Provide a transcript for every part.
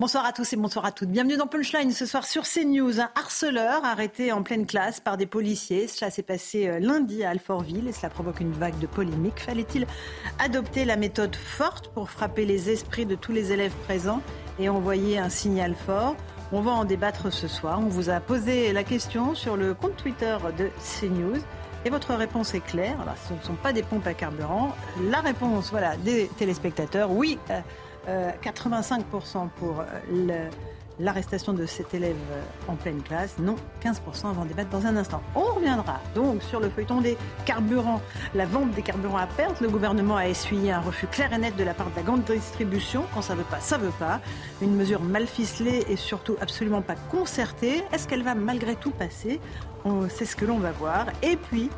Bonsoir à tous et bonsoir à toutes. Bienvenue dans Punchline ce soir sur CNews. Un harceleur arrêté en pleine classe par des policiers. Cela s'est passé euh, lundi à Alfortville et cela provoque une vague de polémique. Fallait-il adopter la méthode forte pour frapper les esprits de tous les élèves présents et envoyer un signal fort? On va en débattre ce soir. On vous a posé la question sur le compte Twitter de CNews. Et votre réponse est claire. Alors, ce ne sont pas des pompes à carburant. La réponse, voilà, des téléspectateurs, oui, euh, euh, 85% pour euh, l'arrestation de cet élève euh, en pleine classe. Non, 15% avant débattre dans un instant. On reviendra donc sur le feuilleton des carburants, la vente des carburants à perte. Le gouvernement a essuyé un refus clair et net de la part de la grande distribution. Quand ça veut pas, ça veut pas. Une mesure mal ficelée et surtout absolument pas concertée. Est-ce qu'elle va malgré tout passer? C'est ce que l'on va voir. Et puis,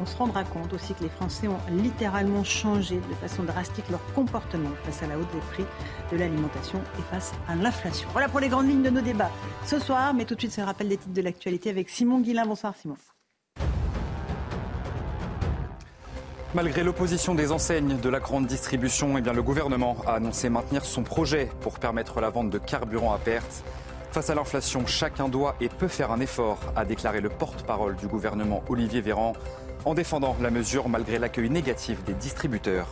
on se rendra compte aussi que les Français ont littéralement changé de façon drastique leur comportement face à la hausse des prix de l'alimentation et face à l'inflation. Voilà pour les grandes lignes de nos débats ce soir. Mais tout de suite, le rappel des titres de l'actualité avec Simon Guillain. Bonsoir Simon. Malgré l'opposition des enseignes de la grande distribution, eh le gouvernement a annoncé maintenir son projet pour permettre la vente de carburant à perte. Face à l'inflation, chacun doit et peut faire un effort, a déclaré le porte-parole du gouvernement Olivier Véran, en défendant la mesure malgré l'accueil négatif des distributeurs.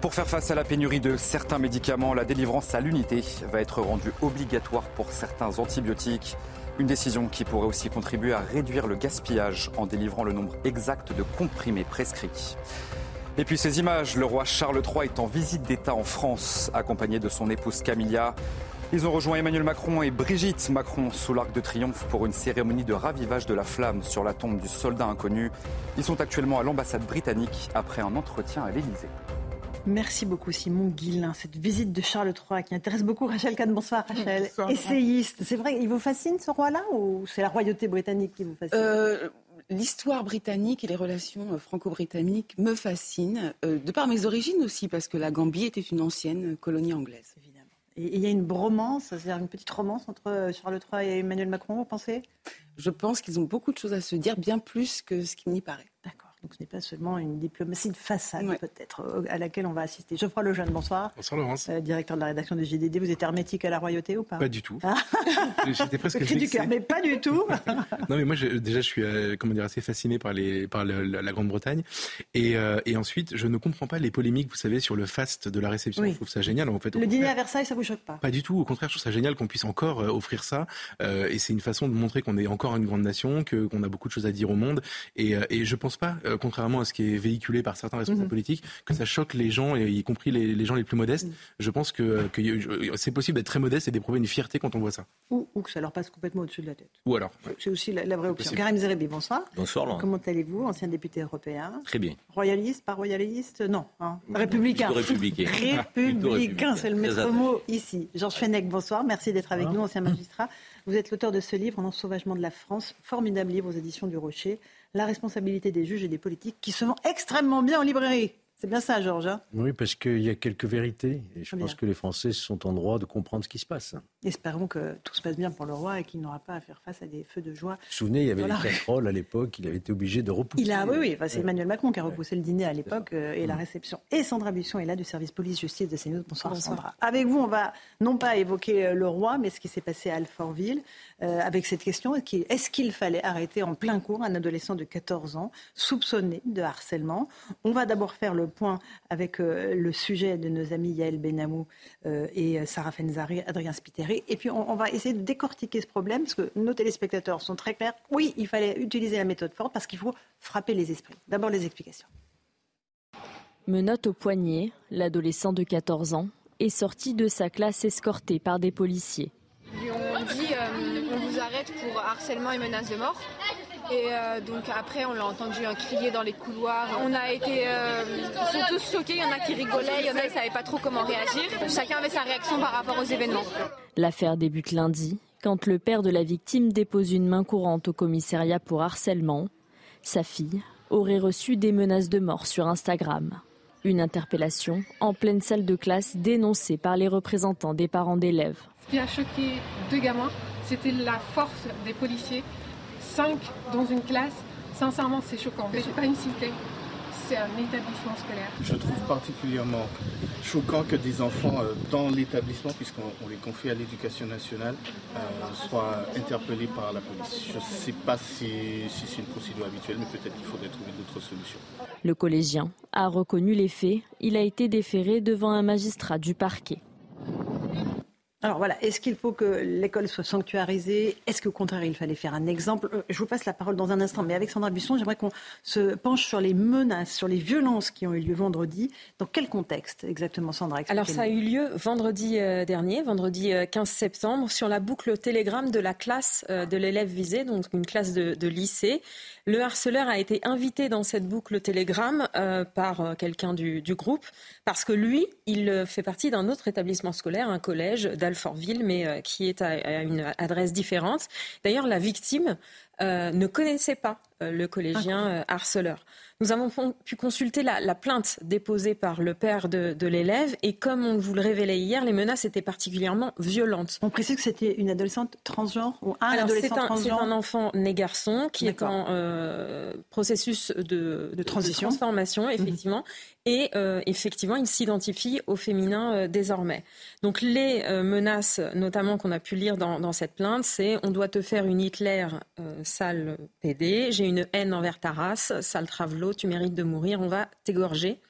Pour faire face à la pénurie de certains médicaments, la délivrance à l'unité va être rendue obligatoire pour certains antibiotiques. Une décision qui pourrait aussi contribuer à réduire le gaspillage en délivrant le nombre exact de comprimés prescrits. Et puis ces images, le roi Charles III est en visite d'État en France, accompagné de son épouse Camilla. Ils ont rejoint Emmanuel Macron et Brigitte Macron sous l'Arc de Triomphe pour une cérémonie de ravivage de la flamme sur la tombe du soldat inconnu. Ils sont actuellement à l'ambassade britannique après un entretien à l'Élysée. Merci beaucoup Simon Guillain. Cette visite de Charles III qui intéresse beaucoup Rachel Kahn. Bonsoir Rachel. Bonsoir. Essayiste. C'est vrai, il vous fascine ce roi-là ou c'est la royauté britannique qui vous fascine? Euh, L'histoire britannique et les relations euh, franco-britanniques me fascinent, euh, de par mes origines aussi, parce que la Gambie était une ancienne colonie anglaise. Et il y a une bromance, c'est-à-dire une petite romance entre euh, Charles III et Emmanuel Macron, vous pensez? Je pense qu'ils ont beaucoup de choses à se dire, bien plus que ce qu'il n'y paraît. D'accord. Donc ce n'est pas seulement une diplomatie de façade Ouais. peut-être euh, à laquelle on va assister. Geoffroy Lejeune, bonsoir. Bonsoir Laurence. Euh, directeur de la rédaction du JDD, vous êtes hermétique à la royauté ou pas? Pas du tout. Ah. J'étais presque Le cri du vexé. cœur, mais pas du tout. Non mais moi je- déjà je suis euh, comment dire assez fasciné par les par le- la, la Grande-Bretagne et, euh, et ensuite je ne comprends pas les polémiques vous savez sur le faste de la réception. Oui. Je trouve ça génial en fait. Le dîner à. Versailles, ça vous choque pas? Pas du tout, au contraire, je trouve ça génial qu'on puisse encore euh, offrir ça. Euh, et c'est une façon de montrer qu'on est encore une grande nation, que qu'on a beaucoup de choses à dire au monde. Et, euh, et je pense pas, euh, contrairement à ce qui est véhiculé par certains responsables Mhm. politiques, que ça choque les gens, et y compris les, les gens les plus modestes. Mhm. Je pense que, c'est possible d'être très modeste et d'éprouver une fierté quand on voit ça. ou, ou que ça leur passe complètement au-dessus de la tête Ou alors. ouais. C'est aussi la, la vraie option. Karim Zerebi, bonsoir. Bonsoir Laurent. Comment allez-vous, ancien député européen Très bien. Royaliste, pas royaliste Non, hein. républicain. Républicain. Plutôt Républicain, républicain. c'est le maître mot ici. Georges Fenech, bonsoir. Merci d'être avec nous, ancien magistrat. Vous êtes l'auteur de ce livre, En ensauvagement de la France, formidable livre aux éditions du Rocher. La responsabilité des juges et des politiques qui se vend extrêmement bien en librairie. C'est bien ça, Georges hein? Oui, parce qu'il y a quelques vérités. Et je pense que les Français sont en droit de comprendre ce qui se passe. Espérons que tout se passe bien pour le roi et qu'il n'aura pas à faire face à des feux de joie. Vous vous souvenez, il y avait Voilà. les casseroles à l'époque, il avait été obligé de repousser. Il a, oui, oui, enfin, c'est. Emmanuel Macron qui a repoussé le dîner à l'époque euh, et la Mm. réception. Et Sandra Buisson est là du service police-justice de CNews. Bonsoir, Sandra. Avec vous, on va non pas évoquer euh, le roi, mais ce qui s'est passé à Alfortville, euh, avec cette question est-ce qu'il fallait arrêter en plein cours un adolescent de 14 ans soupçonné de harcèlement? On va d'abord faire le point avec euh, le sujet de nos amis Yael Benamou euh, et euh, Sarah Fenzari, Adrien Spiteri. Et puis, on, on va essayer de décortiquer ce problème, parce que nos téléspectateurs sont très clairs. Oui, il fallait utiliser la méthode forte, parce qu'il faut frapper les esprits. D'abord, les explications. Menotte au poignet, l'adolescent de 14 ans est sorti de sa classe escorté par des policiers. Ils lui ont dit euh, on vous arrête pour harcèlement et menace de mort. Et euh, donc après, on l'a entendu crier dans les couloirs. On a été euh, tous choqués. Il y en a qui rigolaient, il y en a qui ne savaient pas trop comment réagir. Chacun avait sa réaction par rapport aux événements. L'affaire débute lundi, quand le père de la victime dépose une main courante au commissariat pour harcèlement. Sa fille aurait reçu des menaces de mort sur Instagram. Une interpellation en pleine salle de classe dénoncée par les représentants des parents d'élèves. Ce qui a choqué deux gamins, c'était la force des policiers. Cinq dans une classe, sincèrement, c'est choquant. Ce n'est pas une cité, c'est un établissement scolaire. Je trouve particulièrement choquant que des enfants euh, dans l'établissement, puisqu'on les confie à l'éducation nationale, euh, soient interpellés par la police. Je ne sais pas si, si c'est une procédure habituelle, mais peut-être qu'il faudrait trouver d'autres solutions. Le collégien a reconnu les faits. Il a été déféré devant un magistrat du parquet. Alors voilà, est-ce qu'il faut que l'école soit sanctuarisée? Est-ce qu'au contraire, il fallait faire un exemple? Euh, Je vous passe la parole dans un instant, mais avec Sandra Buisson, j'aimerais qu'on se penche sur les menaces, sur les violences qui ont eu lieu vendredi. Dans quel contexte exactement, Sandra? Alors ça a eu lieu vendredi euh, dernier, vendredi 15 euh, septembre, sur la boucle Telegram de la classe de l'élève visé, donc une classe de, lycée. Le harceleur a été invité dans cette boucle Telegram euh, par quelqu'un du, groupe parce que lui, il fait partie d'un autre établissement scolaire, un collège d'Alfortville, mais qui est à, une adresse différente. D'ailleurs, la victime ne connaissait pas le collégien harceleur. Nous avons pu consulter la, plainte déposée par le père de, l'élève et comme on vous le révélait hier, les menaces étaient particulièrement violentes. On précise que c'était une adolescente transgenre ou un adolescent transgenre C'est un enfant né garçon qui est en euh, processus de, transition. transformation, mhm. effectivement. Et euh, effectivement, il s'identifie au féminin euh, désormais. Donc les menaces, notamment qu'on a pu lire dans, cette plainte, c'est on doit te faire une Hitler sale PD, j'ai une haine envers ta race, sale travelot, tu mérites de mourir, on va t'égorger.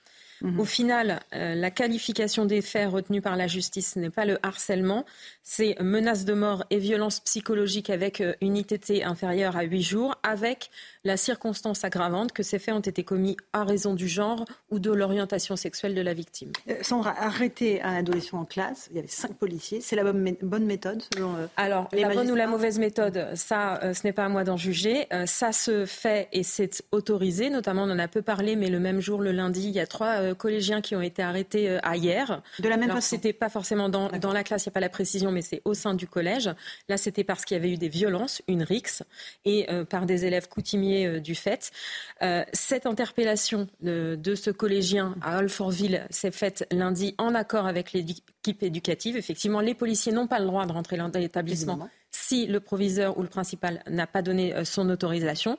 Mhm. Au final, euh, la qualification des faits retenus par la justice n'est pas le harcèlement, c'est menace de mort et violence psychologique avec euh, une ITT inférieure à 8 jours, avec la circonstance aggravante que ces faits ont été commis à raison du genre ou de l'orientation sexuelle de la victime. Euh, Sandra, arrêter un adolescent en classe, il y avait cinq policiers, c'est la bonne, méthode selon euh, Alors, la bonne ou la mauvaise méthode, ça, euh, ce n'est pas à moi d'en juger. ça se fait et c'est autorisé, notamment on en a peu parlé, mais le même jour, le lundi, il y a trois collégiens qui ont été arrêtés à hier. De la même Alors, façon C'était pas forcément dans, dans la classe, il n'y a pas la précision, mais c'est au sein du collège. Là, c'était parce qu'il y avait eu des violences, une rixe, et par des élèves coutumiers euh, du fait. Euh, cette interpellation de, ce collégien à Alfortville s'est faite lundi en accord avec l'équipe éducative. Effectivement, les policiers n'ont pas le droit de rentrer dans l'établissement si le proviseur ou le principal n'a pas donné euh, son autorisation.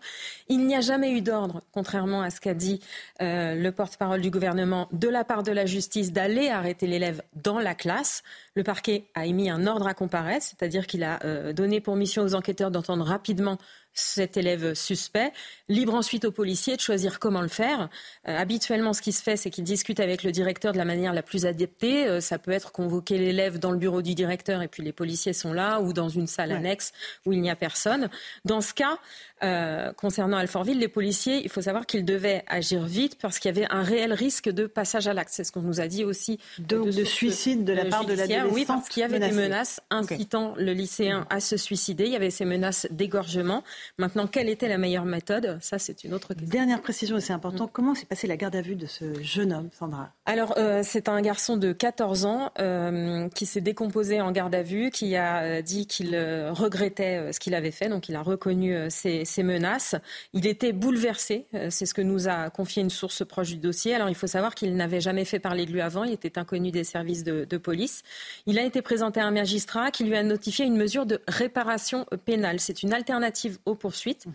Il n'y a jamais eu d'ordre, contrairement à ce qu'a dit le porte-parole du gouvernement, de la part de la justice d'aller arrêter l'élève dans la classe. Le parquet a émis un ordre à comparaître, c'est-à-dire qu'il a donné pour mission aux enquêteurs d'entendre rapidement cet élève suspect. Libre ensuite aux policiers de choisir comment le faire. Euh, habituellement, ce qui se fait, c'est qu'ils discutent avec le directeur de la manière la plus adaptée. Euh, ça peut être convoquer l'élève dans le bureau du directeur et puis les policiers sont là, ou dans une salle annexe où il n'y a personne. Dans ce cas, euh, concernant Alfortville, les policiers, il faut savoir qu'ils devaient agir vite parce qu'il y avait un réel risque de passage à l'acte. C'est ce qu'on nous a dit aussi. de, suicide de la part de l'adolescent. Oui, parce qu'il y avait des menaces incitant le lycéen à se suicider. Il y avait ces menaces d'égorgement. Maintenant, quelle était la meilleure méthode? Ça, c'est une autre question. Dernière précision, et c'est important. Comment s'est passée la garde à vue de ce jeune homme, Sandra? Alors, euh, c'est un garçon de 14 ans euh, qui s'est décomposé en garde à vue, qui a dit qu'il regrettait ce qu'il avait fait. Donc, il a reconnu ses ces menaces. Il était bouleversé, euh, c'est ce que nous a confié une source proche du dossier. Alors il faut savoir qu'il n'avait jamais fait parler de lui avant, il était inconnu des services de, police. Il a été présenté à un magistrat qui lui a notifié une mesure de réparation pénale. C'est une alternative aux poursuites. Mhm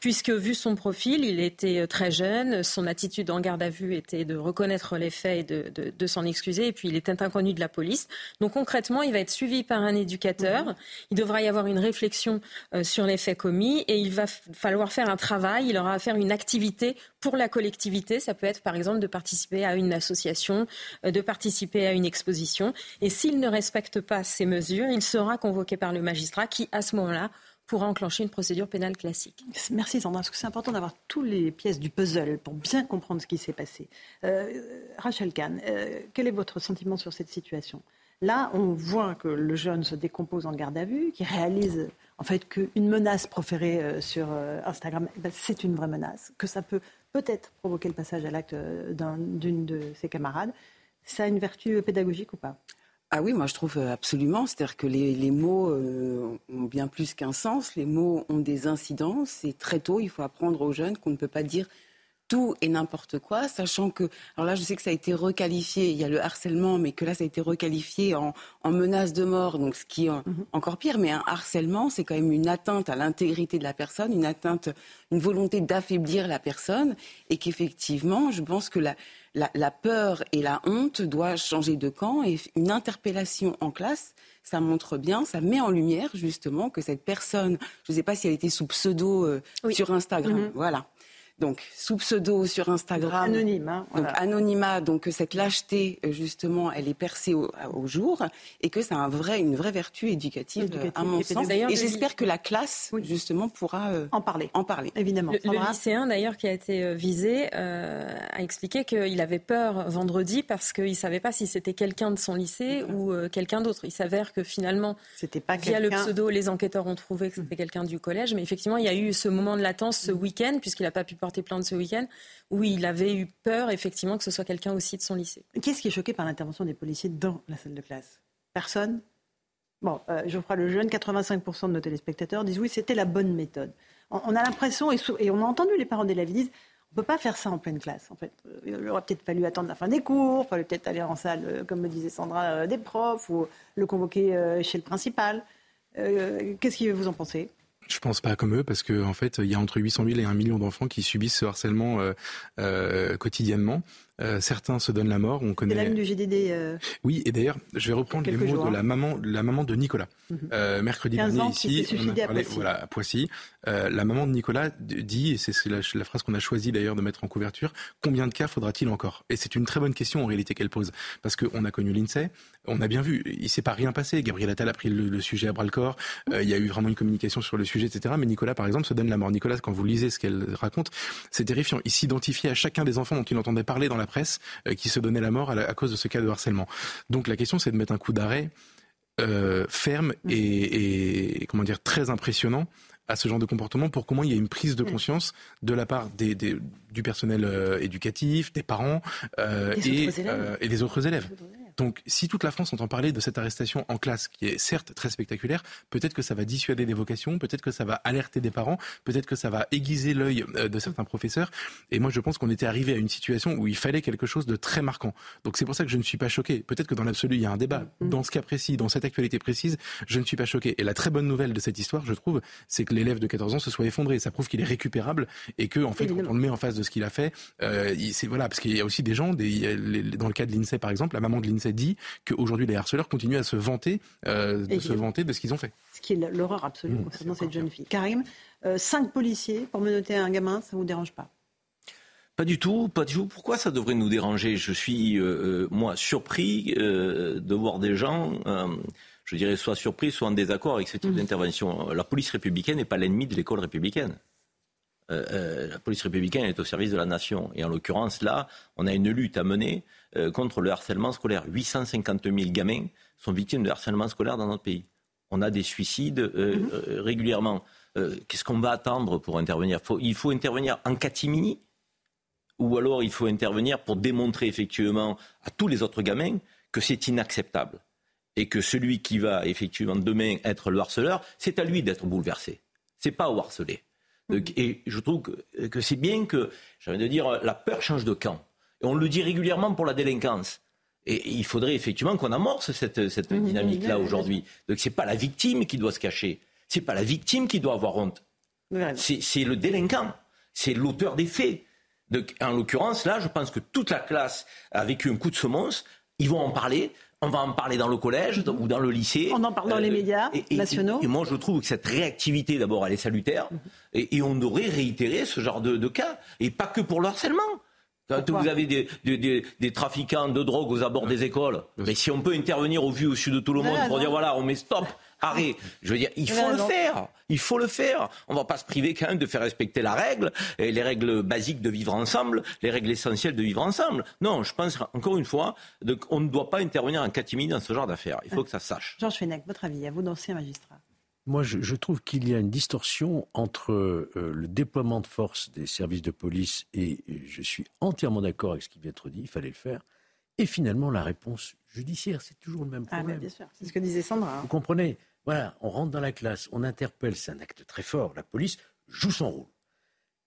puisque vu son profil, il était euh, très jeune, son attitude en garde à vue était de reconnaître les faits et de, s'en excuser, et puis il était inconnu de la police. Donc concrètement, il va être suivi par un éducateur, mhm. il devra y avoir une réflexion euh, sur les faits commis, et il va falloir faire un travail, il aura à faire une activité pour la collectivité. Ça peut être par exemple de participer à une association, euh, de participer à une exposition, et s'il ne respecte pas ces mesures, il sera convoqué par le magistrat qui, à ce moment-là, pourra enclencher une procédure pénale classique. Merci Sandra, parce que c'est important d'avoir toutes les pièces du puzzle pour bien comprendre ce qui s'est passé. Euh, Rachel Kahn, euh, quel est votre sentiment sur cette situation? Là, on voit que le jeune se décompose en garde à vue, qui réalise en fait qu'une menace proférée euh, sur Instagram, eh ben, c'est une vraie menace, que ça peut peut-être provoquer le passage à l'acte d'une de ses camarades. Ça a une vertu pédagogique ou pas? Ah oui, moi je trouve absolument. C'est-à-dire que les, mots ont bien plus qu'un sens. Les mots ont des incidences. Et très tôt, il faut apprendre aux jeunes qu'on ne peut pas dire tout et n'importe quoi, sachant que, alors là, je sais que ça a été requalifié, il y a le harcèlement, mais que là, ça a été requalifié en, menace de mort, donc ce qui est mhm. encore pire. Mais un harcèlement, c'est quand même une atteinte à l'intégrité de la personne, une atteinte, une volonté d'affaiblir la personne, et qu'effectivement, je pense que la, la, peur et la honte doivent changer de camp, et une interpellation en classe, ça montre bien, ça met en lumière justement que cette personne, je ne sais pas si elle était sous pseudo euh, sur Instagram, mhm. voilà donc sous pseudo sur Instagram. anonyme. Hein, donc anonymat, donc cette lâcheté, euh, justement, elle est percée au, jour et que ça a un vrai, une vraie vertu éducative, à mon sens. Et j'espère que la classe, justement, pourra euh, en parler. En parler. Évidemment. Le, lycéen, d'ailleurs, qui a été euh, visé, a expliqué qu'il avait peur vendredi parce qu'il ne savait pas si c'était quelqu'un de son lycée ou quelqu'un d'autre. Il s'avère que finalement, c'était pas via le pseudo, les enquêteurs ont trouvé que c'était mmh. quelqu'un du collège. Mais effectivement, il y a eu ce moment de latence ce mmh. week-end, puisqu'il n'a pas pu porter plainte ce week-end, où il avait eu peur, effectivement, que ce soit quelqu'un aussi de son lycée. Qu'est-ce qui est choqué par l'intervention des policiers dans la salle de classe? Personne? Bon, euh, le jeune, 85% de nos téléspectateurs disent oui, c'était la bonne méthode. On, a l'impression, et, on a entendu les parents d'élèves, disent on ne peut pas faire ça en pleine classe. En fait, euh, il aurait peut-être fallu attendre la fin des cours, il fallait peut-être aller en salle, euh, comme me disait Sandra, des profs, ou le convoquer chez le principal. Qu'est-ce que vous en pensez? Je pense pas comme eux parce que en fait, il y a entre 800 000 et 1 million d'enfants qui subissent ce harcèlement euh, euh, quotidiennement. Euh, certains se donnent la mort. On connaît. la du GDD. Euh, oui, et d'ailleurs, je vais reprendre les mots de la maman, la maman de Nicolas. Mhm. euh, mercredi dernier ici, on a parlé, à voilà, à Poissy. Euh, la maman de Nicolas dit, et c'est la, la, phrase qu'on a choisi d'ailleurs de mettre en couverture, combien de cas faudra-t-il encore? Et c'est une très bonne question en réalité qu'elle pose, parce qu'on a connu l'Insee, on a bien vu, il s'est pas rien passé. Gabriel Attal a pris le, sujet à bras le corps. Euh, il y a eu vraiment une communication sur le sujet, etc. Mais Nicolas, par exemple, se donne la mort. Nicolas, quand vous lisez ce qu'elle raconte, c'est terrifiant. Il s'identifiait à chacun des enfants dont il entendait parler dans la presse, qui se donner la mort à, cause de ce cas de harcèlement. Donc la question, c'est de mettre un coup d'arrêt euh, ferme et, comment dire très impressionnant à ce genre de comportement pour comment il y a une prise de conscience de la part des, du personnel euh, éducatif, des parents euh, et, et, des autres élèves. Donc, si toute la France entend parler de cette arrestation en classe, qui est certes très spectaculaire, peut-être que ça va dissuader des vocations, peut-être que ça va alerter des parents, peut-être que ça va aiguiser l'œil euh, de certains professeurs. Et moi, je pense qu'on était arrivé à une situation où il fallait quelque chose de très marquant. Donc, c'est pour ça que je ne suis pas choqué. Peut-être que dans l'absolu, il y a un débat. Mm. Dans ce cas précis, dans cette actualité précise, je ne suis pas choqué. Et la très bonne nouvelle de cette histoire, je trouve, c'est que l'élève de 14 ans se soit effondré. Ça prouve qu'il est récupérable et que, en fait, quand on le met en face de ce qu'il a fait, euh, c'est voilà, parce qu'il y a aussi des gens, des, dans le cas de l'INSEE par exemple, la maman de l'INSEE dit qu'aujourd'hui les harceleurs continuent à se vanter, euh, de se vanter de ce qu'ils ont fait. Ce qui est l'horreur absolue mmh, concernant cette jeune fille. Karim, euh, cinq policiers pour menoter un gamin, ça vous dérange pas? Pas du tout, pas du tout. Pourquoi ça devrait nous déranger? Je suis, euh, moi, surpris de voir des gens, je dirais, soit surpris, soit en désaccord avec ce type mmh. d'intervention. La police républicaine n'est pas l'ennemi de l'école républicaine. La police républicaine est au service de la nation. Et en l'occurrence, là, on a une lutte à mener euh, contre le harcèlement scolaire. 850 000 gamins sont victimes de harcèlement scolaire dans notre pays. On a des suicides euh, mhm. euh, régulièrement. Qu'est-ce qu'on va attendre pour intervenir? Il faut intervenir en catimini? Ou alors il faut intervenir pour démontrer effectivement à tous les autres gamins que c'est inacceptable et que celui qui va effectivement demain être le harceleur, c'est à lui d'être bouleversé. C'est pas au harcelé. Et je trouve que, que c'est bien que, j'ai envie de dire, la peur change de camp. Et on le dit régulièrement pour la délinquance. Et il faudrait effectivement qu'on amorce cette, cette dynamique-là aujourd'hui. Donc c'est pas la victime qui doit se cacher. C'est pas la victime qui doit avoir honte. C'est le délinquant. C'est l'auteur des faits. Donc, en l'occurrence, là, je pense que toute la classe a vécu un coup de semonce. Ils vont en parler. On va en parler dans le collège ou dans le lycée. On en parle dans les euh, médias nationaux. Et, moi, je trouve que cette réactivité, d'abord, elle est salutaire. Et, on devrait réitérer ce genre de, de, cas. Et pas que pour le harcèlement. Quand vous avez des, des, des, trafiquants de drogue aux abords des écoles, mais si on peut intervenir au vu au sud de tout le monde pour dire voilà, on met stop Arrêt. Je veux dire, il faut le faire. Il faut le faire. On ne va pas se priver quand même de faire respecter la règle, et les règles basiques de vivre ensemble, les règles essentielles de vivre ensemble. Non, je pense encore une fois qu'on ne doit pas intervenir en catimini dans ce genre d'affaires. Il faut que ça sache. Georges Fenech, votre avis, à vous d'ancien magistrat. Moi, je, trouve qu'il y a une distorsion entre euh, le déploiement de force des services de police, et je suis entièrement d'accord avec ce qui vient d'être dit, il fallait le faire, et finalement la réponse judiciaire. C'est toujours le même ah, problème. bien sûr, c'est ce que disait Sandra. Hein. Vous comprenez? Voilà, on rentre dans la classe, on interpelle, c'est un acte très fort, la police joue son rôle.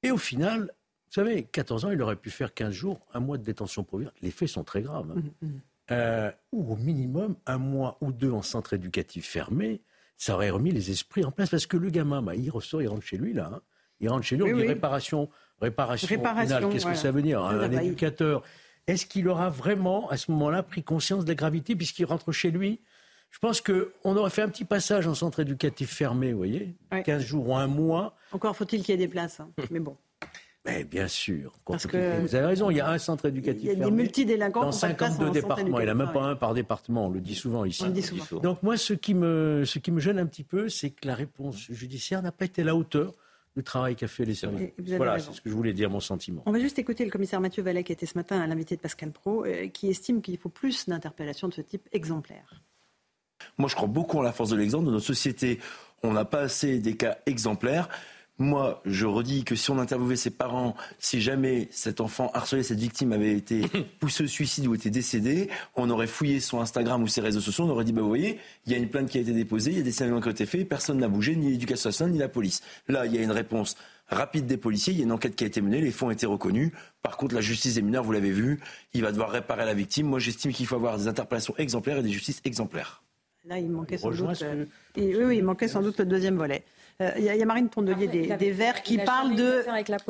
Et au final, vous savez, 14 ans, il aurait pu faire 15 jours, un mois de détention provisoire. Les faits sont très graves. Hein. Mmh, mmh. Euh, ou au minimum, un mois ou deux en centre éducatif fermé ça aurait remis les esprits en place. Parce que le gamin, bah, il ressort, il rentre chez lui, là. Hein. Il rentre chez lui, on dit réparation, réparation, réparation Qu'est-ce que ça veut dire Un, un éducateur? Est-ce qu'il aura vraiment, à ce moment-là, pris conscience de la gravité puisqu'il rentre chez lui je pense qu'on aurait fait un petit passage en centre éducatif fermé, vous voyez, 15 jours ou un mois. Encore faut-il qu'il y ait des places, hein. mais bon. Mais bien sûr. Parce que vous avez raison, il y a un centre éducatif. Il y a des multidélinquants dans 52 départements. Il n'y en a même pas un par département, on le dit souvent ici. On le dit souvent. Donc moi, ce qui, me, ce qui me gêne un petit peu, c'est que la réponse judiciaire n'a pas été à la hauteur du travail qu'a fait les services. Voilà, c'est ce que je voulais dire, mon sentiment. On va juste écouter le commissaire Mathieu Vallet, qui était ce matin à l'invité de Pascal Pro, euh, qui estime qu'il faut plus d'interpellations de ce type exemplaires. Moi, je crois beaucoup en la force de l'exemple. Dans notre société, on n'a pas assez des cas exemplaires. Moi, je redis que si on interviewait ses parents, si jamais cet enfant harcelé, cette victime avait été poussé au suicide ou était décédé, on aurait fouillé son Instagram ou ses réseaux sociaux, on aurait dit, bah, vous voyez, il y a une plainte qui a été déposée, il y a des signalements qui ont été faits, personne n'a bougé, ni l'éducation nationale, ni la police. Là, il y a une réponse rapide des policiers, il y a une enquête qui a été menée, les fonds ont été reconnus. Par contre, la justice des mineurs, vous l'avez vu, il va devoir réparer la victime. Moi, j'estime qu'il faut avoir des interpellations exemplaires et des justices exemplaires. Là, il manquait sans doute, euh, oui, oui, il manquait sans doute le deuxième volet. Euh, il y, a Marine Tondelier des, Verts qui parle de,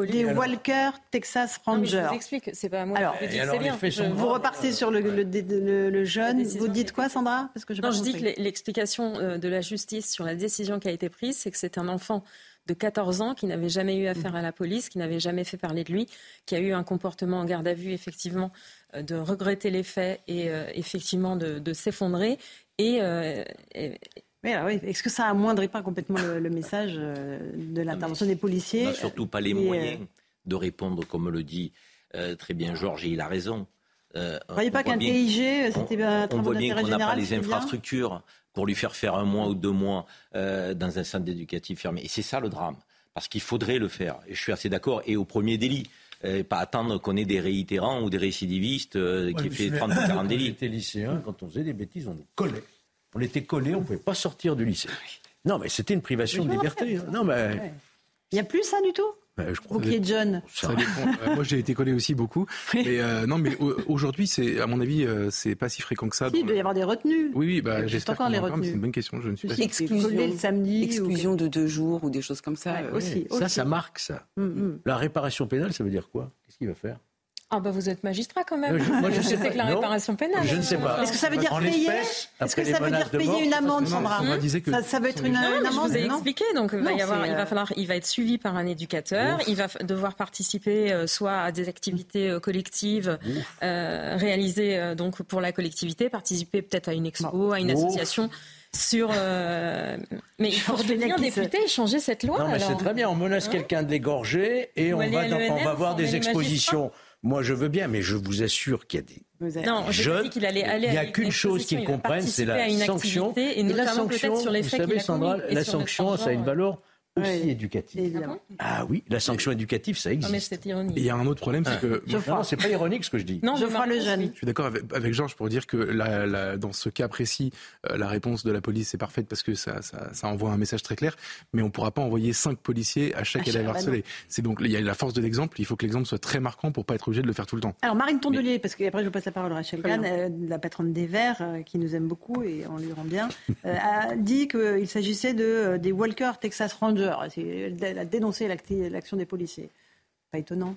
des Walker Texas Rangers. je vous explique, c'est pas moi alors, bien. vous repartez sur le, le, jeune. Vous dites quoi, Sandra Parce que je Non, je dis que l'explication euh, de la justice sur la décision qui a été prise, c'est que c'est un enfant de 14 ans qui n'avait jamais eu affaire à la police, qui n'avait jamais fait parler de lui, qui a eu un comportement en garde à vue, effectivement, de regretter les faits et effectivement de, s'effondrer. Et, et, mais oui, est-ce que ça amoindrit pas complètement le, message euh, de l'intervention des policiers? On n'a surtout pas les moyens euh, de répondre, comme le dit euh, très bien Georges, et il a raison. Euh, Vous ne croyez pas qu'un TIG, c'était un On voit bien qu'on n'a pas les infrastructures pour lui faire faire un mois ou deux mois dans un centre éducatif fermé. Et c'est ça le drame. Parce qu'il faudrait le faire. Et je suis assez d'accord. Et au premier délit. Et pas attendre qu'on ait des réitérants ou des récidivistes qui fait 30 ou 40 délits. Quand on était lycéen, quand on faisait des bêtises, on nous collait. On était collés, on ne pouvait pas sortir du lycée. Non, mais c'était une privation de liberté. Hein. Non, mais... Il n'y a plus ça du tout? Je crois Vous qui êtes jeune. Euh, moi, j'ai été collé aussi beaucoup. Mais euh, non, mais aujourd'hui, c'est, à mon avis, euh, c'est pas si fréquent que ça. Si, il doit y avoir des retenues. Oui, oui, bah, j'espère encore les retenues. C'est une bonne question. Je ne suis pas exclusion, le samedi, exclusion de deux jours ou des choses comme ça. aussi, Ça, ça marque ça. Mm, mm. La réparation pénale, ça veut dire quoi? Qu'est-ce qu'il va faire? Ah bah vous êtes magistrat quand même. moi, je, sais, que la réparation pénale. Je ne sais pas. Est-ce que ça veut dire payer Est-ce que ça veut dire payer une amende, Sandra ça, ça, veut être une, amende. Je vous ai expliqué. Donc il va y avoir, il va falloir, il va être suivi par un éducateur. Il va devoir participer euh, soit à des activités euh, collectives euh, réalisées euh, donc pour la collectivité, participer peut-être à une expo, à une association sur. Euh, mais il faut devenir député et changer cette loi. Non, mais c'est très bien. On menace hein quelqu'un de l'égorger et on va, on va voir des expositions. Moi, je veux bien, mais je vous assure qu'il y a des non, jeunes. Qu'il allait aller il n'y a qu'une chose qu'ils comprennent, c'est la sanction. Et, la sanction, sur les vous savez, Sandra, la sanction, ça a une valeur aussi éducative. Ah, oui, la sanction éducative, ça existe. Non, mais c'est ironique. il y a un autre problème, c'est que. Non, c'est pas ironique ce que je dis. Non, je ferai le jeune. Je suis d'accord avec, Georges pour dire que la, dans ce cas précis, euh, la réponse de la police est parfaite parce que ça, ça, ça, envoie un message très clair, mais on ne pourra pas envoyer cinq policiers à chaque élève harcelé. C'est donc, il y a la force de l'exemple, il faut que l'exemple soit très marquant pour pas être obligé de le faire tout le temps. Alors, Marine Tondelier, parce qu'après je vous passe la parole à Rachel Kahn, euh, la patronne des Verts, euh, qui nous aime beaucoup et on lui rend bien, a dit qu'il s'agissait de, des Walker Texas Rangers elle a dénoncé l'action des policiers. Pas étonnant.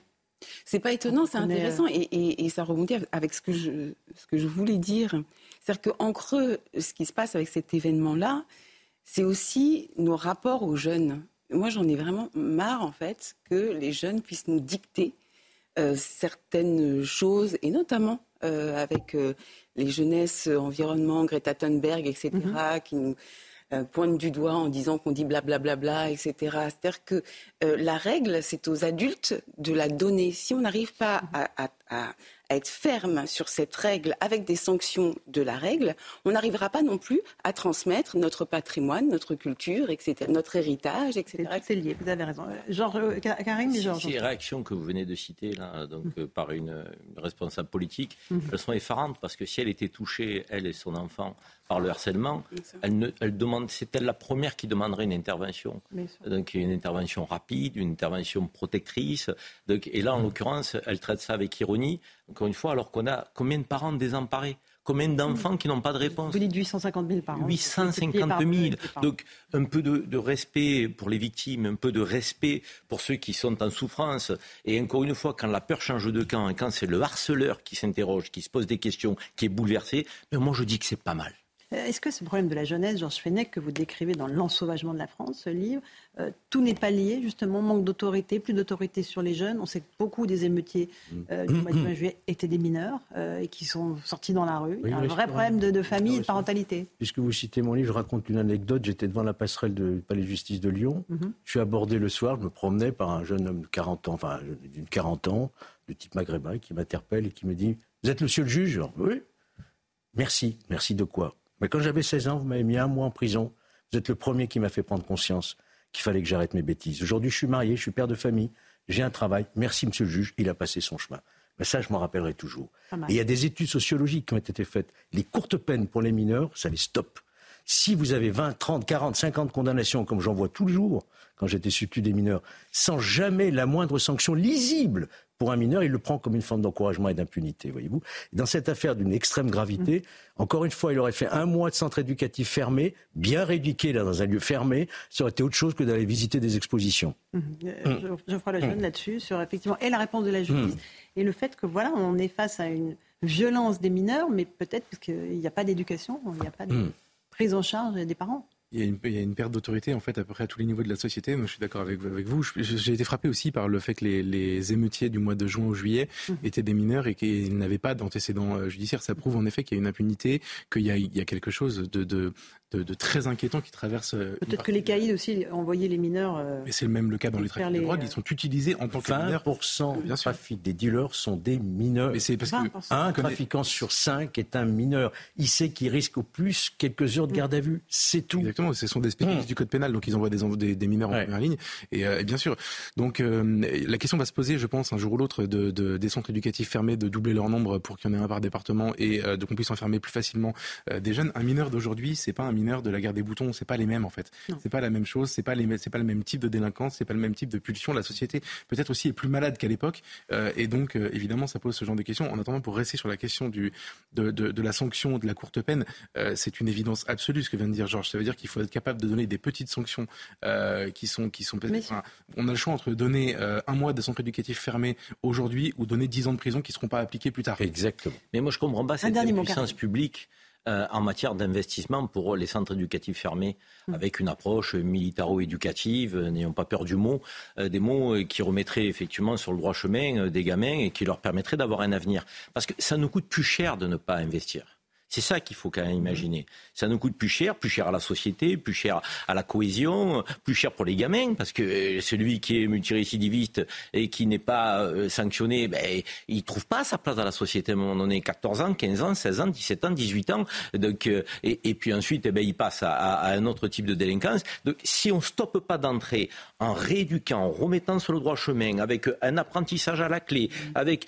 C'est pas étonnant, c'est intéressant et, ça rebondit avec ce que je, ce que je voulais dire. C'est-à-dire qu'en creux, ce qui se passe avec cet événement-là, c'est aussi nos rapports aux jeunes. Moi, j'en ai vraiment marre, en fait, que les jeunes puissent nous dicter euh, certaines choses, et notamment euh, avec euh, les jeunesses environnement, Greta Thunberg, etc., mm-hmm. qui nous pointe du doigt en disant qu'on dit blablabla, bla, bla, etc. C'est-à-dire que la règle, c'est aux adultes de la donner. Si on n'arrive pas à, à être ferme sur cette règle avec des sanctions de la règle, on n'arrivera pas non plus à transmettre notre patrimoine, notre culture, etc., notre héritage, etc. C'est lié, vous avez raison. Georges, euh, Georges. Ces réactions que vous venez de citer, là, donc, euh, par une, responsable politique, mhm. elles sont effarantes parce que si elle était touchée, elle et son enfant, par le harcèlement, elle, ne, elle demande, c'est elle la première qui demanderait une intervention. Donc une intervention rapide, une intervention protectrice. Donc, et là, en l'occurrence, elle traite ça avec ironie. Encore une fois, alors qu'on a combien de parents désemparés? Combien d'enfants qui n'ont pas de réponse? Vous dites 850 000 par an. 850 000. Donc un peu de, de, respect pour les victimes, un peu de respect pour ceux qui sont en souffrance. Et encore une fois, quand la peur change de camp et quand c'est le harceleur qui s'interroge, qui se pose des questions, qui est bouleversé, ben moi je dis que c'est pas mal. Euh, est-ce que ce problème de la jeunesse, Georges Fenech, que vous décrivez dans L'ensauvagement de la France, ce livre, euh, tout n'est pas lié, justement, manque d'autorité, plus d'autorité sur les jeunes On sait que beaucoup des émeutiers euh, du mois de juillet étaient des mineurs et qui sont sortis dans la rue. Il y a un vrai problème de, famille et de parentalité. Puisque vous citez mon livre, je raconte une anecdote. J'étais devant la passerelle du palais de justice de Lyon. Mhm. Je suis abordé le soir, je me promenais par un jeune homme de 40 ans, enfin d'une 40 ans, de type maghrébin, qui m'interpelle et qui me dit Vous êtes monsieur le juge? Oui. Merci. Merci de quoi? Mais quand j'avais 16 ans, vous m'avez mis un mois en prison. Vous êtes le premier qui m'a fait prendre conscience qu'il fallait que j'arrête mes bêtises. Aujourd'hui, je suis marié, je suis père de famille, j'ai un travail. Merci, monsieur le juge, il a passé son chemin. Mais ça, je m'en rappellerai toujours. Et il y a des études sociologiques qui ont été faites. Les courtes peines pour les mineurs, ça les stoppe. Si vous avez 20, 30, 40, 50 condamnations, comme j'en vois tous les jours, quand j'étais substitut des mineurs, sans jamais la moindre sanction lisible pour un mineur, il le prend comme une forme d'encouragement et d'impunité, voyez-vous. Dans cette affaire d'une extrême gravité, mmh. encore une fois, il aurait fait un mois de centre éducatif fermé, bien rééduqué là, dans un lieu fermé, ça aurait été autre chose que d'aller visiter des expositions. Mmh. Euh, je, ferai la jeune là-dessus, sur effectivement, et la réponse de la justice, et le fait que voilà, on est face à une violence des mineurs, mais peut-être parce qu'il n'y a pas d'éducation, il n'y a pas de prise en charge des parents il y, a une, il y a une, perte d'autorité en fait à peu près à tous les niveaux de la société. Moi, je suis d'accord avec, avec, vous. J'ai été frappé aussi par le fait que les, les émeutiers du mois de juin au juillet mmh. étaient des mineurs et qu'ils n'avaient pas d'antécédents euh, judiciaires. Ça prouve en effet qu'il y a une impunité, qu'il y, y, a quelque chose de, de, de, très inquiétant qui traverse. Euh, Peut-être que les caïds aussi envoyaient les mineurs. Euh, Mais c'est le même le cas dans les trafics de drogue. Ils sont utilisés en tant que mineurs. 20% bien trafic des dealers sont des mineurs. Mais c'est parce que un trafiquant sur cinq est un mineur. Il sait qu'il risque au plus quelques heures de garde à vue. C'est tout. Exactement. Ce sont des spécialistes mmh. du code pénal, donc ils envoient des, des, mineurs en première ligne. Et, euh, bien sûr. Donc la question va se poser, je pense, un jour ou l'autre, de, des centres éducatifs fermés, de doubler leur nombre pour qu'il y en ait un par département et de qu'on puisse enfermer plus facilement des jeunes. Un mineur d'aujourd'hui, c'est pas un mineur de la guerre des boutons, c'est pas les mêmes en fait. C'est pas la même chose, c'est pas les, c'est pas le même type de délinquance, c'est pas le même type de pulsion. La société peut-être aussi est plus malade qu'à l'époque, euh, et donc euh, évidemment ça pose ce genre de questions. En attendant, pour rester sur la question du de, de, la sanction, de la courte peine, euh, c'est une évidence absolue ce que vient de dire Georges. Ça veut dire qu'il faut être capable de donner des petites sanctions qui sont qui sont. on a le choix entre donner un mois de centre éducatif fermé aujourd'hui ou donner dix ans de prison qui seront pas appliqués plus tard. Exactement. Mais moi je comprends pas cette puissance publique euh, en matière d'investissement pour les centres éducatifs fermés, mmh. avec une approche militaro-éducative, euh, n'ayons pas peur du mot, euh, des mots qui remettraient effectivement sur le droit chemin des gamins et qui leur permettraient d'avoir un avenir. Parce que ça nous coûte plus cher de ne pas investir. C'est ça qu'il faut quand même imaginer. Ça nous coûte plus cher, plus cher à la société, plus cher à la cohésion, plus cher pour les gamins, parce que euh, celui qui est multirécidiviste et qui n'est pas euh, sanctionné, ben, il trouve pas sa place dans la société à un moment donné. 14 ans, 15 ans, 16 ans, 17 ans, 18 ans. Donc, euh, et, puis ensuite, eh ben, il passe à, un autre type de délinquance. Donc, si on stoppe pas d'entrer en rééduquant, en remettant sur le droit chemin, avec un apprentissage à la clé, avec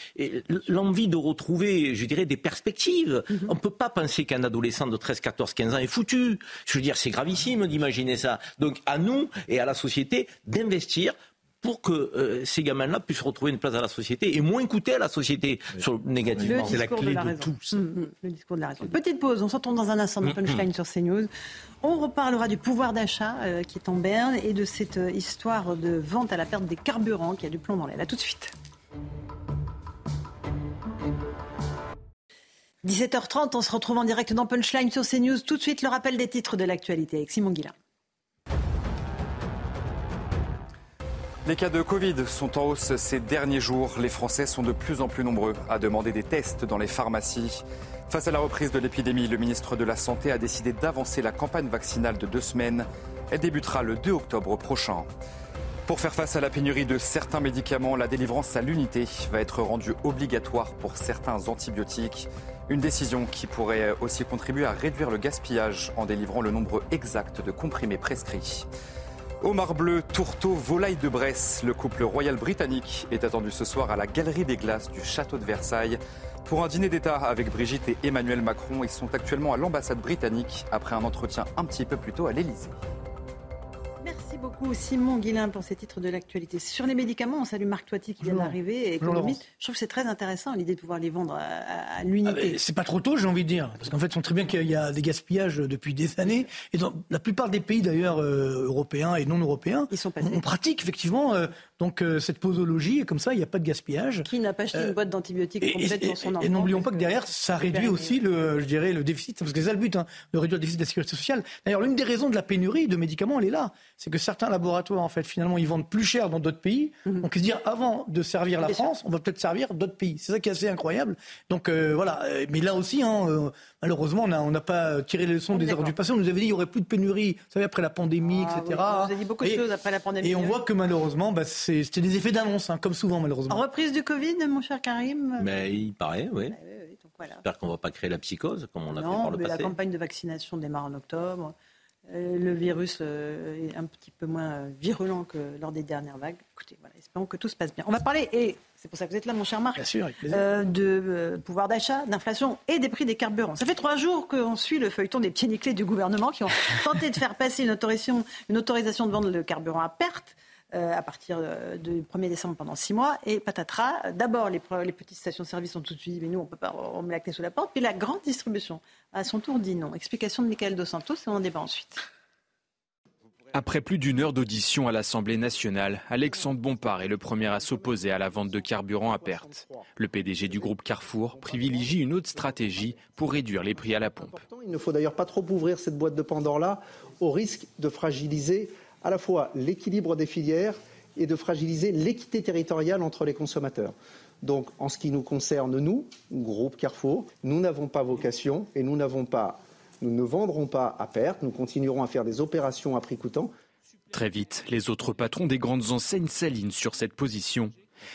l'envie de retrouver, je dirais, des perspectives, mm-hmm. on peut pas penser qu'un adolescent de 13, 14, 15 ans est foutu. Je veux dire, c'est gravissime d'imaginer ça. Donc à nous et à la société d'investir pour que euh, ces gamins-là puissent retrouver une place dans la société et moins coûter à la société sur, négativement. C'est la clé de, tout. Mm, mm, le discours de la raison. Petite pause, on s'entend dans un instant dans mm, Punchline sur CNews. On reparlera du pouvoir d'achat euh, qui est en berne et de cette euh, histoire de vente à la perte des carburants qui a du plomb dans l'aile. A tout de suite. 17h30, on se retrouve en direct dans Punchline sur CNews. Tout de suite, le rappel des titres de l'actualité avec Simon Guillain. Les cas de Covid sont en hausse ces derniers jours. Les Français sont de plus en plus nombreux à demander des tests dans les pharmacies. Face à la reprise de l'épidémie, le ministre de la Santé a décidé d'avancer la campagne vaccinale de deux semaines. Elle débutera le 2 octobre prochain. Pour faire face à la pénurie de certains médicaments, la délivrance à l'unité va être rendue obligatoire pour certains antibiotiques. Une décision qui pourrait aussi contribuer à réduire le gaspillage en délivrant le nombre exact de comprimés prescrits. Omar bleu, tourteau, volaille de Bresse. Le couple royal britannique est attendu ce soir à la Galerie des Glaces du Château de Versailles pour un dîner d'État avec Brigitte et Emmanuel Macron. Ils sont actuellement à l'ambassade britannique après un entretien un petit peu plus tôt à l'Élysée. Merci beaucoup Simon Guillain pour ces titres de l'actualité. Sur les médicaments, on salue Marc Toiti qui vient d'arriver, économiste. Je trouve que c'est très intéressant l'idée de pouvoir les vendre à, l'unité. Ah, c'est pas trop tôt, j'ai envie de dire, parce qu'en fait, on sait très bien qu'il y a des gaspillages depuis des années, et dans la plupart des pays d'ailleurs euh, européens et non européens, Ils sont on, pratique effectivement euh, donc euh, cette posologie, et comme ça, il n'y a pas de gaspillage. Qui n'a pas acheté une boîte d'antibiotiques complète pour son enfant Et n'oublions pas que derrière, ça réduit aussi le, je dirais, le déficit, parce que c'est ça le but, hein, de réduire le déficit de la sécurité sociale. D'ailleurs, l'une des raisons de la pénurie de médicaments, elle est là, c'est que certains laboratoires, en fait, finalement, ils vendent plus cher dans d'autres pays. Mhm. Donc, ils se disent, avant de servir la France, on va peut-être servir d'autres pays. C'est ça qui est assez incroyable. Donc, euh, voilà. Mais là aussi, hein, euh, malheureusement, on n'a pas tiré les leçons des erreurs du passé. On nous avait dit qu'il n'y aurait plus de pénurie, vous savez, après la pandémie, Ah, etc. oui, on nous a dit beaucoup de Et- choses après la pandémie. Et on voit que malheureusement, bah, c'est- c'était des effets d'annonce, hein, comme souvent, malheureusement. Reprise du Covid, mon cher Karim Mais il paraît, oui. voilà. J'espère qu'on ne va pas créer la psychose comme on a fait par le mais la passé. campagne de vaccination démarre en octobre. Euh, le virus euh, est un petit peu moins euh, virulent que lors des dernières vagues. Écoutez, voilà, espérons que tout se passe bien. On va parler, et c'est pour ça que vous êtes là, mon cher Marc, Bien sûr, avec plaisir. euh, de euh, pouvoir d'achat, d'inflation et des prix des carburants. Ça fait trois jours qu'on suit le feuilleton des pieds nickelés du gouvernement qui ont tenté de faire passer une autorisation, une autorisation de vendre le carburant à perte. euh, à partir du 1er décembre pendant six mois. Et patatras, d'abord les, petites stations-service ont tout de suite dit mais nous on peut pas remettre la clé sous la porte. Puis la grande distribution, à son tour, dit non. Explication de Michael Dos Santos et on en débat ensuite. Après plus d'une heure d'audition à l'Assemblée nationale, Alexandre Bompard est le premier à s'opposer à la vente de carburant à perte. Le PDG du groupe Carrefour privilégie une autre stratégie pour réduire les prix à la pompe. Il ne faut d'ailleurs pas trop ouvrir cette boîte de Pandore-là au risque de fragiliser à la fois l'équilibre des filières et de fragiliser l'équité territoriale entre les consommateurs. Donc, en ce qui nous concerne, nous, groupe Carrefour, nous n'avons pas vocation et nous n'avons pas, nous ne vendrons pas à perte. Nous continuerons à faire des opérations à prix coûtant. Très vite, les autres patrons des grandes enseignes s'alignent sur cette position.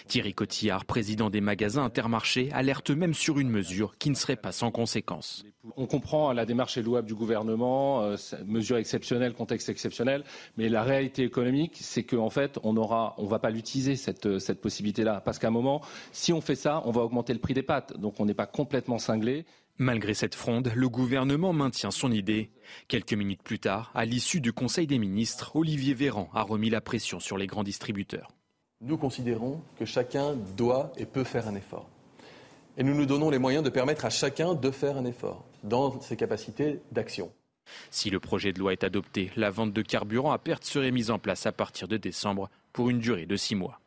Thierry Cotillard, président des magasins Intermarché, alerte même sur une mesure qui ne serait pas sans conséquences. On comprend la démarche est louable du gouvernement, euh, mesure exceptionnelle, contexte exceptionnel, mais la réalité économique, c'est qu'en fait, on aura, on va pas l'utiliser cette, euh, cette possibilité-là, parce qu'à un moment, si on fait ça, on va augmenter le prix des pâtes, donc on n'est pas complètement cinglé. Malgré cette fronde, le gouvernement maintient son idée. Quelques minutes plus tard, à l'issue du Conseil des ministres, Olivier Véran a remis la pression sur les grands distributeurs. Nous considérons que chacun doit et peut faire un effort. Et nous nous donnons les moyens de permettre à chacun de faire un effort dans ses capacités d'action. Si le projet de loi est adopté, la vente de carburant à perte serait mise en place à partir de décembre pour une durée de six mois.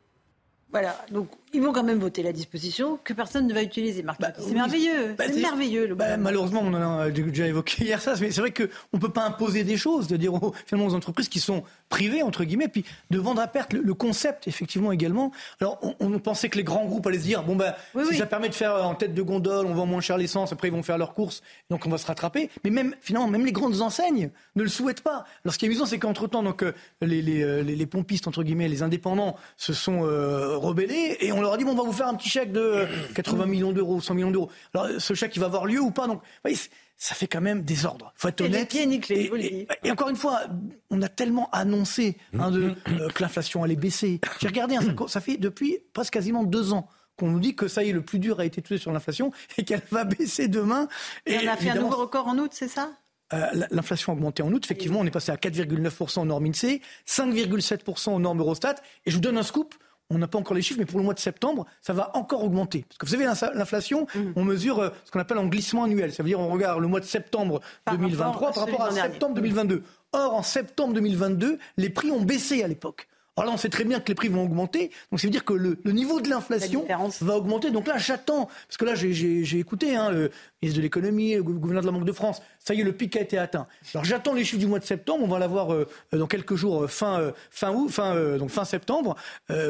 Voilà, donc ils vont quand même voter la disposition que personne ne va utiliser. Marc, c'est oui. merveilleux, Bah, c'est merveilleux. Le Bah, malheureusement, on en a déjà évoqué hier ça, mais c'est vrai qu'on ne peut pas imposer des choses, de dire aux, finalement aux entreprises qui sont privées, entre guillemets, puis de vendre à perte. Le, le concept, effectivement, également. Alors, on, on pensait que les grands groupes allaient se dire, bon, ben, si ça permet de faire euh, en tête de gondole, on vend moins cher l'essence, après ils vont faire leurs courses, donc on va se rattraper. Mais même, finalement, même les grandes enseignes ne le souhaitent pas. Alors, ce qui est amusant, c'est qu'entre-temps, donc, euh, les, les, euh, les- les pompistes, entre guillemets, les indépendants, se sont euh, rebellés, et on leur a dit, bon, on va vous faire un petit chèque de euh, 80 millions d'euros, 100 millions d'euros. Alors, ce chèque, il va avoir lieu ou pas Donc, vous voyez, ça fait quand même désordre. faut être Et les honnête. nickelés, Et- et- et encore une fois, on a tellement annoncé hein, de, euh, que l'inflation allait baisser. J'ai regardé, hein, ça, fait depuis presque quasiment deux ans qu'on nous dit que ça y est, le plus dur a été touché sur l'inflation et qu'elle va baisser demain. Et on a fait un nouveau record en août, c'est ça? euh, la- L'inflation a augmenté en août. Effectivement, on est passé à 4,9% aux normes INSEE, 5,7% aux normes Eurostat. Et je vous donne un scoop. On n'a pas encore les chiffres, mais pour le mois de septembre, ça va encore augmenter. Parce que vous savez, l'inflation, Mmh. on mesure euh, ce qu'on appelle un glissement annuel. Ça veut dire on regarde le mois de septembre Par 2023 rapport à par rapport à septembre 2022. Or, en septembre 2022, les prix ont baissé à l'époque. Alors là, on sait très bien que les prix vont augmenter, donc ça veut dire que le, niveau de l'inflation va augmenter. Donc là, j'attends, parce que là, j'ai écouté hein, le ministre de l'économie, le gouverneur de la Banque de France, ça y est, le pic a été atteint. Alors j'attends les chiffres du mois de septembre, on va l'avoir euh, dans quelques jours, euh, fin, euh, fin août, fin, donc fin septembre,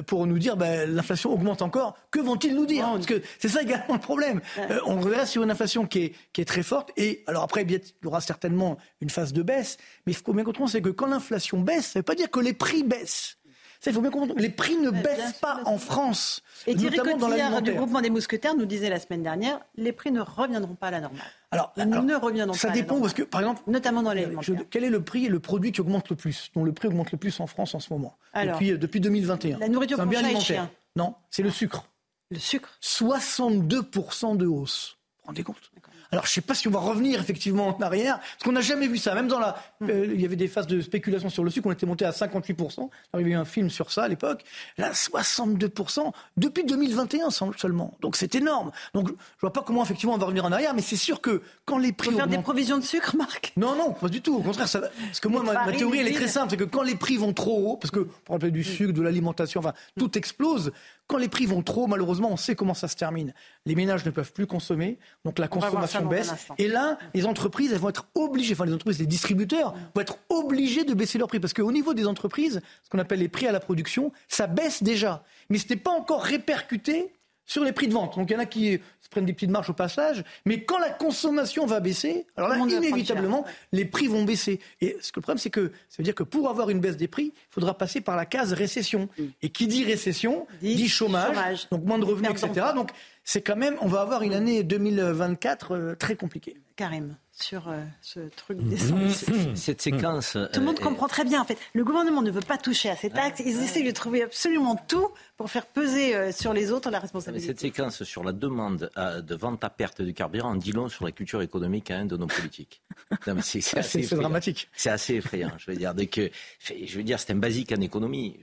pour nous dire ben, l'inflation augmente encore. Que vont-ils nous dire? Parce que c'est ça également le problème. on reste sur une inflation qui est, qui est très forte, et alors après, il y aura certainement une phase de baisse, mais il faut bien comprendre, c'est que quand l'inflation baisse, ça ne veut pas dire que les prix baissent. Il faut bien comprendre, les prix ne baissent pas en France. Et Thierry Cotillard du groupement des mousquetaires nous disait la semaine dernière, les prix ne reviendront pas à la normale. Alors, Ils ne reviendront ça dépend parce que, par exemple, notamment dans les. Quel est le prix et le produit qui augmente le plus, dont le prix augmente le plus en France en ce moment depuis, euh, depuis 2021 La nourriture pour bien chien. Non, c'est le sucre. Le sucre 62% de hausse. Vous vous rendez compte? Alors, je ne sais pas si on va revenir effectivement en arrière, parce qu'on n'a jamais vu ça. Même dans la. Euh, il y avait des phases de spéculation sur le sucre, on était monté à 58%. il y avait eu un film sur ça à l'époque. Là, 62% depuis 2021 seulement. Donc, c'est énorme. Donc, je ne vois pas comment effectivement on va revenir en arrière, mais c'est sûr que quand les prix. Faut faire des provisions de sucre, Marc? Non, non, pas du tout. Au contraire, ça, parce que moi, ma, théorie, elle est très simple c'est que quand les prix vont trop haut, parce que, pour rappeler du sucre, de l'alimentation, enfin, tout explose. Quand les prix vont trop, malheureusement, on sait comment ça se termine. Les ménages ne peuvent plus consommer, donc la consommation baisse. Et là, les entreprises, elles vont être obligées, enfin les entreprises, les distributeurs vont être obligés de baisser leurs prix. Parce qu'au niveau des entreprises, ce qu'on appelle les prix à la production, ça baisse déjà. Mais ce n'est pas encore répercuté sur les prix de vente. Donc il y en a qui se prennent des petites marges au passage, mais quand la consommation va baisser, alors là, inévitablement, les prix vont baisser. Et ce que le problème, c'est que ça veut dire que pour avoir une baisse des prix, il faudra passer par la case récession. Et qui dit récession, dit, chômage, donc moins de revenus, etc. Donc c'est quand même, on va avoir une année 2024 euh, très compliquée. Karim sur euh, ce truc mmh. d'essence. Cette séquence. Tout le monde euh, comprend très bien. En fait, le gouvernement ne veut pas toucher à ces taxes. Ils essaient de trouver absolument tout pour faire peser sur les autres la responsabilité. cette séquence sur la demande de vente à perte du carburant en dit long sur la culture économique hein, de nos politiques. C'est assez dramatique. C'est assez effrayant. Je veux dire, dès que, je veux dire, c'est un basique en économie.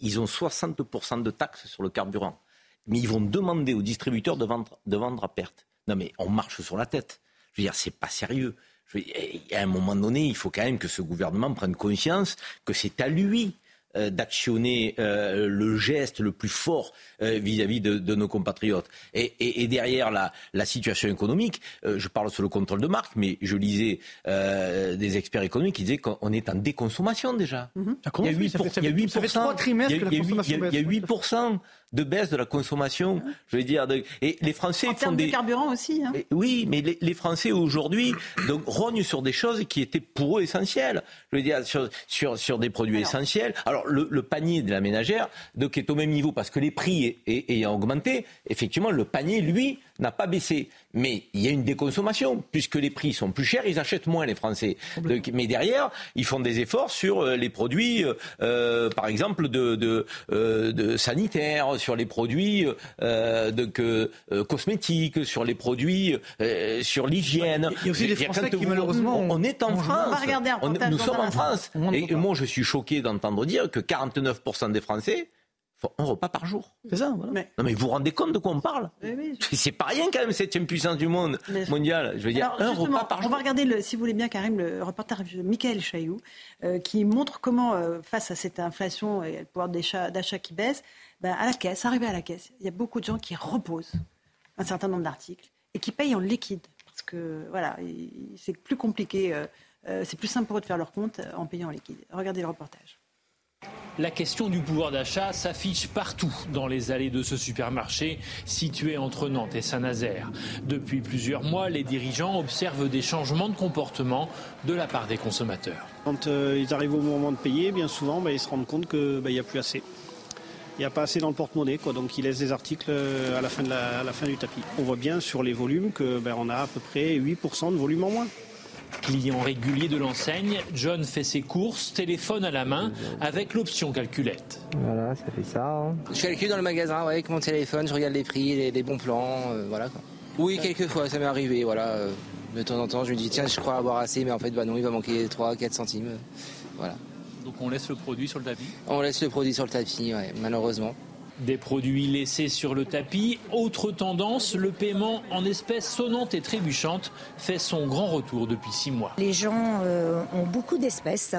Ils ont 60% de taxes sur le carburant mais ils vont demander aux distributeurs de vendre, de vendre à perte. Non, mais on marche sur la tête. Je veux dire, c'est pas sérieux. Je veux à un moment donné, il faut quand même que ce gouvernement prenne conscience que c'est à lui euh, d'actionner euh, le geste le plus fort euh, vis-à-vis de, de, nos compatriotes. Et, et, et derrière la, la, situation économique, je parle sous le contrôle de marque, mais je lisais des experts économiques qui disaient qu'on est en déconsommation déjà. Il y a 8%, il y a 8%, il y a 8% de baisse de la consommation. Je veux dire, et les Français en font des de carburant aussi. Hein. Oui, mais les, les Français aujourd'hui donc rognent sur des choses qui étaient pour eux essentielles. Je veux dire sur sur, sur des produits essentiels. Alors le, le, panier de la ménagère donc est au même niveau parce que les prix ayant augmenté, effectivement le panier lui n'a pas baissé. Mais il y a une déconsommation, puisque les prix sont plus chers, ils achètent moins les Français. mais derrière, ils font des efforts sur euh, les produits, euh, euh, par exemple, de, de, de, sanitaires, sur les produits de, cosmétiques, sur les produits, sur l'hygiène. Il y a aussi des Français qui, malheureusement, on, est en France. nous sommes en France. Et moi, je suis choqué d'entendre dire que 49% des Français un repas par jour. C'est ça, voilà. Mais... Non, mais vous vous rendez compte de quoi on parle C'est pas rien quand même, septième puissance du monde mondial. Je veux dire, un repas par jour. On va regarder, le, si vous voulez bien, Karim, le reportage de Michael Chailloux, euh, qui montre comment, euh, face à cette inflation et le pouvoir d'achat qui baisse, ben, à la caisse, arrivé à la caisse, il y a beaucoup de gens qui reposent un certain nombre d'articles et qui payent en liquide. Parce que, voilà, c'est plus compliqué, euh, c'est plus simple pour eux de faire leur compte en payant en liquide. Regardez le reportage. La question du pouvoir d'achat s'affiche partout dans les allées de ce supermarché situé entre Nantes et Saint-Nazaire. Depuis plusieurs mois, les dirigeants observent des changements de comportement de la part des consommateurs. Quand euh, ils arrivent au moment de payer, bien souvent, bah, ils se rendent compte qu'il bah, n'y a plus assez. Il n'y a pas assez dans le porte-monnaie, donc ils laissent des articles euh, à la fin, du tapis. On voit bien sur les volumes qu'on bah, a à peu près 8% de volume en moins. Client régulier de l'enseigne, John fait ses courses, téléphone à la main, avec l'option calculette. Voilà, ça fait ça. Hein. Je calcule dans le magasin avec mon téléphone, je regarde les prix, les, bons plans, euh, voilà. Oui, quelques fois, ça m'est arrivé, voilà. Euh, de temps en temps, je me dis, tiens, je crois avoir assez, mais en fait, bah non, il va manquer 3, 4 centimes. Euh, voilà. Donc on laisse le produit sur le tapis? On laisse le produit sur le tapis, malheureusement. Des produits laissés sur le tapis. Autre tendance, le paiement en espèces sonnantes et trébuchantes fait son grand retour depuis six mois. Les gens euh, ont beaucoup d'espèces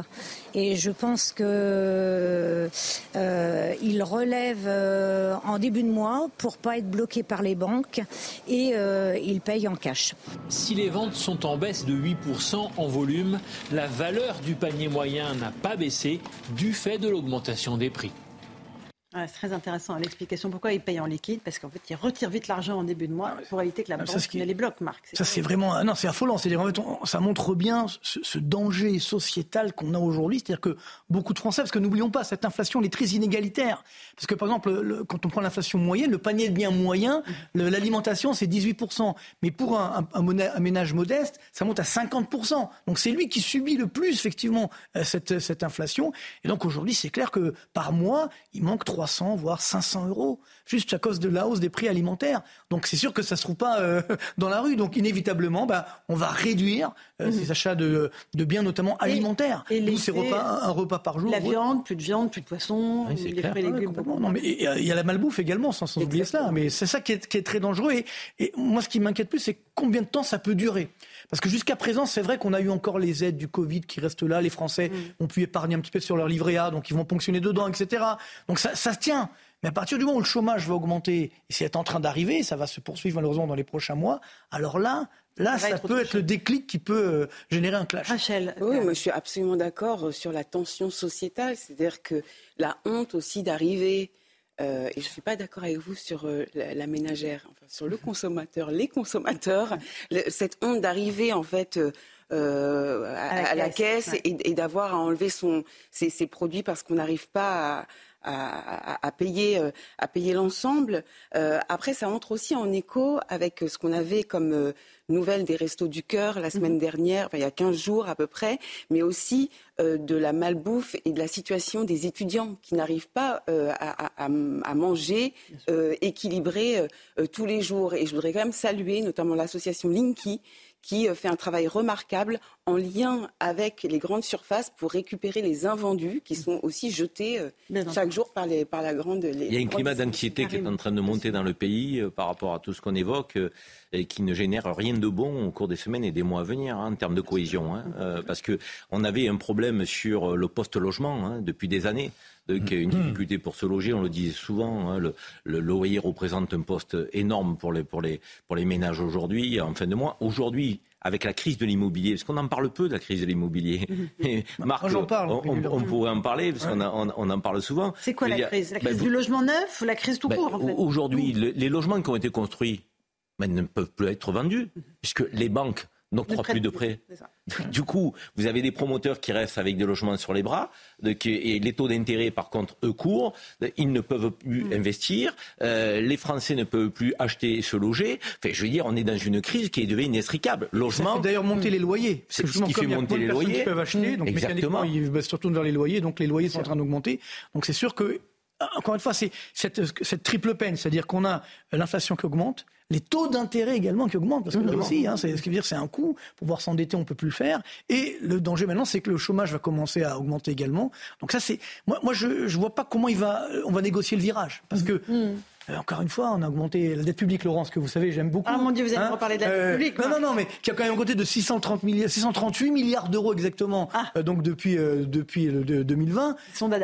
et je pense que euh, ils relèvent euh, en début de mois pour pas être bloqués par les banques et ils payent en cash. Si les ventes sont en baisse de 8% en volume, la valeur du panier moyen n'a pas baissé du fait de l'augmentation des prix c'est très intéressant l'explication. Pourquoi ils payent en liquide? Parce qu'en fait, ils retirent vite l'argent en début de mois pour éviter que la banque qui... les bloque, Marc. Ça, c'est vraiment. Non, c'est affolant. C'est-à-dire, en fait, ça montre bien ce, danger sociétal qu'on a aujourd'hui. C'est-à-dire que beaucoup de Français, parce que n'oublions pas, cette inflation, elle est très inégalitaire. Parce que, par exemple, quand on prend l'inflation moyenne, le panier de biens moyen, l'alimentation, c'est 18%. Mais pour un, un, ménage modeste, ça monte à 50%. Donc, c'est lui qui subit le plus, effectivement, euh, cette, cette inflation. Et donc, aujourd'hui, c'est clair que par mois, il manque 3 300, voire 500 euros, juste à cause de la hausse des prix alimentaires. Donc c'est sûr que ça ne se trouve pas euh, dans la rue. Donc inévitablement, bah, on va réduire euh, mhm. ces achats de, de, biens, notamment alimentaires. Et, et ces repas, un, repas par jour. La viande, plus de viande, plus de poisson, les fruits et légumes. non, mais il y a la malbouffe également, sans, oublier cela. Mais c'est ça qui est, qui est, très dangereux. Et, et moi, ce qui m'inquiète plus, c'est combien de temps ça peut durer. Parce que jusqu'à présent, c'est vrai qu'on a eu encore les aides du Covid qui restent là. Les Français mm. ont pu épargner un petit peu sur leur livret A, donc ils vont ponctionner dedans, etc. Donc ça, ça se tient. Mais à partir du moment où le chômage va augmenter, et c'est en train d'arriver, ça va se poursuivre malheureusement dans les prochains mois, alors là, Là, ça, peut être le déclic qui peut euh, générer un clash. Rachel. Oui, moi je suis absolument d'accord euh, sur la tension sociétale. C'est-à-dire que la honte aussi d'arriver euh, et je ne suis pas d'accord avec vous sur euh, la, ménagère, enfin, sur le consommateur, les consommateurs, cette honte d'arriver en fait euh, à, la caisse, et, d'avoir à enlever son, ses, produits parce qu'on n'arrive pas à, payer, à payer l'ensemble. après, ça entre aussi en écho avec ce qu'on avait comme nouvelle des Restos du Cœur la semaine mhm. dernière, il y a 15 jours à peu près, mais aussi euh, de la malbouffe et de la situation des étudiants qui n'arrivent pas euh, à, manger euh, équilibré tous les jours. Et je voudrais quand même saluer notamment l'association Linky qui fait un travail remarquable en lien avec les grandes surfaces pour récupérer les invendus qui sont aussi jetés chaque jour par, les, par la grande. Il y a un climat d'anxiété qui est en train de monter dans le pays par rapport à tout ce qu'on évoque et qui ne génère rien de bon au cours des semaines et des mois à venir hein, en termes de cohésion. Hein, euh, parce qu'on avait un problème sur le poste-logement hein, depuis des années. Donc, une difficulté pour se loger, on le disait souvent, le, loyer représente un poste énorme pour les, pour les, pour les ménages aujourd'hui, en fin de mois. Aujourd'hui, avec la crise de l'immobilier, parce qu'on en parle peu de la crise de l'immobilier. Marc, j'en parle, on, pourrait en parler, parce qu'on on, en parle souvent. C'est quoi la crise? La crise ben, du logement neuf ou la crise tout ben, court en fait? Aujourd'hui, les logements qui ont été construits mais ne peuvent plus être vendus, puisque les banques n'octroient plus de prêts. Du coup, vous avez des promoteurs qui restent avec des logements sur les bras, et les taux d'intérêt, par contre, eux courent, ils ne peuvent plus mm. investir, euh, les Français ne peuvent plus acheter et se loger. Enfin, je veux dire, on est dans une crise qui est devenue inextricable. Logement. d'ailleurs monter les loyers. C'est ce qui fait monter les loyers. Qui peuvent acheter, donc Exactement. ils se retournent vers les loyers, donc les loyers sont en train d'augmenter. Donc c'est sûr que encore une fois, c'est cette, cette, triple peine, c'est-à-dire qu'on a l'inflation qui augmente, les taux d'intérêt également qui augmentent, parce que là aussi, hein, c'est ce qui veut dire c'est un coût. Pour pouvoir s'endetter, on peut plus le faire. Et le danger maintenant, c'est que le chômage va commencer à augmenter également. Donc ça, c'est moi, moi je, ne vois pas comment il va, on va négocier le virage, parce que mmh. Euh, encore une fois, on a augmenté la dette publique, Laurence, que vous savez, j'aime beaucoup. Ah mon Dieu, vous allez hein parler de la dette euh, publique. non, non, non, mais qui a quand même augmenté de 630 milliards, 638 milliards d'euros exactement, ah. euh, donc depuis, depuis 2020.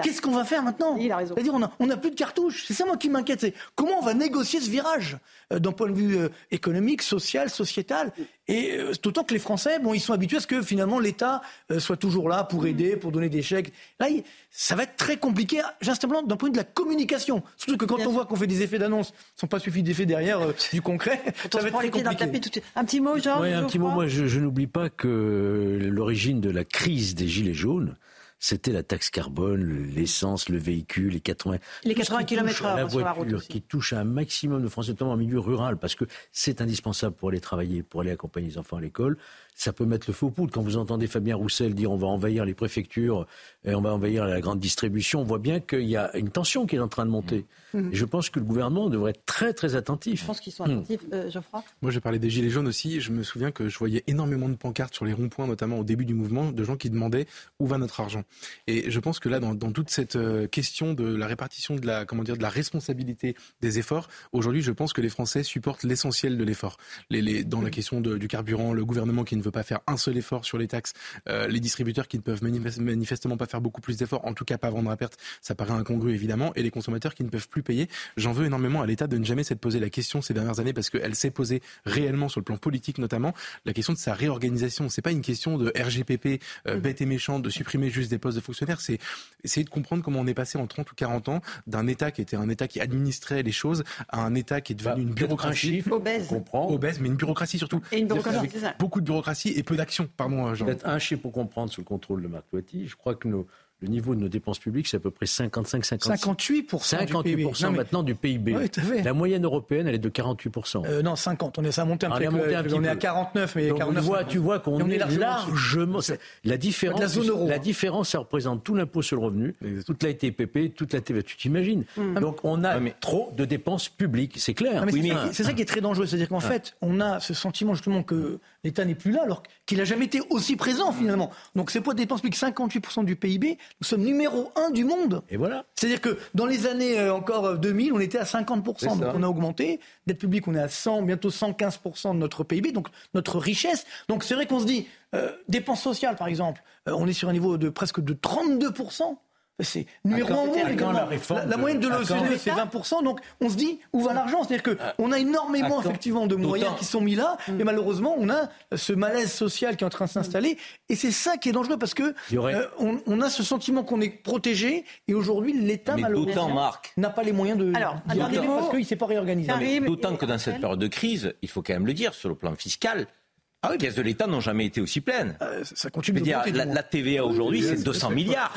Qu'est-ce qu'on va faire maintenant Il a raison. C'est-à-dire, on n'a on a plus de cartouches. C'est ça, moi, qui m'inquiète. C'est comment on va négocier ce virage d'un point de vue économique, social, sociétal. Et d'autant que les Français, bon, ils sont habitués à ce que finalement l'État soit toujours là pour aider, pour donner des chèques. Là, ça va être très compliqué, justement, d'un point de vue de la communication. Surtout que quand on voit qu'on fait des effets d'annonce, ne sont pas suffisants d'effets derrière euh, du concret. ça va être très compliqué. Un petit mot, Jean Oui, un petit mot. Moi, je, n'oublie pas que l'origine de la crise des Gilets jaunes, c'était la taxe carbone, l'essence, le véhicule, les 80, les 80 km h la voiture qui touche un maximum de Français, notamment en milieu rural, parce que c'est indispensable pour aller travailler, pour aller accompagner les enfants à l'école ça peut mettre le faux poudre. Quand vous entendez Fabien Roussel dire on va envahir les préfectures et on va envahir la grande distribution, on voit bien qu'il y a une tension qui est en train de monter. Mmh. Et je pense que le gouvernement devrait être très très attentif. Je pense qu'ils sont Mmh. attentifs. Euh, Geoffroy? Moi, j'ai parlé des Gilets jaunes aussi. Je me souviens que je voyais énormément de pancartes sur les ronds-points, notamment au début du mouvement, de gens qui demandaient où va notre argent. Et je pense que là, dans, dans toute cette euh, question de la répartition de la, comment dire, de la responsabilité des efforts, aujourd'hui, je pense que les Français supportent l'essentiel de l'effort. Les, les, dans la question de- du carburant, le gouvernement qui ne veut pas faire un seul effort sur les taxes, euh, les distributeurs qui ne peuvent manifest- manifestement pas faire beaucoup plus d'efforts, en tout cas pas vendre à perte, ça paraît incongru évidemment, et les consommateurs qui ne peuvent plus payer. J'en veux énormément à l'État de ne jamais s'être posé la question ces dernières années parce qu'elle s'est posée réellement sur le plan politique notamment, la question de sa réorganisation. C'est pas une question de RGPP euh, bête et méchant, de supprimer juste des postes de fonctionnaires, c'est essayer de comprendre comment on est passé en 30 ou 40 ans d'un État qui était un État qui administrait les choses à un État qui est devenu une bureaucratie. chiffre, Obèse. on comprend. Obèse, mais une bureaucratie surtout. Et une bureaucratie, Avec c'est ça. Beaucoup de bureaucratie et peu d'action, pardon euh, Jean. Peut-être un chiffre pour comprendre sous le contrôle de Marc Lotti. Je crois que nos- le niveau de nos dépenses publiques, c'est à peu près 55-56. 58% du 58% PIB. Non, mais- maintenant du PIB. Oui, tout à fait. La moyenne européenne, elle est de 48%. Euh, non, 50. On est ça a monté un Ah, peu. a avec monté le- un petit on est à peu. 49, mais Donc, 49. tu vois, tu vois qu'on on est, est largement La différence, la zone euro, la hein. différence, ça représente tout l'impôt sur le revenu, toute la TPP, toute la TVA. Tu t'imagines Mm. Donc on a trop de dépenses publiques, c'est clair. Oui, c'est ça qui est très dangereux, c'est-à-dire qu'en Ah. fait, on a ce sentiment justement que l'État n'est plus là, alors qu'il n'a jamais été aussi présent finalement. Donc ces poids de dépenses publiques, 58% du PIB, nous sommes numéro un du monde. Et voilà. C'est-à-dire que dans les années euh, encore euh, 2000, on était à 50%, C'est donc on a augmenté. Dette publique, on est à 100, bientôt 115% de notre PIB, donc notre richesse. Donc c'est vrai qu'on se dit, euh, dépenses sociales par exemple, euh, on est sur un niveau de presque de 32%. C'est numéro un la réforme La, la de- moyenne de l'OCDE, c'est 20%. Donc, on se dit, où va l'argent? C'est-à-dire qu'on a énormément, effectivement, de moyens qui sont mis là. Mais malheureusement, on a ce malaise social qui est en train de s'installer. Et c'est ça qui est dangereux parce que aurait- euh, on, on a ce sentiment qu'on est protégé. Et aujourd'hui, l'État, malheureusement, n'a pas les moyens de Alors, parce qu'il ne s'est pas réorganisé. D'autant que dans cette période de crise, il faut quand même le dire, sur le plan fiscal, les caisses de l'État n'ont jamais été aussi pleines. ça continue Je veux dire, la, TVA aujourd'hui, Oui, c'est bien 200 sûr. milliards.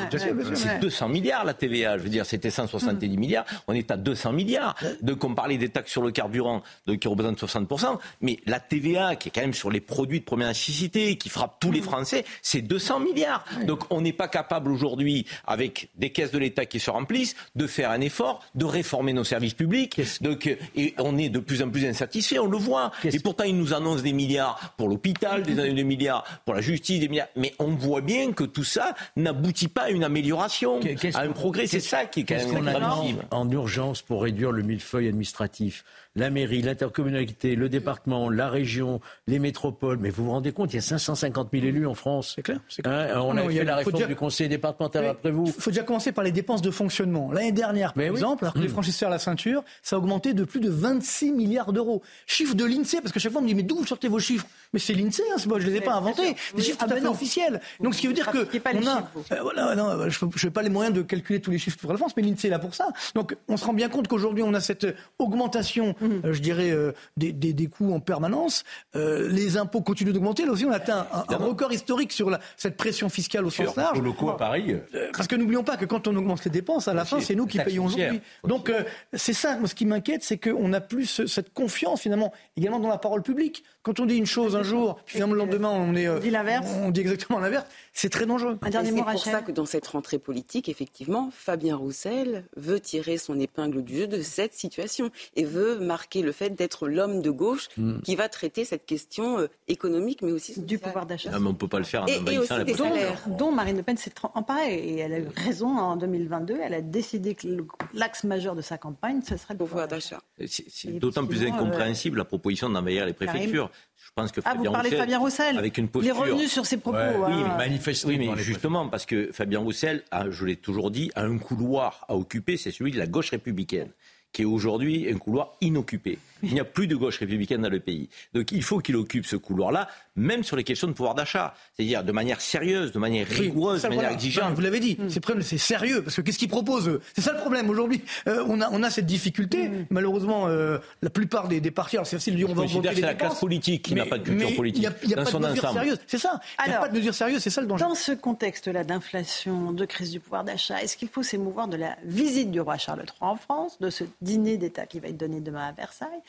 C'est 200 milliards la TVA. Je veux dire, c'était 170 milliards, on est à 200 milliards. Donc on parlait des taxes sur le carburant donc, qui représentent 60%, mais la TVA qui est quand même sur les produits de première nécessité, qui frappe tous les Français, c'est 200 milliards. Donc on n'est pas capable aujourd'hui, avec des caisses de l'État qui se remplissent, de faire un effort, de réformer nos services publics. Donc, et on est de plus en plus insatisfait, on le voit. Et pourtant, ils nous annoncent des milliards pour l'hôpital, des, des milliards pour la justice, des milliards. Mais on voit bien que tout ça n'aboutit pas à une amélioration, à un progrès. C'est ça qui est quand qu'est-ce même gravissime. en urgence pour réduire le millefeuille administratif La mairie, l'intercommunalité, le département, la région, les métropoles. Mais vous vous rendez compte, il y a 550 000 élus en France. C'est clair. on Non, a fait a- la réforme du conseil départemental après vous. Il faut déjà commencer par les dépenses de fonctionnement. L'année dernière, par exemple, alors que les franchisseurs la ceinture, ça a augmenté de plus de 26 milliards d'euros. Chiffre de l'INSEE, parce que chaque fois on me dit mais d'où vous sortez vos chiffres? Mais c'est l'INSEE, hein, c'est pas, je les ai pas inventés. Des chiffres tout à fait officiels. Donc ce qui veut dire que on a, euh, voilà, non, je n'ai pas les moyens de calculer tous les chiffres pour la France, mais l'INSEE est là pour ça. Donc on se rend bien compte qu'aujourd'hui on a cette augmentation, euh, je dirais, euh, des, des, des coûts en permanence. Euh, les impôts continuent d'augmenter. Là aussi, on atteint un, un record historique sur la, cette pression fiscale au sens large. Pour le coup, à Paris. Euh, Parce que n'oublions pas que quand on augmente les dépenses, à la fin, c'est nous qui payons aujourd'hui. Donc, c'est ça, moi, ce qui m'inquiète, c'est qu'on n'a plus ce- cette confiance, finalement, également dans la parole publique. Quand on dit une chose un jour, puis finalement, le lendemain, on est. euh, dit l'inverse. On dit exactement l'inverse. C'est très dangereux. Et c'est pour ça que dans cette rentrée politique, effectivement, Fabien Roussel veut tirer son épingle du jeu de cette situation et veut marquer le fait d'être l'homme de gauche Mm. qui va traiter cette question euh, économique, mais aussi du pouvoir d'achat. Ah, mais on ne peut pas le faire en Et- et envahissant aussi la des salaires. dont Marine Le Pen s'est emparée. Et elle a eu raison en 2022. Elle a décidé que l'axe majeur de sa campagne, ce serait le pouvoir d'achat. C'est d'autant plus effectivement, incompréhensible la proposition d'envahir les préfectures. Je pense que Ah, vous Fabien parlez de Roussel, Fabien Roussel avec une Il est posture. revenu sur ses propos. Ouais, oui, hein. mais manifester. Oui, mais justement, parce que Fabien Roussel, a, je l'ai toujours dit, a un couloir à occuper, c'est celui de la gauche républicaine, qui est aujourd'hui un couloir inoccupé. Il n'y a plus de gauche républicaine dans le pays. Donc il faut qu'il occupe ce couloir-là, même sur les questions de pouvoir d'achat. C'est-à-dire de manière sérieuse, de manière rigoureuse, ça, de manière voilà. exigeante. Non, vous l'avez dit, c'est problème, c'est sérieux parce que qu'est-ce qu'ils proposent C'est ça le problème aujourd'hui. Euh, on a on a cette difficulté. Malheureusement, euh, la plupart des, des partis, alors c'est facile de dire on Je va augmenter que les c'est la classe politique qui n'a pas de culture mais politique Il n'y a, pas son de mesures ensemble. sérieuses. C'est ça. Il n'y a pas de mesures sérieuses. C'est ça le danger. Dans ce contexte-là d'inflation, de crise du pouvoir d'achat, est-ce qu'il faut s'émouvoir de la visite du roi Charles III en France, de ce dîner d'État qui va être donné demain à Versailles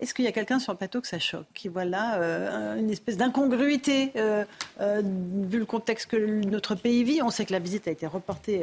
Est-ce qu'il y a quelqu'un sur le plateau que ça choque Qui voit là euh, une espèce d'incongruité, euh, euh, vu le contexte que notre pays vit? On sait que la visite a été reportée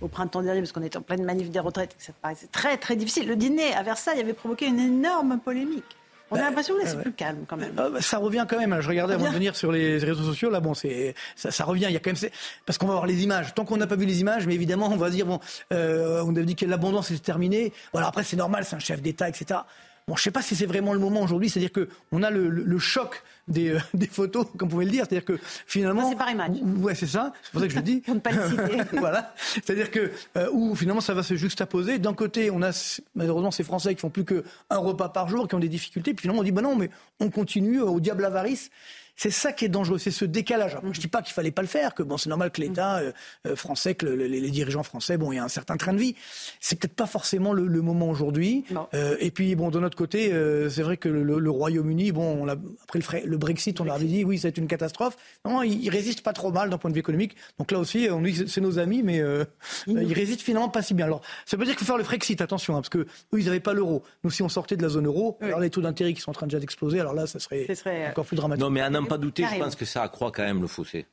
au printemps dernier parce qu'on était en pleine manif des retraites et que ça paraissait très très difficile. Le dîner à Versailles avait provoqué une énorme polémique. On a bah, l'impression que c'est plus calme quand même. Bah, ça revient quand même. Hein. Je regardais avant de venir sur les réseaux sociaux. Là, bon, c'est ça, ça, revient. Il y a quand même parce qu'on va voir les images. Tant qu'on n'a pas vu les images, mais évidemment, on va dire bon, on a dit que l'abondance est terminée. Voilà, après c'est normal, c'est un chef d'État, etc. Bon, je ne sais pas si c'est vraiment le moment aujourd'hui. C'est-à-dire qu'on a le, le, choc des, euh, des, photos, comme vous pouvez le dire. C'est-à-dire que finalement. C'est par image. Ouais, c'est ça. C'est pour ça que je le dis. Pour ne pas le citer. voilà. C'est-à-dire que euh, où finalement ça va se juxtaposer. D'un côté, on a malheureusement ces Français qui font plus qu'un repas par jour, qui ont des difficultés. Puis finalement, on dit bah non, mais on continue euh, au diable avarice. C'est ça qui est dangereux, c'est ce décalage. je dis pas qu'il fallait pas le faire, que bon, c'est normal que l'État euh, français, que les, dirigeants français, bon, il y a un certain train de vie. C'est peut-être pas forcément le, moment aujourd'hui. Euh, et puis bon, de notre côté, c'est vrai que le, Royaume-Uni, bon, on après le, le, Brexit, on a dit oui, c'est une catastrophe. Non, il, résiste pas trop mal d'un point de vue économique. Donc là aussi, on dit c'est nos amis, mais il résiste finalement pas si bien. Alors, ça veut dire qu'il faut faire le Frexit, attention, hein, parce que eux, ils n'avaient pas l'euro. Nous, si on sortait de la zone euro, alors les taux d'intérêt qui sont en train déjà d'exploser, alors là, ça serait, encore plus dramatique. Non, mais pas douter, je pense que ça accroît quand même le fossé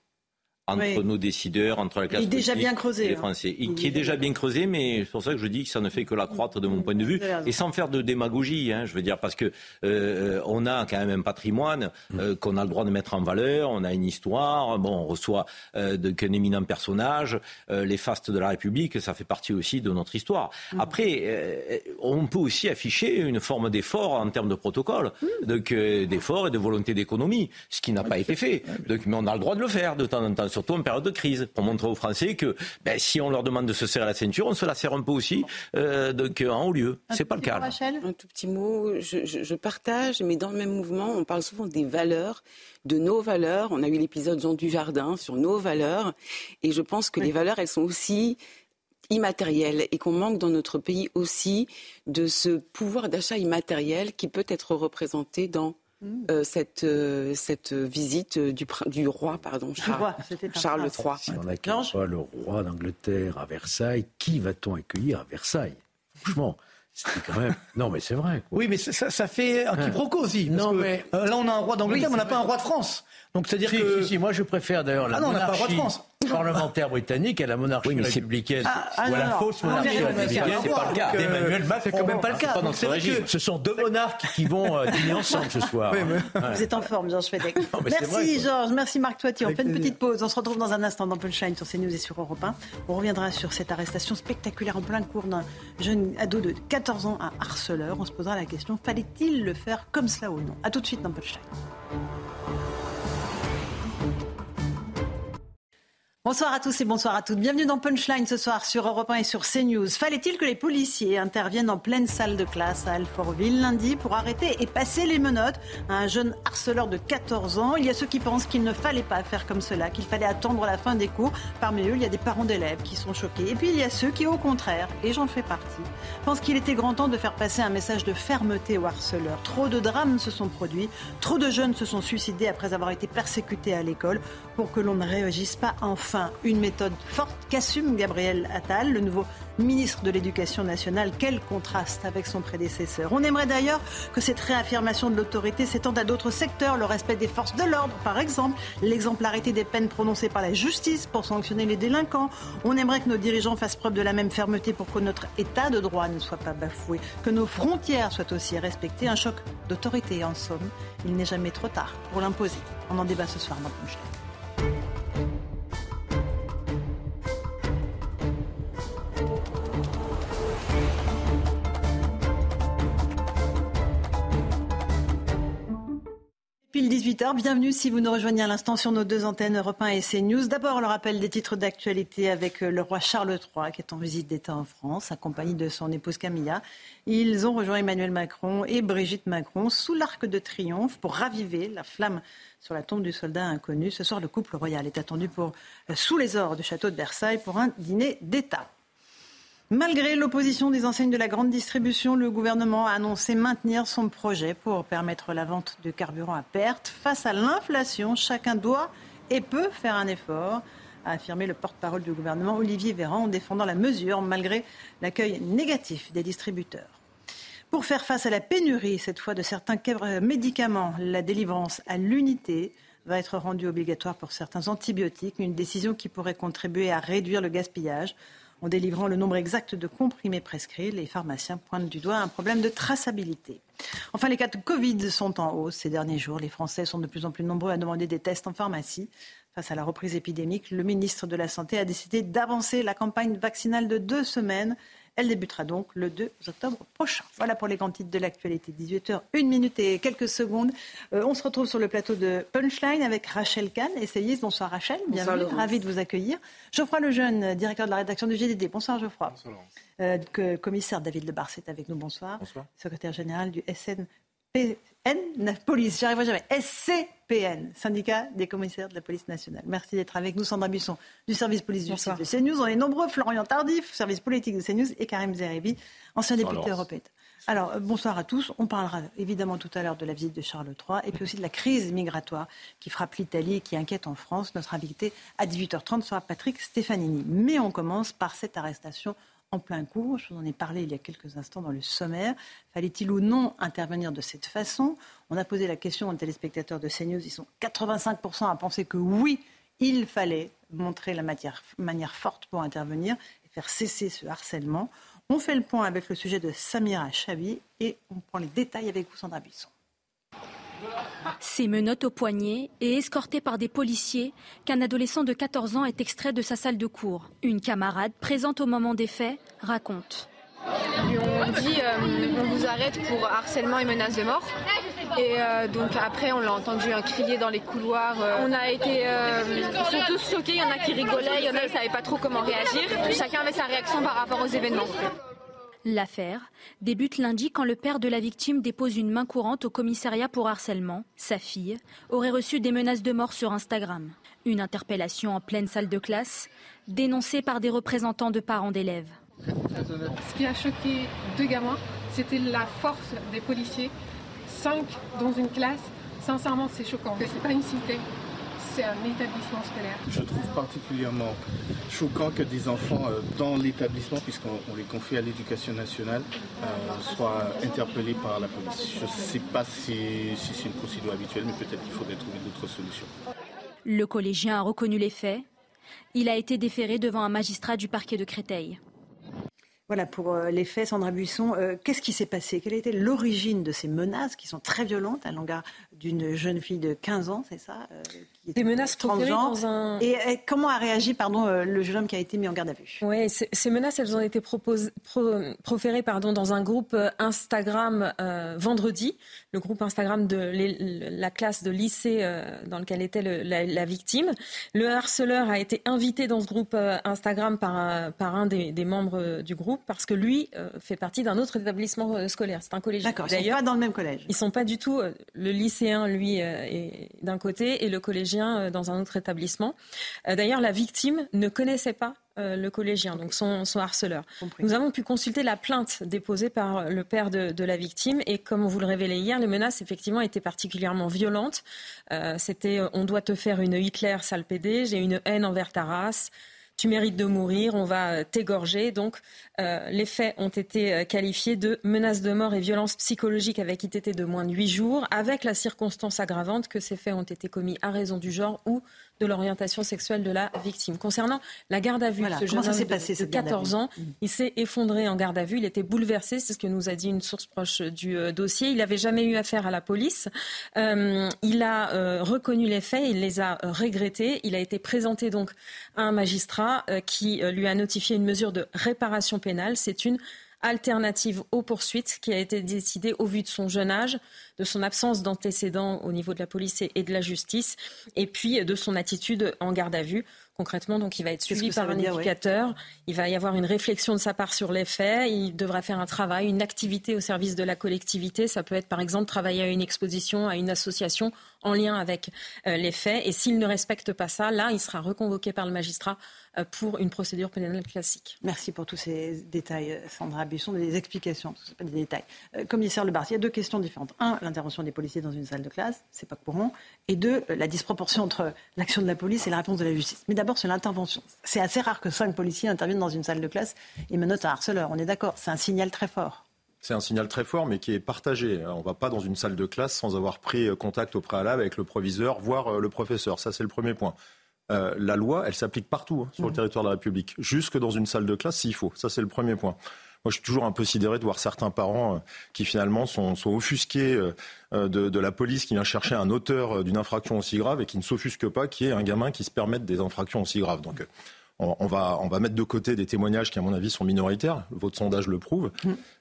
entre nos décideurs, entre la classe déjà bien creusé, et les hein. Français. qui est déjà bien creusé, mais c'est pour ça que je dis que ça ne fait que l'accroître de mon point de vue, et sans faire de démagogie, hein, je veux dire, parce que euh, on a quand même un patrimoine euh, qu'on a le droit de mettre en valeur, on a une histoire, bon, on reçoit euh, qu'un éminent personnage, euh, les fastes de la République, ça fait partie aussi de notre histoire. Mm. Après, euh, on peut aussi afficher une forme d'effort en termes de protocole, mm. donc d'effort et de volonté d'économie, ce qui n'a pas été fait. Donc, mais on a le droit de le faire de temps en temps surtout en période de crise, pour montrer aux Français que ben, si on leur demande de se serrer la ceinture, on se la serre un peu aussi euh, donc, en haut lieu. C'est pas le cas. Un tout petit mot, je, je, partage, mais dans le même mouvement, on parle souvent des valeurs, de nos valeurs. On a eu l'épisode Jean du Jardin sur nos valeurs, et je pense que les valeurs, elles sont aussi immatérielles et qu'on manque dans notre pays aussi de ce pouvoir d'achat immatériel qui peut être représenté dans euh, cette, euh, cette visite du, du roi, pardon, Charles, Charles III. Si on n'accueille pas le roi d'Angleterre à Versailles, qui va-t-on accueillir à Versailles? Franchement. C'était quand même. Non, mais c'est vrai. Oui, mais ça, ça, fait un quiproquo aussi. non, mais... Euh, là, on a un roi d'Angleterre, mais on n'a pas un roi de France. Donc, c'est-à-dire que. Si, si, moi, je préfère d'ailleurs la ah non, monarchie. On n'a pas roi de France parlementaire britannique à la monarchie oui, républicaine ah, ah, ou à la fausse monarchie républicaine. C'est pas le cas d'Emmanuel Macron. C'est quand même pas le cas. Ce sont deux monarques qui vont euh, dîner ensemble ce soir. Vous êtes en forme, Georges Fedek. Merci Georges, merci Marc Toiti. On fait une petite pause. On se retrouve dans un instant dans Punchline sur CNews et sur Europe 1. On reviendra sur cette arrestation spectaculaire en plein cours d'un jeune ado de 14 ans à Harceleur. On se posera la question fallait-il le faire comme cela ou non? A tout de suite dans Punchline. Bonsoir à tous et bonsoir à toutes. Bienvenue dans Punchline ce soir sur Europe 1 et sur CNews. Fallait-il que les policiers interviennent en pleine salle de classe à Alfortville lundi pour arrêter et passer les menottes à un jeune harceleur de 14 ans? Il y a ceux qui pensent qu'il ne fallait pas faire comme cela, qu'il fallait attendre la fin des cours. Parmi eux, il y a des parents d'élèves qui sont choqués. Et puis il y a ceux qui, au contraire, et j'en fais partie, pensent qu'il était grand temps de faire passer un message de fermeté aux harceleurs. Trop de drames se sont produits, trop de jeunes se sont suicidés après avoir été persécutés à l'école pour que l'on ne réagisse pas enfin. Une méthode forte qu'assume Gabriel Attal, le nouveau ministre de l'Éducation nationale. Quel contraste avec son prédécesseur. On aimerait d'ailleurs que cette réaffirmation de l'autorité s'étende à d'autres secteurs, le respect des forces de l'ordre par exemple, l'exemplarité des peines prononcées par la justice pour sanctionner les délinquants. On aimerait que nos dirigeants fassent preuve de la même fermeté pour que notre état de droit ne soit pas bafoué, que nos frontières soient aussi respectées. Un choc d'autorité en somme. Il n'est jamais trop tard pour l'imposer. On en débat ce soir dans Punchline. 18h, bienvenue si vous nous rejoignez à l'instant sur nos deux antennes Europe 1 et CNews. D'abord, le rappel des titres d'actualité avec euh, le roi Charles III qui est en visite d'État en France, accompagné de son épouse Camilla. Ils ont rejoint Emmanuel Macron et Brigitte Macron sous l'arc de triomphe pour raviver la flamme sur la tombe du soldat inconnu. Ce soir, le couple royal est attendu euh, sous les ors du château de Versailles pour un dîner d'État. Malgré l'opposition des enseignes de la grande distribution, le gouvernement a annoncé maintenir son projet pour permettre la vente de carburant à perte. Face à l'inflation, chacun doit et peut faire un effort, a affirmé le porte-parole du gouvernement Olivier Véran en défendant la mesure malgré l'accueil négatif des distributeurs. Pour faire face à la pénurie, cette fois, de certains médicaments, la délivrance à l'unité va être rendue obligatoire pour certains antibiotiques, une décision qui pourrait contribuer à réduire le gaspillage. En délivrant le nombre exact de comprimés prescrits, les pharmaciens pointent du doigt un problème de traçabilité. Enfin, les cas de Covid sont en hausse ces derniers jours. Les Français sont de plus en plus nombreux à demander des tests en pharmacie. Face à la reprise épidémique, le ministre de la Santé a décidé d'avancer la campagne vaccinale de deux semaines. Elle débutera donc le 2 octobre prochain. Voilà pour les grands titres de l'actualité. 18h, 1 minute et quelques secondes. Euh, on se retrouve sur le plateau de Punchline avec Rachel Kahn, essayiste. Bonsoir Rachel, bienvenue, ravi de vous accueillir. Geoffroy Lejeune, directeur de la rédaction du GDD. Bonsoir Geoffroy. Bonsoir. Euh, commissaire David Lebar, est avec nous. Bonsoir. Bonsoir. Secrétaire général du SNP N, police, j'arriverai jamais. Syndicat des commissaires de la police nationale. Merci d'être avec nous, Sandra Busson, du service police du site de CNews. On est nombreux, Florian Tardif, service politique de CNews, et Karim Zeribi, ancien député européen. Alors, euh, bonsoir à tous. On parlera évidemment tout à l'heure de la visite de Charles III et puis aussi de la crise migratoire qui frappe l'Italie et qui inquiète en France. Notre invité à 18h30 sera Patrick Stefanini. Mais on commence par cette arrestation en plein cours. Je vous en ai parlé il y a quelques instants dans le sommaire. Fallait-il ou non intervenir de cette façon? On a posé la question aux téléspectateurs de CNews. Ils sont 85% à penser que oui, il fallait montrer la matière, manière forte pour intervenir et faire cesser ce harcèlement. On fait le point avec le sujet de Samira Chabi et on prend les détails avec vous, Sandra Buisson. Ces menottes au poignet et escorté par des policiers qu'un adolescent de 14 ans est extrait de sa salle de cours. Une camarade présente au moment des faits raconte. On dit euh, on vous arrête pour harcèlement et menace de mort. Et euh, donc après on l'a entendu crier dans les couloirs. Euh. on a été tous choqués, il y en a qui rigolaient, il y en a qui ne savaient pas trop comment réagir. Chacun avait sa réaction par rapport aux événements. L'affaire débute lundi quand le père de la victime dépose une main courante au commissariat pour harcèlement. Sa fille aurait reçu des menaces de mort sur Instagram. Une interpellation en pleine salle de classe, dénoncée par des représentants de parents d'élèves. Ce qui a choqué deux gamins, c'était la force des policiers. Cinq dans une classe, sincèrement, c'est choquant. C'est pas une cité c'est un établissement scolaire. Je trouve particulièrement choquant que des enfants euh, dans l'établissement, puisqu'on les confie à l'éducation nationale, euh, soient interpellés par la police. Je ne sais pas si, si c'est une procédure habituelle, mais peut-être qu'il faudrait trouver d'autres solutions. Le collégien a reconnu les faits. Il a été déféré devant un magistrat du parquet de Créteil. Voilà pour euh, les faits, Sandra Buisson. Qu'est-ce qui s'est passé? Quelle été l'origine de ces menaces qui sont très violentes à l'engard d'une jeune fille de 15 ans, c'est ça des menaces proférées dans un... Et, comment a réagi pardon, euh, le jeune homme qui a été mis en garde à vue? Oui, ces menaces, elles ont été proférées pardon, dans un groupe euh, Instagram euh, vendredi, le groupe Instagram de la classe de lycée dans lequel était la, victime. Le harceleur a été invité dans ce groupe Instagram par, par un des, membres du groupe parce que lui fait partie d'un autre établissement scolaire. C'est un collège. D'accord, ils sont pas dans le même collège. Ils sont pas du tout. Le lycéen, lui, est d'un côté et le collège euh, dans un autre établissement. Euh, d'ailleurs, la victime ne connaissait pas euh, le collégien, donc son, harceleur. Nous avons pu consulter la plainte déposée par le père de, la victime et comme on vous le révélait hier, les menaces effectivement étaient particulièrement violentes. C'était on doit te faire une Hitler sale PD, j'ai une haine envers ta race, tu mérites de mourir, on va t'égorger. Donc, les faits ont été qualifiés de menaces de mort et violences psychologiques avec ITT de moins de 8 jours, avec la circonstance aggravante que ces faits ont été commis à raison du genre ou de l'orientation sexuelle de la victime. Concernant la garde à vue, ce jeune homme passé, de, 14 ans, il s'est effondré en garde à vue, il était bouleversé, c'est ce que nous a dit une source proche du euh, dossier. Il n'avait jamais eu affaire à la police. Euh, il a euh, reconnu les faits, il les a regrettés. Il a été présenté donc à un magistrat qui lui a notifié une mesure de réparation pénale. C'est une alternative aux poursuites qui a été décidée au vu de son jeune âge, de son absence d'antécédents au niveau de la police et de la justice, et puis de son attitude en garde à vue. Concrètement, donc, il va être suivi par un éducateur. Il va y avoir une réflexion de sa part sur les faits. Il devra faire un travail, une activité au service de la collectivité. Ça peut être, par exemple, travailler à une exposition, à une association en lien avec euh, les faits. Et s'il ne respecte pas ça, là, il sera reconvoqué par le magistrat euh, pour une procédure pénale classique. Merci pour tous ces détails, Sandra Busson, des explications, ce pas des détails. Euh, commissaire Lebar, il y a deux questions différentes. Un, l'intervention des policiers dans une salle de classe, c'est pas courant. Et deux, la disproportion entre l'action de la police et la réponse de la justice. Mais d'abord, c'est l'intervention. C'est assez rare que cinq policiers interviennent dans une salle de classe et menottent un harceleur. On est d'accord, c'est un signal très fort. C'est un signal très fort, mais qui est partagé. On ne va pas dans une salle de classe sans avoir pris contact au préalable avec le proviseur, voire le professeur. Ça, c'est le premier point. la loi, elle s'applique partout hein, sur le mmh. territoire de la République, jusque dans une salle de classe s'il faut. Ça, c'est le premier point. Moi, je suis toujours un peu sidéré de voir certains parents euh, qui finalement sont, sont offusqués euh, euh, de, de, la police qui vient chercher un auteur d'une infraction aussi grave et qui ne s'offusque pas qu'il y ait un gamin qui se permette des infractions aussi graves. Donc, on, va, on va mettre de côté des témoignages qui, à mon avis, sont minoritaires. Votre sondage le prouve.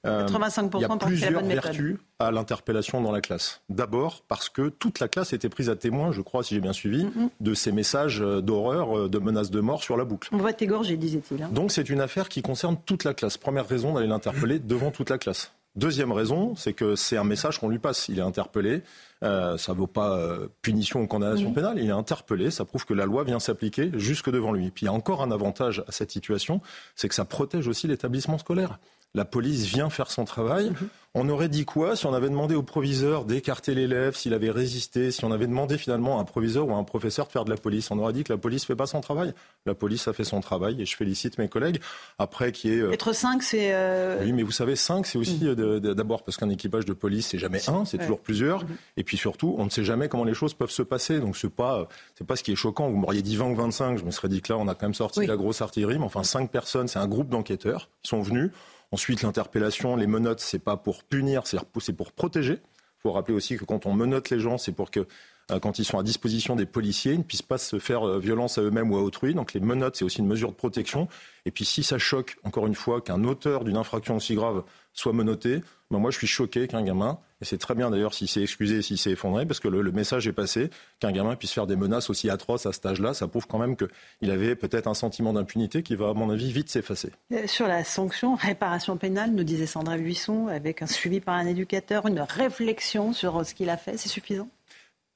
85% il y a plusieurs vertus à l'interpellation dans la classe. D'abord parce que toute la classe était prise à témoin, je crois, si j'ai bien suivi, de ces messages d'horreur, de menaces de mort sur la boucle. On va être égorgé, disait-il. Hein. Donc c'est une affaire qui concerne toute la classe. Première raison d'aller l'interpeller devant toute la classe. Deuxième raison, c'est que c'est un message qu'on lui passe. Il est interpellé. Euh, ça ne vaut pas euh, punition ou condamnation pénale. Il est interpellé. Ça prouve que la loi vient s'appliquer jusque devant lui. Puis il y a encore un avantage à cette situation, c'est que ça protège aussi l'établissement scolaire. La police vient faire son travail. Mhm. On aurait dit quoi si on avait demandé au proviseur d'écarter l'élève, s'il avait résisté, si on avait demandé finalement à un proviseur ou à un professeur de faire de la police? On aurait dit que la police ne fait pas son travail. La police a fait son travail et je félicite mes collègues. Après, qui est. Euh, Être 5, c'est. Euh, oui, mais vous savez, 5, c'est aussi mhm. euh, d'abord parce qu'un équipage de police, c'est jamais un, c'est toujours plusieurs. Mhm. Et puis surtout, on ne sait jamais comment les choses peuvent se passer. Donc, ce n'est pas, pas ce qui est choquant. Vous m'auriez dit 20 ou 25, je me serais dit que là, on a quand même sorti la grosse artillerie. Mais enfin, 5 personnes, c'est un groupe d'enquêteurs qui sont venus. Ensuite, l'interpellation, les menottes, c'est pas pour punir, c'est pour protéger. Il faut rappeler aussi que quand on menotte les gens, c'est pour que euh, quand ils sont à disposition des policiers, ils ne puissent pas se faire euh, violence à eux-mêmes ou à autrui. Donc les menottes, c'est aussi une mesure de protection. Et puis si ça choque, encore une fois, qu'un auteur d'une infraction aussi grave soit menotté, ben moi je suis choqué qu'un gamin, et c'est très bien d'ailleurs s'il s'est excusé, s'il s'est effondré, parce que le, message est passé, qu'un gamin puisse faire des menaces aussi atroces à cet âge-là, ça prouve quand même qu'il avait peut-être un sentiment d'impunité qui va, à mon avis, vite s'effacer. Euh, sur la sanction, réparation pénale, nous disait Sandra Buisson, avec un suivi par un éducateur, une réflexion sur ce qu'il a fait, c'est suffisant?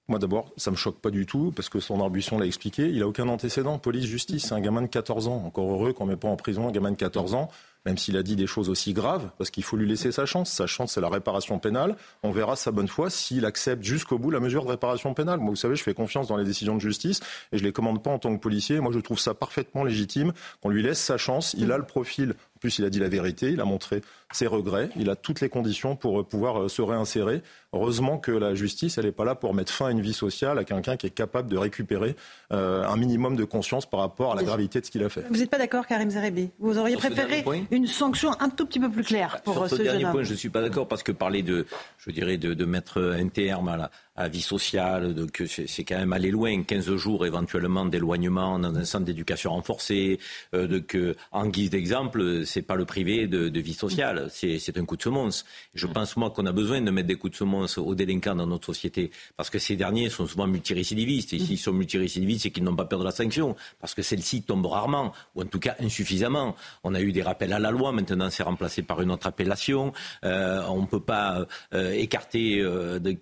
Moi d'abord, ça me choque pas du tout, parce que son Buisson l'a expliqué, il a aucun antécédent, police-justice, c'est un gamin de 14 ans. Encore heureux qu'on ne met pas en prison un gamin de 14 ans, même s'il a dit des choses aussi graves, parce qu'il faut lui laisser sa chance. Sa chance, c'est la réparation pénale. On verra sa bonne foi s'il accepte jusqu'au bout la mesure de réparation pénale. Moi, vous savez, je fais confiance dans les décisions de justice et je les commande pas en tant que policier. Moi, je trouve ça parfaitement légitime qu'on lui laisse sa chance. Il a le profil en plus, il a dit la vérité, il a montré ses regrets, il a toutes les conditions pour euh, pouvoir euh, se réinsérer. Heureusement que la justice, elle n'est pas là pour mettre fin à une vie sociale à quelqu'un qui est capable de récupérer euh, un minimum de conscience par rapport à la gravité de ce qu'il a fait. Vous n'êtes pas d'accord, Karim Zerebi Vous auriez préféré une sanction un tout petit peu plus claire pour Sur ce, dernier point, je ne suis pas d'accord parce que parler de, je dirais, de, de mettre un terme à la, à vie sociale, donc c'est quand même aller loin, 15 jours éventuellement d'éloignement dans un centre d'éducation renforcé, euh, que, en guise d'exemple, c'est pas le privé de, de vie sociale, c'est un coup de semonce. Je pense moi qu'on a besoin de mettre des coups de semonce aux délinquants dans notre société, parce que ces derniers sont souvent multirécidivistes, et s'ils sont multirécidivistes, c'est qu'ils n'ont pas peur de la sanction, parce que celle-ci tombe rarement, ou en tout cas insuffisamment. On a eu des rappels à la loi, maintenant c'est remplacé par une autre appellation, euh, on ne peut pas euh, écarter euh, de,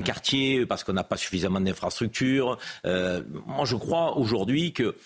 euh, quartier parce qu'on n'a pas suffisamment d'infrastructures. Euh, moi, je crois aujourd'hui que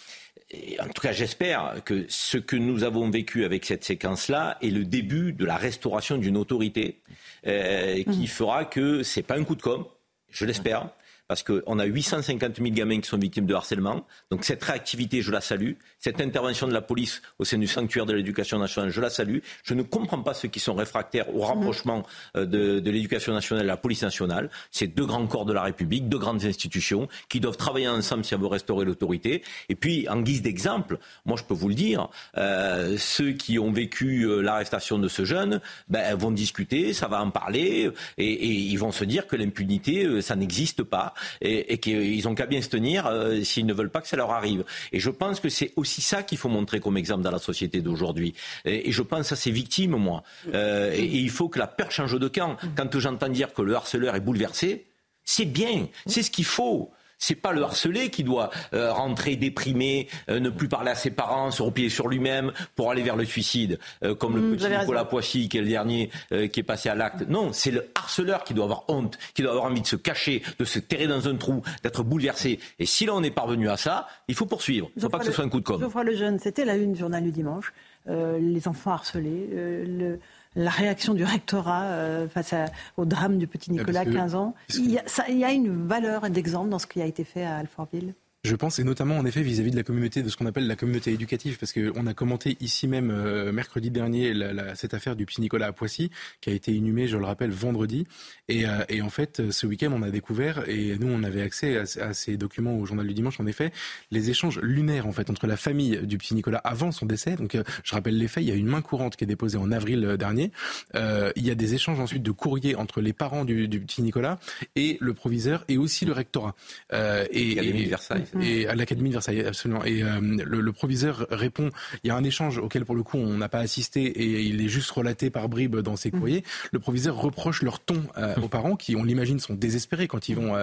en tout cas, j'espère que ce que nous avons vécu avec cette séquence-là est le début de la restauration d'une autorité euh, qui mmh. fera que c'est pas un coup de com', je l'espère, parce qu'on a 850 000 gamins qui sont victimes de harcèlement. Donc cette réactivité, je la salue. Cette intervention de la police au sein du sanctuaire de l'éducation nationale, je la salue. Je ne comprends pas ceux qui sont réfractaires au rapprochement euh, de, de l'éducation nationale et de la police nationale. C'est deux grands corps de la République, deux grandes institutions qui doivent travailler ensemble si on veut restaurer l'autorité. Et puis, en guise d'exemple, moi je peux vous le dire, euh, ceux qui ont vécu euh, l'arrestation de ce jeune ben, vont discuter, ça va en parler, et, et ils vont se dire que l'impunité, ça n'existe pas et, qu'ils ont qu'à bien se tenir euh, s'ils ne veulent pas que ça leur arrive. Et je pense que c'est aussi ça qu'il faut montrer comme exemple dans la société d'aujourd'hui. Et, je pense à ces victimes, moi. Euh, et, il faut que la peur change de camp. Quand j'entends dire que le harceleur est bouleversé, c'est bien, c'est ce qu'il faut. C'est pas le harcelé qui doit euh, rentrer déprimé, euh, ne plus parler à ses parents, se replier sur lui-même pour aller vers le suicide, euh, comme le mmh, petit Nicolas Poissy qui est le dernier qui est passé à l'acte. Non, c'est le harceleur qui doit avoir honte, qui doit avoir envie de se cacher, de se terrer dans un trou, d'être bouleversé. Et si là on est parvenu à ça, il faut poursuivre. Il ne faut pas que ce soit un coup de com'. Geoffroy le jeune, c'était la une du journal du dimanche. les enfants harcelés, le la réaction du rectorat euh, face au drame du petit Nicolas, 15 ans. Il y, a, une valeur d'exemple dans ce qui a été fait à Alfortville? Je pense, et notamment en effet vis-à-vis de la communauté, de ce qu'on appelle la communauté éducative, parce qu'on a commenté ici même euh, mercredi dernier cette affaire du psy Nicolas à Poissy, qui a été inhumé, je le rappelle, vendredi. Et, euh, en fait, ce week-end, on a découvert, et nous, on avait accès à, ces documents au journal du dimanche, en effet, les échanges lunaires en fait entre la famille du psy Nicolas avant son décès. Donc, euh, je rappelle les faits. Il y a une main courante qui est déposée en avril dernier. il y a des échanges ensuite de courriers entre les parents du, du petit Nicolas et le proviseur et aussi le rectorat. et, de Versailles. Et à l'Académie de Versailles, absolument. Et le, le, proviseur répond. Il y a un échange auquel pour le coup on n'a pas assisté et il est juste relaté par bribes dans ses courriers. Le proviseur reproche leur ton aux parents qui, on l'imagine, sont désespérés quand ils vont,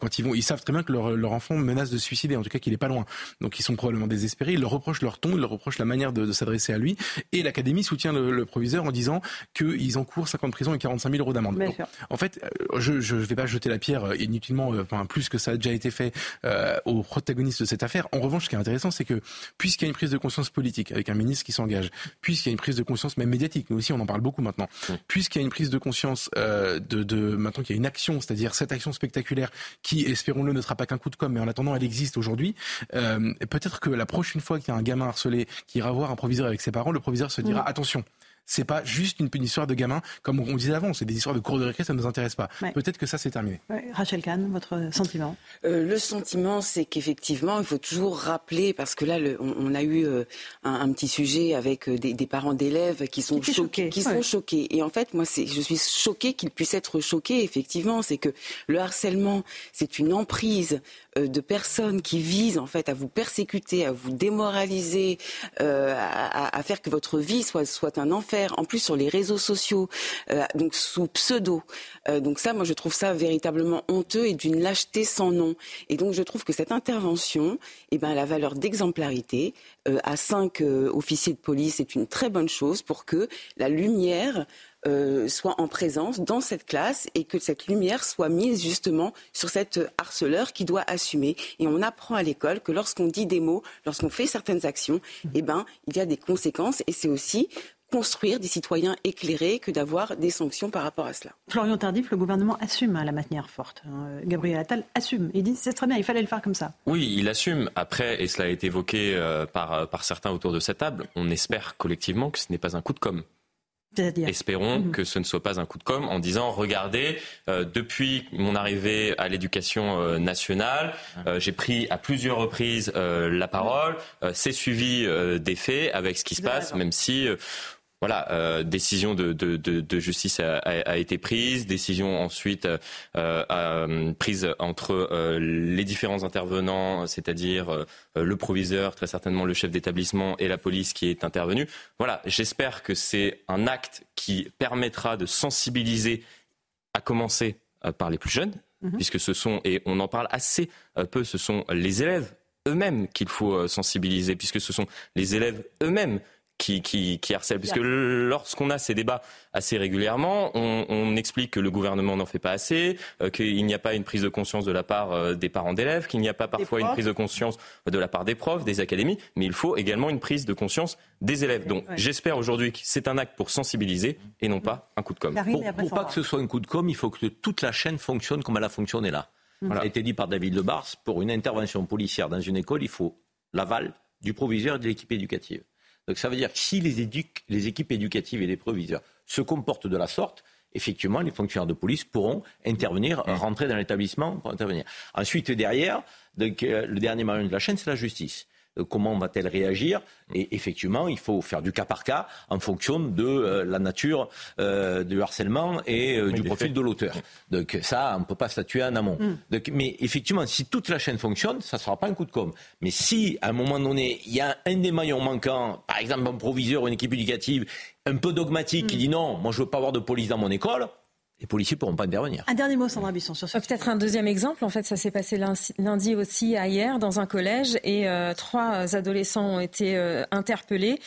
quand ils vont, ils savent très bien que leur, leur enfant menace de suicider, en tout cas qu'il est pas loin. Donc ils sont probablement désespérés. Ils leur reprochent leur ton, ils leur reprochent la manière de, de s'adresser à lui. Et l'Académie soutient le, le, proviseur en disant qu'ils encourent 50 prisons et 45 000 euros d'amende. En fait, je ne vais pas jeter la pierre inutilement, enfin plus que ça a déjà été fait euh, aux protagonistes de cette affaire. En revanche, ce qui est intéressant, c'est que puisqu'il y a une prise de conscience politique avec un ministre qui s'engage, puisqu'il y a une prise de conscience même médiatique, nous aussi on en parle beaucoup maintenant, puisqu'il y a une prise de conscience euh, de, de, maintenant qu'il y a une action, c'est-à-dire cette action spectaculaire qui, espérons-le, ne sera pas qu'un coup de com', mais en attendant elle existe aujourd'hui, euh, peut-être que la prochaine fois qu'il y a un gamin harcelé qui ira voir un proviseur avec ses parents, le proviseur se dira attention c'est pas juste une, histoire de gamin, comme on disait avant, c'est des histoires de cours de récré, ça ne nous intéresse pas. Peut-être que ça, c'est terminé. Rachel Kahn, votre sentiment? Euh, Le sentiment, c'est qu'effectivement, il faut toujours rappeler, parce que là, on, a eu euh, un, petit sujet avec euh, des, parents d'élèves qui sont choqués. Qui sont choqués. Et en fait, moi, je suis choquée qu'ils puissent être choqués, effectivement. C'est que le harcèlement, c'est une emprise de personnes qui visent en fait à vous persécuter, à vous démoraliser, à, à, faire que votre vie soit, soit un enfer en plus sur les réseaux sociaux, euh, donc sous pseudo. Euh, donc ça, moi, je trouve ça véritablement honteux et d'une lâcheté sans nom. Et donc, je trouve que cette intervention, eh ben, la valeur d'exemplarité euh, à cinq officiers de police est une très bonne chose pour que la lumière soit en présence dans cette classe et que cette lumière soit mise justement sur cet harceleur qui doit assumer. Et on apprend à l'école que lorsqu'on dit des mots, lorsqu'on fait certaines actions, eh ben, il y a des conséquences et c'est aussi construire des citoyens éclairés que d'avoir des sanctions par rapport à cela. Florian Tardif, le gouvernement assume hein, la manière forte. Hein. Gabriel Attal assume. Il dit c'est très bien, il fallait le faire comme ça. Oui, il assume. Après, et cela a été évoqué euh, par, euh, par certains autour de cette table, on espère collectivement que ce n'est pas un coup de com'. Espérons mhm. que ce ne soit pas un coup de com' en disant regardez, euh, depuis mon arrivée à l'éducation nationale, j'ai pris à plusieurs reprises la parole, c'est suivi des faits avec ce qui se passe, même si voilà, euh, décision de, de, de, de justice a, a, été prise, décision ensuite euh, euh, prise entre euh, les différents intervenants, c'est-à-dire le proviseur, très certainement le chef d'établissement et la police qui est intervenu. Voilà, j'espère que c'est un acte qui permettra de sensibiliser, à commencer par les plus jeunes, mhm. puisque ce sont, et on en parle assez peu, ce sont les élèves eux-mêmes qu'il faut sensibiliser, puisque ce sont les élèves eux-mêmes qui, qui, qui harcèlent. Puisque lorsqu'on a ces débats assez régulièrement, on, on explique que le gouvernement n'en fait pas assez, euh, qu'il n'y a pas une prise de conscience de la part euh, des parents d'élèves, qu'il n'y a pas parfois une prise de conscience de la part des profs, des académies, mais il faut également une prise de conscience des élèves. Donc j'espère aujourd'hui que c'est un acte pour sensibiliser et non pas un coup de com'. Pour, pour pas que ce soit un coup de com', il faut que toute la chaîne fonctionne comme elle a fonctionné là. Voilà. Ça a été dit par David Lebars, pour une intervention policière dans une école, il faut l'aval du proviseur et de l'équipe éducative. Donc ça veut dire que si les, les équipes éducatives et les proviseurs se comportent de la sorte, effectivement, les fonctionnaires de police pourront intervenir, rentrer dans l'établissement pour intervenir. Ensuite, derrière, donc, euh, le dernier maillon de la chaîne, c'est la justice. Euh, comment va-t-elle réagir Et effectivement, il faut faire du cas par cas en fonction de euh, la nature euh, du harcèlement et du profil de l'auteur. Donc ça, on ne peut pas statuer en amont. Mm. mais effectivement, si toute la chaîne fonctionne, ça ne sera pas un coup de com'. Mais si, à un moment donné, il y a un des maillons manquants, par exemple un proviseur ou une équipe éducative, un peu dogmatique, qui mm. dit non, moi je ne veux pas avoir de police dans mon école, les policiers pourront pas intervenir. Un dernier mot, Sandra Bisson, sur ce. Euh, peut-être un deuxième exemple. En fait, ça s'est passé lundi aussi, hier, dans un collège, et euh, trois adolescents ont été euh, interpellés,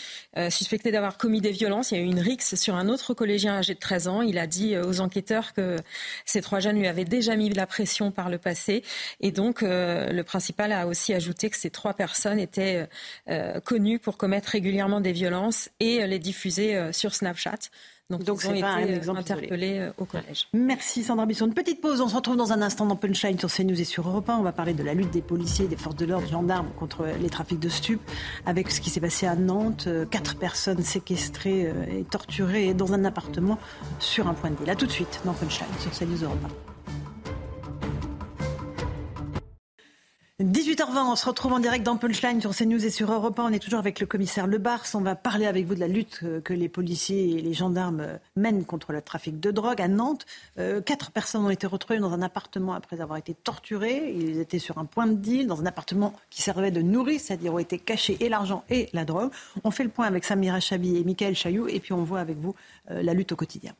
suspectés d'avoir commis des violences. Il y a eu une rixe sur un autre collégien âgé de 13 ans. Il a dit aux enquêteurs que ces trois jeunes lui avaient déjà mis de la pression par le passé. Et donc, le principal a aussi ajouté que ces trois personnes étaient connues pour commettre régulièrement des violences et les diffuser sur Snapchat. Donc, Donc ils ont été un exemple interpellés au collège. Merci Sandra Bisson. Une petite pause. On se retrouve dans un instant dans Punchline sur CNews et sur Europe 1. On va parler de la lutte des policiers, des forces de l'ordre, gendarmes contre les trafics de stupes. Avec ce qui s'est passé à Nantes, quatre personnes séquestrées et torturées dans un appartement sur un point de ville. A tout de suite dans Punchline sur CNews Europe 1. 18h20, on se retrouve en direct dans Punchline sur CNews et sur Europe 1. On est toujours avec le commissaire Lebars. On va parler avec vous de la lutte que les policiers et les gendarmes mènent contre le trafic de drogue à Nantes. Euh, quatre personnes ont été retrouvées dans un appartement après avoir été torturées. Ils étaient sur un point de deal, dans un appartement qui servait de nourrice, c'est-à-dire où étaient cachés et l'argent et la drogue. On fait le point avec Samira Chabi et Michael Chailloux et puis on voit avec vous euh, la lutte au quotidien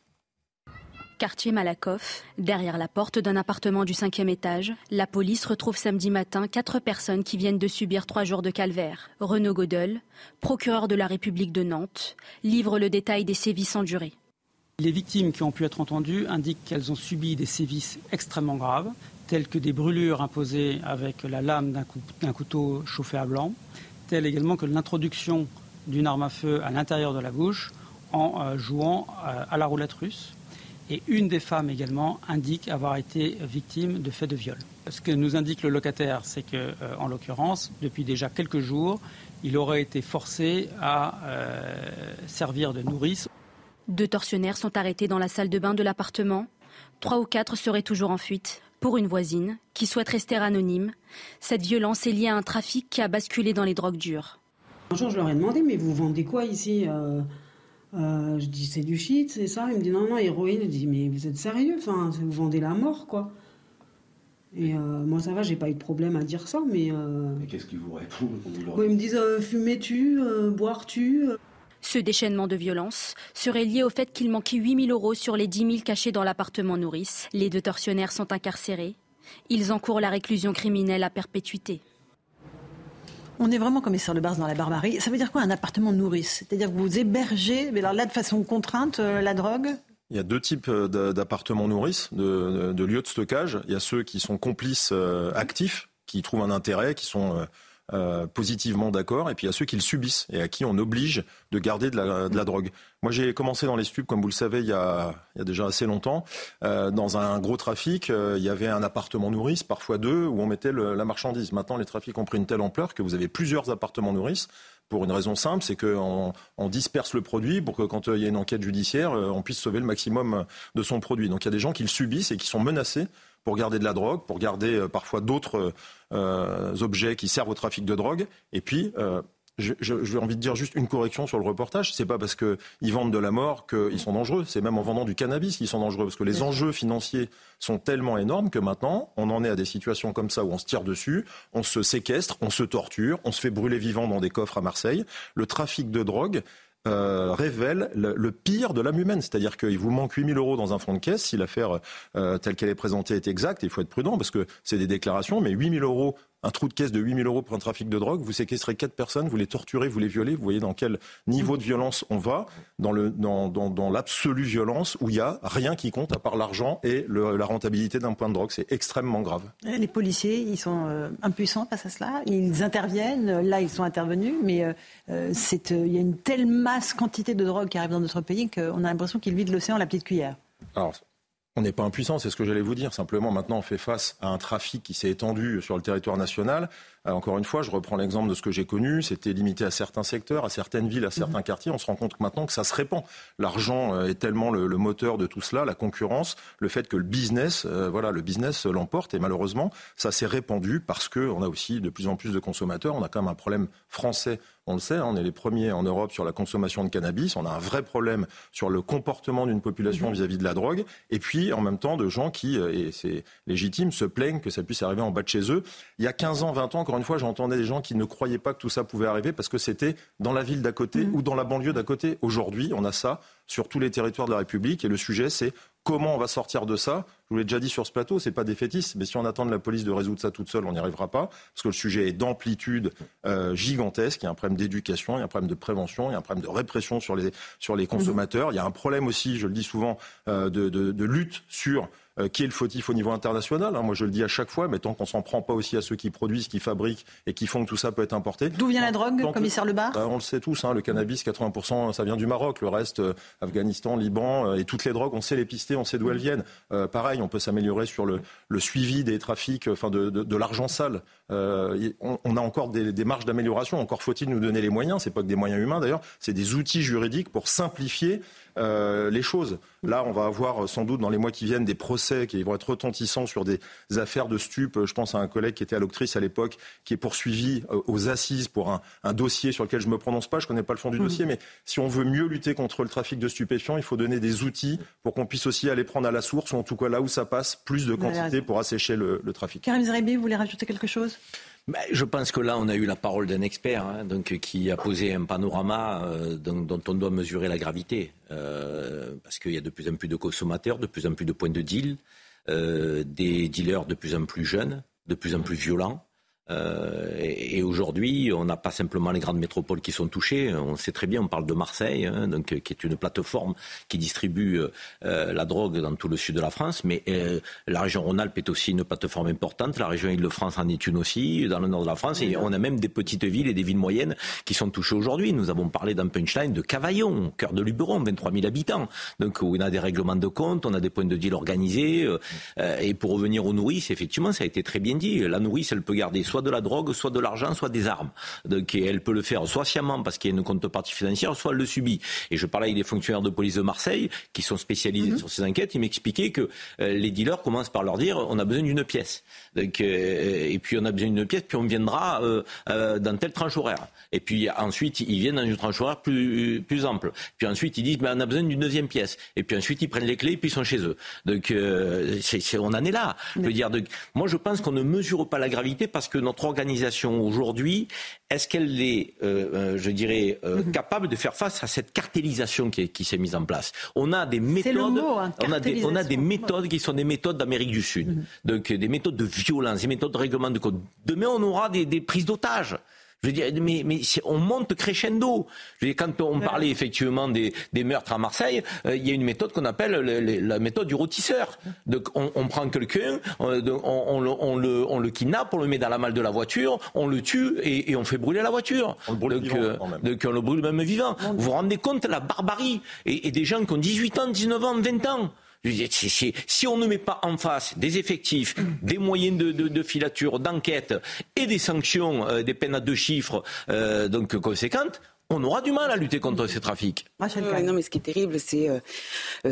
quartier Malakoff, derrière la porte d'un appartement du cinquième étage, la police retrouve samedi matin quatre personnes qui viennent de subir trois jours de calvaire. Renaud Godel, procureur de la République de Nantes, livre le détail des sévices endurés. Les victimes qui ont pu être entendues indiquent qu'elles ont subi des sévices extrêmement graves, tels que des brûlures imposées avec la lame d'un couteau chauffé à blanc, telles également que l'introduction d'une arme à feu à l'intérieur de la bouche en euh, jouant euh, à la roulette russe et une des femmes également indique avoir été victime de faits de viol. Ce que nous indique le locataire, c'est que, euh, en l'occurrence, depuis déjà quelques jours, il aurait été forcé à euh, servir de nourrice. Deux tortionnaires sont arrêtés dans la salle de bain de l'appartement. Trois ou quatre seraient toujours en fuite. Pour une voisine qui souhaite rester anonyme, cette violence est liée à un trafic qui a basculé dans les drogues dures. Un jour, je leur ai demandé, mais vous vendez quoi ici euh, euh, je dis, c'est du shit, c'est ça Il me dit, non, non, héroïne. Je dis, mais vous êtes sérieux? Enfin, vous vendez la mort, quoi. Et euh, moi, ça va, j'ai pas eu de problème à dire ça, mais. Euh... Mais qu'est-ce qu'ils vous répondent Ils me disent, euh, fumez-tu Boires-tu ce déchaînement de violence serait lié au fait qu'il manquait 8000 euros sur les 10 000 cachés dans l'appartement nourrice. Les deux tortionnaires sont incarcérés. Ils encourent la réclusion criminelle à perpétuité. On est vraiment commissaire de base dans la barbarie. Ça veut dire quoi un appartement nourrice? C'est-à-dire que vous hébergez, mais alors là de façon contrainte, euh, la drogue? Il y a deux types euh, d'appartements nourrices, de, lieux de stockage. Il y a ceux qui sont complices euh, actifs, qui trouvent un intérêt, qui sont euh, positivement d'accord, et puis a ceux qui le subissent et à qui on oblige de garder de la, de la drogue. Moi, j'ai commencé dans les stupes, comme vous le savez, il y a, il y a déjà assez longtemps, euh, dans un gros trafic. Euh, il y avait un appartement nourrice, parfois deux, où on mettait le, la marchandise. Maintenant, les trafics ont pris une telle ampleur que vous avez plusieurs appartements nourrices pour une raison simple, c'est qu'on on disperse le produit pour que quand il y a une enquête judiciaire, on puisse sauver le maximum de son produit. Donc il y a des gens qui le subissent et qui sont menacés pour garder de la drogue, pour garder euh, parfois d'autres euh, objets qui servent au trafic de drogue. Et puis, euh, j'ai envie de dire juste une correction sur le reportage. C'est pas parce qu'ils vendent de la mort qu'ils sont dangereux. C'est même en vendant du cannabis qu'ils sont dangereux. Parce que les enjeux financiers sont tellement énormes que maintenant, on en est à des situations comme ça où on se tire dessus, on se séquestre, on se torture, on se fait brûler vivant dans des coffres à Marseille. Le trafic de drogue, euh, révèle le, pire de l'âme humaine. C'est-à-dire qu'il vous manque 8000 euros dans un fonds de caisse. Si l'affaire euh, telle qu'elle est présentée est exacte, il faut être prudent parce que c'est des déclarations, mais 8000 euros un trou de caisse de 8000 euros pour un trafic de drogue, vous séquestrez quatre personnes, vous les torturez, vous les violez, vous voyez dans quel niveau de violence on va, dans, le, dans, dans, dans l'absolue violence où il n'y a rien qui compte à part l'argent et le, la rentabilité d'un point de drogue. C'est extrêmement grave. Les policiers, ils sont euh, impuissants face à cela, ils interviennent, là ils sont intervenus, mais euh, c'est, euh, il y a une telle masse, quantité de drogue qui arrive dans notre pays qu'on a l'impression qu'ils vident l'océan à la petite cuillère. Alors, on n'est pas impuissant, c'est ce que j'allais vous dire. Simplement, maintenant, on fait face à un trafic qui s'est étendu sur le territoire national. Euh, encore une fois, je reprends l'exemple de ce que j'ai connu. C'était limité à certains secteurs, à certaines villes, à certains mhm. quartiers. On se rend compte maintenant que ça se répand. L'argent euh, est tellement le, moteur de tout cela, la concurrence, le fait que le business, euh, voilà, le business l'emporte. Et malheureusement, ça s'est répandu parce qu'on a aussi de plus en plus de consommateurs. On a quand même un problème français on le sait, hein, on est les premiers en Europe sur la consommation de cannabis. On a un vrai problème sur le comportement d'une population mhm. vis-à-vis de la drogue. Et puis, en même temps, de gens qui, euh, et c'est légitime, se plaignent que ça puisse arriver en bas de chez eux. Il y a 15 ans, 20 ans, encore une fois, j'entendais des gens qui ne croyaient pas que tout ça pouvait arriver parce que c'était dans la ville d'à côté mhm. ou dans la banlieue d'à côté. Aujourd'hui, on a ça sur tous les territoires de la République. Et le sujet, c'est Comment on va sortir de ça Je vous l'ai déjà dit sur ce plateau, c'est pas défaitiste, mais si on attend de la police de résoudre ça toute seule, on n'y arrivera pas, parce que le sujet est d'amplitude euh, gigantesque. Il y a un problème d'éducation, il y a un problème de prévention, il y a un problème de répression sur les consommateurs. Il y a un problème aussi, je le dis souvent, euh, de, lutte sur euh, qui est le fautif au niveau international. Hein. Moi, je le dis à chaque fois, mais tant qu'on s'en prend pas aussi à ceux qui produisent, qui fabriquent et qui font que tout ça peut être importé. D'où vient la drogue, commissaire Lebar bah, On le sait tous. Hein, le cannabis, 80%, ça vient du Maroc. Le reste, euh, Afghanistan, Liban euh, et toutes les drogues, on sait les pister, on sait d'où elles viennent. pareil, on peut s'améliorer sur le, suivi des trafics, enfin de, de, l'argent sale. On, on, a encore des, des marges d'amélioration. Encore faut-il nous donner les moyens. C'est pas que des moyens humains d'ailleurs, c'est des outils juridiques pour simplifier euh, les choses. Là, on va avoir euh, sans doute dans les mois qui viennent des procès qui vont être retentissants sur des affaires de stupes. Je pense à un collègue qui était à l'octrice à l'époque, qui est poursuivi euh, aux assises pour un, dossier sur lequel je ne me prononce pas. Je ne connais pas le fond du mmh. dossier, mais si on veut mieux lutter contre le trafic de stupéfiants, il faut donner des outils pour qu'on puisse aussi aller prendre à la source, ou en tout cas là où ça passe, plus de quantité pour assécher le, trafic. Karim Zrebi, vous voulez rajouter quelque chose? Ben, je pense que là, on a eu la parole d'un expert hein, qui a posé un panorama euh, dont, on doit mesurer la gravité. Euh, parce qu'il y a de plus en plus de consommateurs, de plus en plus de points de deal, euh, des dealers de plus en plus jeunes, de plus en plus violents. Euh, et, aujourd'hui, on n'a pas simplement les grandes métropoles qui sont touchées. On sait très bien, on parle de Marseille, hein, donc, qui est une plateforme qui distribue euh, la drogue dans tout le sud de la France. Mais euh, la région Rhône-Alpes est aussi une plateforme importante. La région Île-de-France en est une aussi, dans le nord de la France. Et on a même des petites villes et des villes moyennes qui sont touchées aujourd'hui. Nous avons parlé d'un punchline de Cavaillon, cœur de Luberon, 23 000 habitants. Donc où on a des règlements de compte, on a des points de deal organisés. et pour revenir aux nourrices, effectivement, ça a été très bien dit. La nourrice, elle peut garder soit de la drogue, soit de l'argent, soit des armes. Donc elle peut le faire soit sciemment parce qu'il y a une contrepartie financière, soit elle le subit. Et je parlais avec des fonctionnaires de police de Marseille qui sont spécialisés mhm. sur ces enquêtes. Ils m'expliquaient que euh, les dealers commencent par leur dire on a besoin d'une pièce. Donc, euh, et puis on a besoin d'une pièce, puis on viendra euh, dans telle tranche horaire. Et puis ensuite ils viennent dans une tranche horaire plus, plus ample. Puis ensuite ils disent ben, on a besoin d'une deuxième pièce. Et puis ensuite ils prennent les clés et puis ils sont chez eux. Donc on en est là. Je veux dire, moi je pense qu'on ne mesure pas la gravité parce que notre organisation aujourd'hui, est-ce qu'elle est, euh, euh, je dirais, euh, mhm. capable de faire face à cette cartélisation qui, s'est mise en place? On a des méthodes, hein, on, a des, on a des méthodes qui sont des méthodes d'Amérique du Sud, mhm. donc des méthodes de violence, des méthodes de règlement de code. Demain, on aura des, des prises d'otages. Je veux dire, mais, mais on monte crescendo. Je veux dire, quand on parlait effectivement des, des meurtres à Marseille, euh, il y a une méthode qu'on appelle la méthode du rôtisseur. Donc on, on prend quelqu'un, on, on, on, le, on le kidnappe, on le met dans la malle de la voiture, on le tue et, et on fait brûler la voiture. On le brûle donc, vivant, euh, donc on le brûle même vivant. Vous vous rendez compte de la barbarie et, et des gens qui ont 18 ans, 19 ans, 20 ans? Si on ne met pas en face des effectifs, des moyens de, filature, d'enquête et des sanctions, euh, des peines à deux chiffres euh, donc conséquentes, on aura du mal à lutter contre ces trafics. non, mais ce qui est terrible, c'est euh,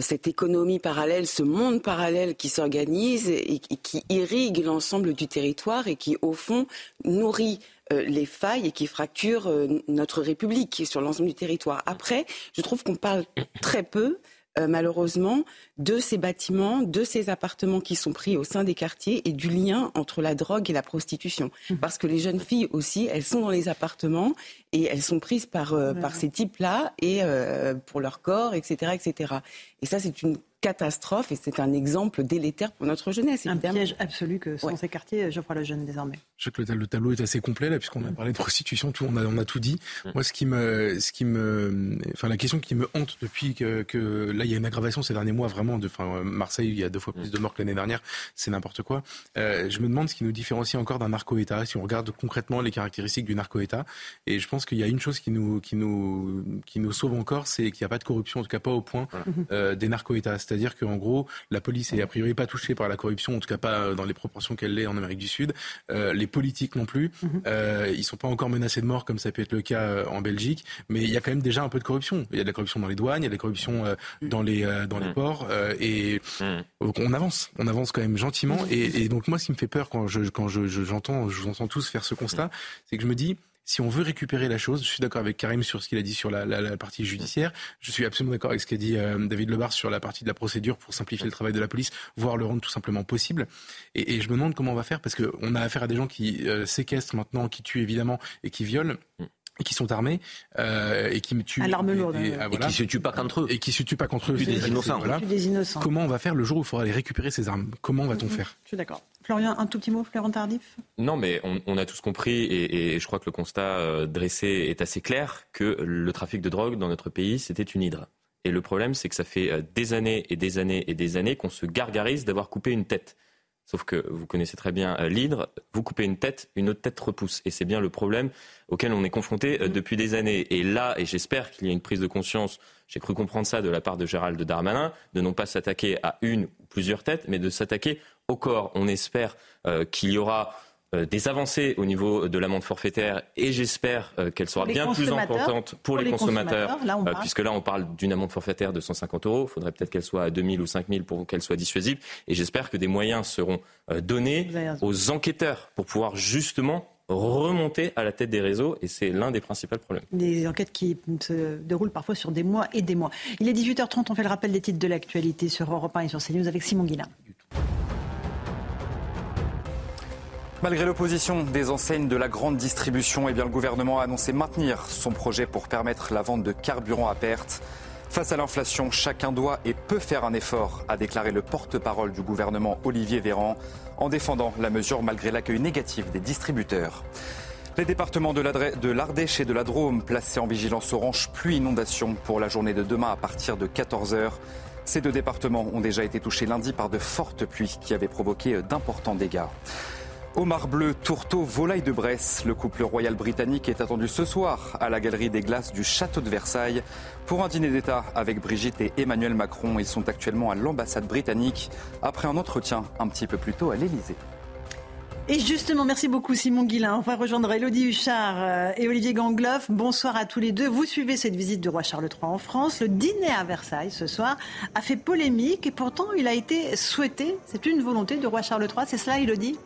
cette économie parallèle, ce monde parallèle qui s'organise et, qui irrigue l'ensemble du territoire et qui, au fond, nourrit les failles et qui fracture notre République sur l'ensemble du territoire. Après, je trouve qu'on parle très peu euh, malheureusement, de ces bâtiments, de ces appartements qui sont pris au sein des quartiers et du lien entre la drogue et la prostitution. Mmh. Parce que les jeunes filles aussi, elles sont dans les appartements et elles sont prises par, euh, par ces types-là et euh, pour leur corps, etc., etc. Et ça, c'est une catastrophe et c'est un exemple délétère pour notre jeunesse. Un piège absolu que sont ces quartiers, Geoffroy Lejeune, désormais. Je sais que le, tableau est assez complet là, puisqu'on a parlé de prostitution, tout, on, a, on a tout dit. Moi, ce qui me, ce qui me, enfin, la question qui me hante depuis que, que là, il y a une aggravation ces derniers mois, vraiment. De, enfin, Marseille, il y a deux fois plus de morts que l'année dernière, c'est n'importe quoi. Euh, je me demande ce qui nous différencie encore d'un narco-État, si on regarde concrètement les caractéristiques du narco-État. Et je pense qu'il y a une chose qui nous, qui nous, qui nous sauve encore, c'est qu'il n'y a pas de corruption, en tout cas pas au point euh, des narco-États. C'est-à-dire qu'en gros, la police est a priori pas touchée par la corruption, en tout cas pas dans les proportions qu'elle l'est en Amérique du Sud. Euh, les politiques non plus. Mhm. Euh, ils sont pas encore menacés de mort comme ça peut être le cas euh, en Belgique, mais il y a quand même déjà un peu de corruption. Il y a de la corruption dans les douanes, il y a de la corruption euh, dans les dans les mhm. ports, et donc on avance, on avance quand même gentiment. Et, et, donc moi, ce qui me fait peur quand je quand je j'entends, je, vous entends tous faire ce constat, c'est que je me dis si on veut récupérer la chose, je suis d'accord avec Karim sur ce qu'il a dit sur la, partie judiciaire. Je suis absolument d'accord avec ce qu'a dit euh, David Lebar sur la partie de la procédure pour simplifier le travail de la police, voire le rendre tout simplement possible. Et, je me demande comment on va faire parce qu'on a affaire à des gens qui euh, séquestrent maintenant, qui tuent évidemment et qui violent et qui sont armés euh, et qui me tuent à l'arme lourde et, et, qui se tuent pas contre eux. Et qui se tuent pas contre eux des innocents. Voilà. des innocents. Comment on va faire le jour où il faudra aller récupérer ces armes? Comment va-t-on mhm. faire? Je suis d'accord. Florian un tout petit mot Florian Tardif? Non mais on, on, a tous compris et, et, je crois que le constat euh, dressé est assez clair que le trafic de drogue dans notre pays c'était une hydre. Et le problème, c'est que ça fait euh, des années et des années et des années qu'on se gargarise d'avoir coupé une tête. Sauf que vous connaissez très bien euh, l'hydre, vous coupez une tête, une autre tête repousse. Et c'est bien le problème auquel on est confronté euh, mm. depuis des années. Et là, et j'espère qu'il y a une prise de conscience, j'ai cru comprendre ça de la part de Gérald Darmanin, de non pas s'attaquer à une ou plusieurs têtes, mais de s'attaquer au corps. On espère qu'il y aura euh, des avancées au niveau de l'amende forfaitaire et j'espère euh, qu'elle sera bien plus importante pour, les, consommateurs, euh, puisque là on parle d'une amende forfaitaire de 150 euros. Il faudrait peut-être qu'elle soit à 2000 ou 5000 pour qu'elle soit dissuasive. Et j'espère que des moyens seront donnés aux enquêteurs pour pouvoir justement remonter à la tête des réseaux et c'est l'un des principaux problèmes. Des enquêtes qui se déroulent parfois sur des mois et des mois. Il est 18h30, on fait le rappel des titres de l'actualité sur Europe 1 et sur CNews avec Simon Guillain. Malgré l'opposition des enseignes de la grande distribution, eh bien, le gouvernement a annoncé maintenir son projet pour permettre la vente de carburant à perte. Face à l'inflation, chacun doit et peut faire un effort, a déclaré le porte-parole du gouvernement Olivier Véran, en défendant la mesure malgré l'accueil négatif des distributeurs. Les départements de l'Ardèche et de la Drôme placés en vigilance orange pluie inondation pour la journée de demain à partir de 14h. Ces deux départements ont déjà été touchés lundi par de fortes pluies qui avaient provoqué d'importants dégâts. Omar Bleu, tourteau, volaille de Bresse. Le couple royal britannique est attendu ce soir à la Galerie des Glaces du Château de Versailles pour un dîner d'État avec Brigitte et Emmanuel Macron. Ils sont actuellement à l'ambassade britannique après un entretien un petit peu plus tôt à l'Élysée. Et justement, merci beaucoup Simon Guillain. On va rejoindre Elodie Huchard euh, et Olivier Gangloff. Bonsoir à tous les deux. Vous suivez cette visite du roi Charles III en France. Le dîner à Versailles ce soir a fait polémique et pourtant il a été souhaité. C'est une volonté du roi Charles III. C'est cela, Elodie?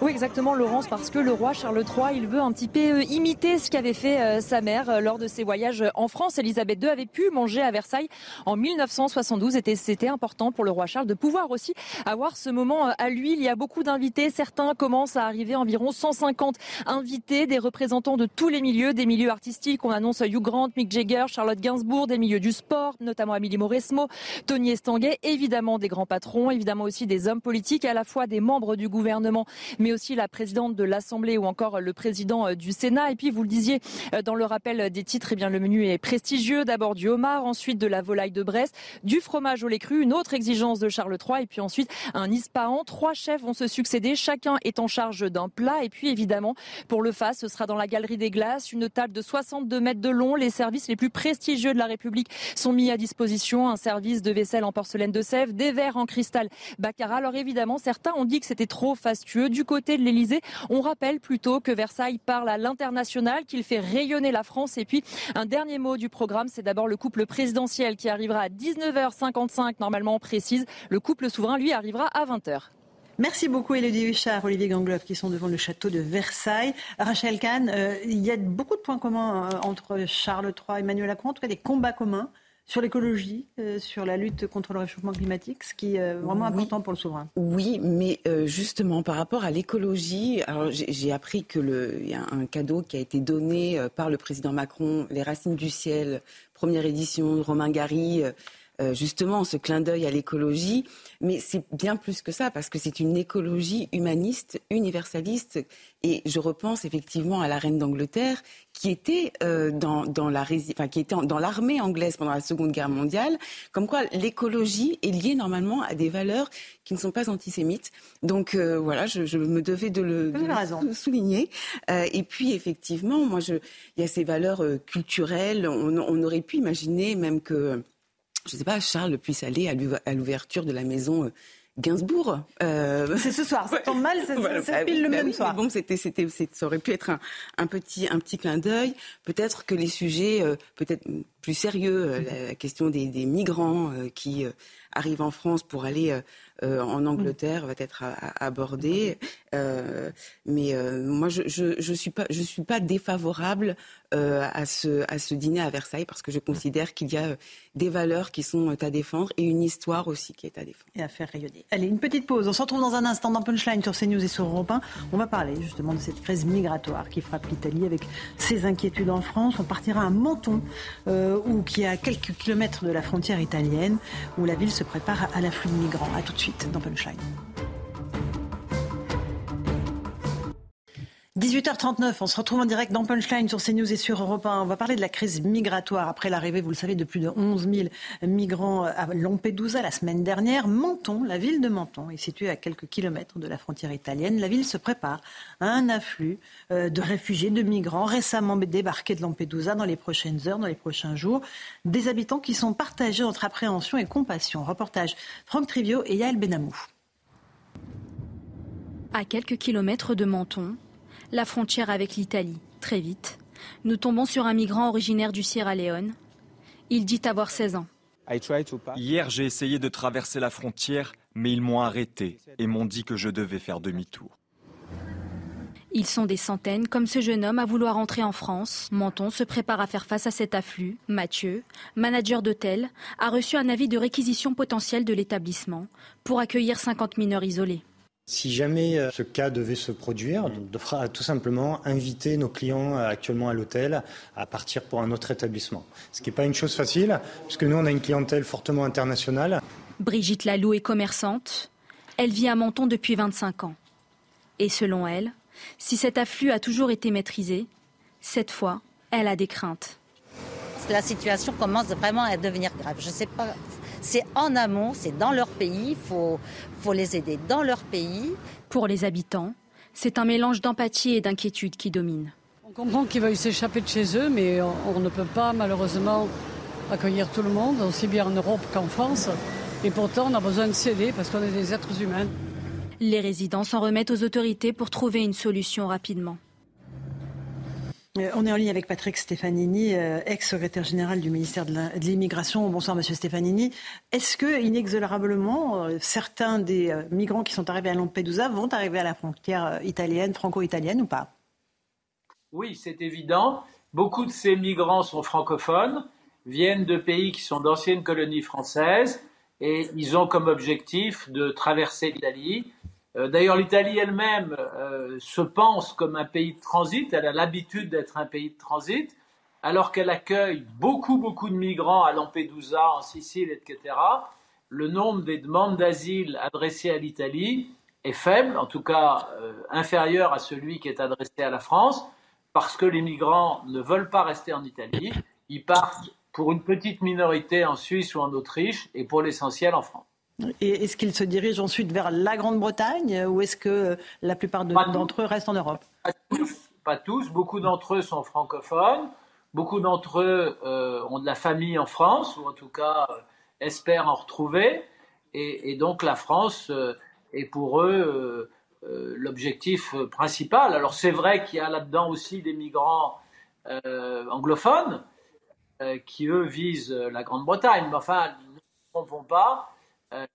Oui, exactement, Laurence, parce que le roi Charles III, il veut un petit peu euh, imiter ce qu'avait fait euh, sa mère euh, lors de ses voyages en France. Elisabeth II avait pu manger à Versailles en 1972 et c'était important pour le roi Charles de pouvoir aussi avoir ce moment à lui. Il y a beaucoup d'invités. Certains commencent à arriver environ 150 invités, des représentants de tous les milieux, des milieux artistiques. On annonce Hugh Grant, Mick Jagger, Charlotte Gainsbourg, des milieux du sport, notamment Amélie Mauresmo, Tony Estanguet, évidemment des grands patrons, évidemment aussi des hommes politiques, à la fois des membres du gouvernement, mais aussi la présidente de l'Assemblée ou encore le président euh, du Sénat. Et puis, vous le disiez euh, dans le rappel des titres, eh bien, le menu est prestigieux. D'abord du homard, ensuite de la volaille de Brest, du fromage au lait cru, une autre exigence de Charles III, et puis ensuite un ispahan. Trois chefs vont se succéder, chacun est en charge d'un plat. Et puis, évidemment, pour le face, ce sera dans la galerie des glaces, une table de 62 mètres de long. Les services les plus prestigieux de la République sont mis à disposition. Un service de vaisselle en porcelaine de Sèvres, des verres en cristal Baccarat. Alors évidemment, certains ont dit que c'était trop fastueux. Du côté de l'Elysée. On rappelle plutôt que Versailles parle à l'international, qu'il fait rayonner la France. Et puis, un dernier mot du programme, c'est d'abord le couple présidentiel qui arrivera à 19h55, normalement précise. Le couple souverain, lui, arrivera à 20h. Merci beaucoup Elodie Huchard, Olivier Gangloff qui sont devant le château de Versailles. Rachel Kahn, euh, il y a beaucoup de points communs euh, entre Charles III et Emmanuel Macron, en tout cas des combats communs sur l'écologie, euh, sur la lutte contre le réchauffement climatique, ce qui est vraiment important pour le souverain. Oui, mais euh, justement par rapport à l'écologie, alors j'ai appris que le, y a un cadeau qui a été donné euh, par le président Macron, les Racines du ciel, première édition, Romain Gary. Justement ce clin d'œil à l'écologie, mais c'est bien plus que ça parce que c'est une écologie humaniste, universaliste, et je repense effectivement à la reine d'Angleterre qui était euh, dans, dans, la enfin, qui était dans l'armée anglaise pendant la Seconde Guerre mondiale, comme quoi l'écologie est liée normalement à des valeurs qui ne sont pas antisémites. Donc euh, voilà, je, je, me devais de le, de souligner. Euh, et puis effectivement, moi, il y a ces valeurs euh, culturelles. On, on, aurait pu imaginer même que, je ne sais pas, Charles puisse aller à l'ouverture de la maison Gainsbourg. Euh... C'est ce soir, ça tombe mal, c'est voilà. pile le bah même soir. Bon, c'était, c'était, ça aurait pu être un, un, petit, un petit clin d'œil. Peut-être que les sujets, euh, peut-être plus sérieux, euh, la, la, question des, des migrants euh, qui arrivent en France pour aller en Angleterre va être abordée. mais moi, je, je, je suis pas, je suis pas défavorable à ce, à ce dîner à Versailles parce que je considère qu'il y a des valeurs qui sont à défendre et une histoire aussi qui est à défendre. Et à faire rayonner. Allez, une petite pause. On se retrouve dans un instant dans Punchline sur CNews et sur Europe 1. On va parler justement de cette crise migratoire qui frappe l'Italie avec ses inquiétudes en France. On partira à Menton, euh, où, qui est à quelques kilomètres de la frontière italienne, où la ville se prépare à l'afflux de migrants. A tout de suite dans Punchline. 18h39, on se retrouve en direct dans Punchline sur CNews et sur Europe 1. On va parler de la crise migratoire après l'arrivée, vous le savez, de plus de 11 000 migrants à Lampedusa la semaine dernière. Menton, la ville de Menton, est située à quelques kilomètres de la frontière italienne. La ville se prépare à un afflux euh, de réfugiés, de migrants récemment débarqués de Lampedusa dans les prochaines heures, dans les prochains jours. Des habitants qui sont partagés entre appréhension et compassion. Reportage Franck Trivio et Yael Benamou. À quelques kilomètres de Menton, la frontière avec l'Italie. Très vite, nous tombons sur un migrant originaire du Sierra Leone. Il dit avoir 16 ans. Hier, j'ai essayé de traverser la frontière, mais ils m'ont arrêté et m'ont dit que je devais faire demi-tour. Ils sont des centaines, comme ce jeune homme à vouloir entrer en France. Menton se prépare à faire face à cet afflux. Mathieu, manager d'hôtel, a reçu un avis de réquisition potentielle de l'établissement pour accueillir 50 mineurs isolés. Si jamais euh, ce cas devait se produire, on devra tout simplement inviter nos clients euh, actuellement à l'hôtel à partir pour un autre établissement. Ce qui n'est pas une chose facile, puisque nous, on a une clientèle fortement internationale. Brigitte Lalou est commerçante. Elle vit à Menton depuis 25 ans. Et selon elle, si cet afflux a toujours été maîtrisé, cette fois, elle a des craintes. La situation commence vraiment à devenir grave. Je ne sais pas c'est en amont, c'est dans leur pays, il faut, faut les aider dans leur pays. Pour les habitants, c'est un mélange d'empathie et d'inquiétude qui domine. On comprend qu'ils veulent s'échapper de chez eux, mais on, ne peut pas malheureusement accueillir tout le monde, aussi bien en Europe qu'en France. Et pourtant, on a besoin de s'aider parce qu'on est des êtres humains. Les résidents s'en remettent aux autorités pour trouver une solution rapidement. Euh, on est en ligne avec Patrick Stefanini, euh, ex-secrétaire général du ministère de l'Immigration. Bonsoir, Monsieur Stefanini. Est-ce que, inexorablement, euh, certains des migrants qui sont arrivés à Lampedusa vont arriver à la frontière italienne, franco-italienne ou pas? Oui, c'est évident. Beaucoup de ces migrants sont francophones, viennent de pays qui sont d'anciennes colonies françaises et ils ont comme objectif de traverser l'Italie d'ailleurs, l'Italie elle-même euh, se pense comme un pays de transit, elle a l'habitude d'être un pays de transit, alors qu'elle accueille beaucoup, beaucoup de migrants à Lampedusa, en Sicile, etc. Le nombre des demandes d'asile adressées à l'Italie est faible, en tout cas euh, inférieur à celui qui est adressé à la France, parce que les migrants ne veulent pas rester en Italie, ils partent pour une petite minorité en Suisse ou en Autriche et pour l'essentiel en France. Et est-ce qu'ils se dirigent ensuite vers la Grande-Bretagne ou est-ce que la plupart d'entre eux restent en Europe? Pas tous, Beaucoup d'entre eux sont francophones. Beaucoup d'entre eux euh, ont de la famille en France ou en tout cas euh, espèrent en retrouver. Et, donc la France euh, est pour eux l'objectif principal. Alors c'est vrai qu'il y a là-dedans aussi des migrants anglophones qui eux visent la Grande-Bretagne. Mais enfin, ne nous trompons pas euh,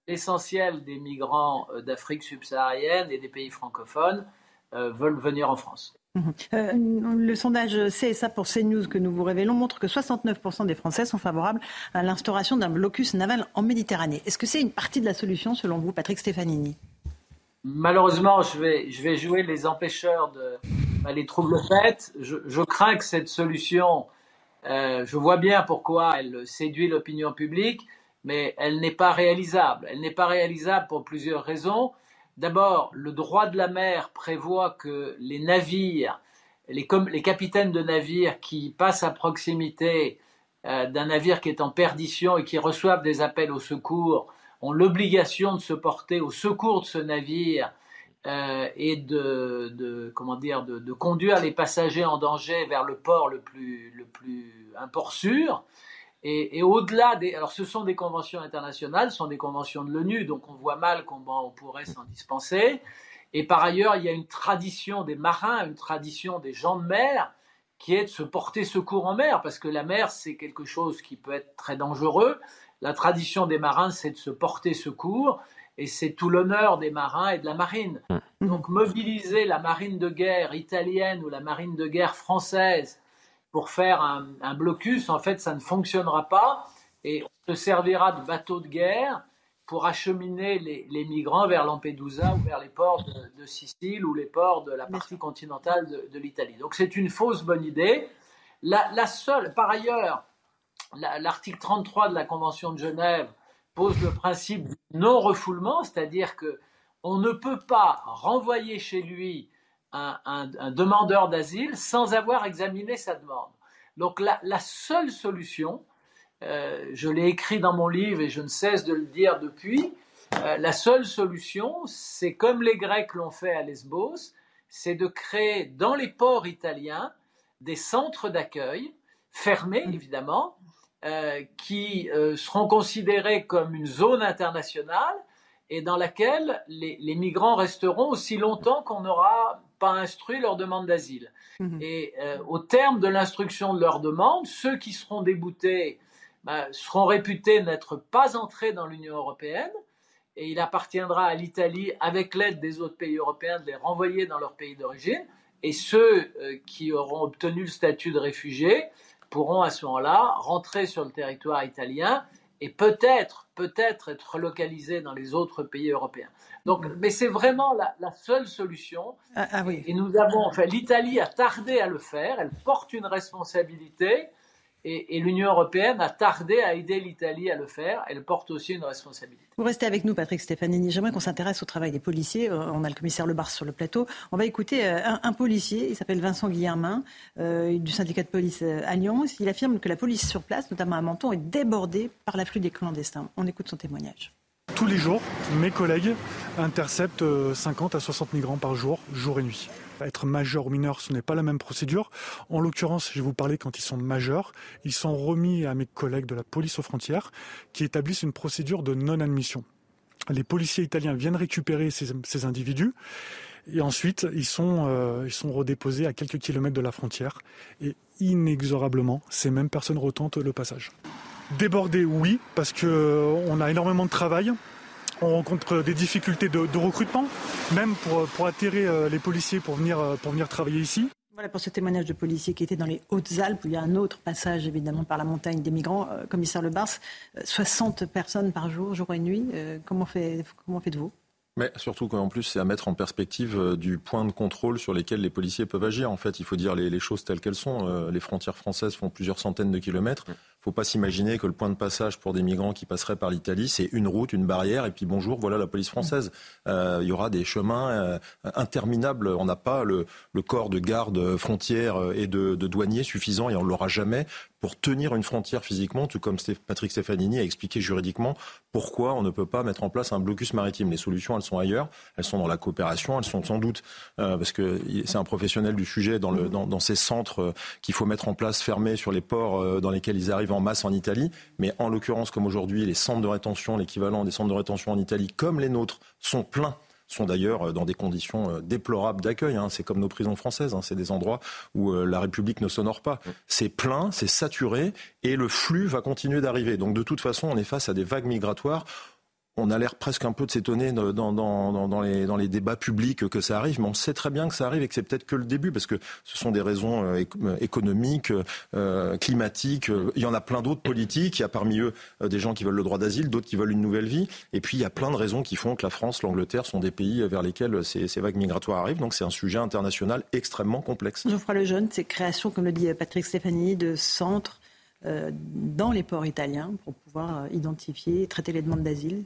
l'essentiel des migrants euh, d'Afrique subsaharienne et des pays francophones euh, veulent venir en France. Mhm. le sondage CSA pour CNews que nous vous révélons montre que 69% des Français sont favorables à l'instauration d'un blocus naval en Méditerranée. Est-ce que c'est une partie de la solution selon vous, Patrick Stefanini? Malheureusement, je vais, je vais jouer les empêcheurs de bah, les troubles faits. Je, je, crains que cette solution, je vois bien pourquoi elle séduit l'opinion publique, mais elle n'est pas réalisable. Elle n'est pas réalisable pour plusieurs raisons. D'abord, le droit de la mer prévoit que les navires, les, capitaines de navires qui passent à proximité euh, d'un navire qui est en perdition et qui reçoivent des appels au secours ont l'obligation de se porter au secours de ce navire euh, et de, conduire les passagers en danger vers le port le plus, sûr. Et, au-delà des... Alors ce sont des conventions internationales, ce sont des conventions de l'ONU, donc on voit mal comment on pourrait s'en dispenser. Et par ailleurs, il y a une tradition des marins, une tradition des gens de mer, qui est de se porter secours en mer, parce que la mer, c'est quelque chose qui peut être très dangereux. La tradition des marins, c'est de se porter secours, et c'est tout l'honneur des marins et de la marine. Mmh. Donc mobiliser la marine de guerre italienne ou la marine de guerre française pour faire un, blocus, en fait, ça ne fonctionnera pas et on se servira de bateaux de guerre pour acheminer les, migrants vers Lampedusa ou vers les ports de, Sicile ou les ports de la partie continentale de, l'Italie. Donc c'est une fausse bonne idée. La, seule, par ailleurs, l'article 33 de la Convention de Genève pose le principe du non-refoulement, c'est-à-dire que on ne peut pas renvoyer chez lui un, demandeur d'asile sans avoir examiné sa demande. Donc la, seule solution, euh, je l'ai écrit dans mon livre et je ne cesse de le dire depuis, euh, la seule solution, c'est comme les Grecs l'ont fait à Lesbos, c'est de créer dans les ports italiens des centres d'accueil, fermés évidemment, euh, qui seront considérés comme une zone internationale et dans laquelle les, migrants resteront aussi longtemps qu'on n'aura pas instruit leur demande d'asile. Mhm. Et au terme de l'instruction de leur demande, ceux qui seront déboutés bah, seront réputés n'être pas entrés dans l'Union européenne et il appartiendra à l'Italie, avec l'aide des autres pays européens, de les renvoyer dans leur pays d'origine. Et ceux euh, qui auront obtenu le statut de réfugiés pourront à ce moment-là rentrer sur le territoire italien et peut-être, peut-être être relocalisés dans les autres pays européens. Donc, mais c'est vraiment la, seule solution. Ah, ah, oui. Et nous avons, enfin, l'Italie a tardé à le faire. Elle porte une responsabilité. Et, l'Union européenne a tardé à aider l'Italie à le faire. Elle porte aussi une responsabilité. Vous restez avec nous, Patrick Stefanini. J'aimerais qu'on s'intéresse au travail des policiers. Euh, on a le commissaire Lebar sur le plateau. On va écouter euh, un, policier. Il s'appelle Vincent Guillermin, euh, du syndicat de police Alliance. Il affirme que la police sur place, notamment à Menton, est débordée par l'afflux des clandestins. On écoute son témoignage. Tous les jours, mes collègues interceptent 50 à 60 migrants par jour, jour et nuit. Être majeur ou mineur, ce n'est pas la même procédure. En l'occurrence, je vais vous parler quand ils sont majeurs. Ils sont remis à mes collègues de la police aux frontières qui établissent une procédure de non-admission. Les policiers italiens viennent récupérer ces, individus et ensuite ils sont, euh, ils sont redéposés à quelques kilomètres de la frontière et inexorablement, ces mêmes personnes retentent le passage. Débordés, oui, parce qu'on euh, a énormément de travail. On rencontre des difficultés de, recrutement, même pour, pour atterrir euh, les policiers pour venir, euh, pour venir travailler ici. Voilà pour ce témoignage de policiers qui était dans les Hautes-Alpes, où il y a un autre passage évidemment par la montagne des migrants. Euh, commissaire Le Bars, 60 personnes par jour, jour et nuit. comment, fait, comment faites-vous? Mais surtout qu'en plus, c'est à mettre en perspective du point de contrôle sur lesquels les policiers peuvent agir. En fait, il faut dire les, les choses telles qu'elles sont. les frontières françaises font plusieurs centaines de kilomètres faut pas s'imaginer que le point de passage pour des migrants qui passeraient par l'Italie, c'est une route, une barrière, et puis bonjour, voilà la police française. Euh, il y aura des chemins euh, interminables. On n'a pas le, corps de garde frontière et de, de douaniers suffisant, et on ne l'aura jamais pour tenir une frontière physiquement, tout comme Patrick Stefanini a expliqué juridiquement pourquoi on ne peut pas mettre en place un blocus maritime. Les solutions, elles sont ailleurs, elles sont dans la coopération, elles sont sans doute, euh, parce que c'est un professionnel du sujet, dans, le, dans, dans ces centres euh, qu'il faut mettre en place, fermés sur les ports euh, dans lesquels ils arrivent en masse en Italie. Mais en l'occurrence, comme aujourd'hui, les centres de rétention, l'équivalent des centres de rétention en Italie, comme les nôtres, sont pleins sont d'ailleurs euh, dans des conditions euh, déplorables d'accueil. Hein. C'est comme nos prisons françaises, hein. c'est des endroits où euh, la République ne s'honore pas. C'est plein, c'est saturé, et le flux va continuer d'arriver. Donc de toute façon, on est face à des vagues migratoires on a l'air presque un peu de s'étonner dans, les, débats publics que ça arrive, mais on sait très bien que ça arrive et que c'est peut-être que le début, parce que ce sont des raisons euh, euh, économiques, euh, climatiques. Il y en a plein d'autres politiques. Il y a parmi eux des gens qui veulent le droit d'asile, d'autres qui veulent une nouvelle vie. Et puis il y a plein de raisons qui font que la France, l'Angleterre sont des pays vers lesquels ces, vagues migratoires arrivent. Donc c'est un sujet international extrêmement complexe. Geoffroy Lejeune, c'est création, comme le dit Patrick Stéphanie, de centres dans les ports italiens pour pouvoir identifier et traiter les demandes d'asile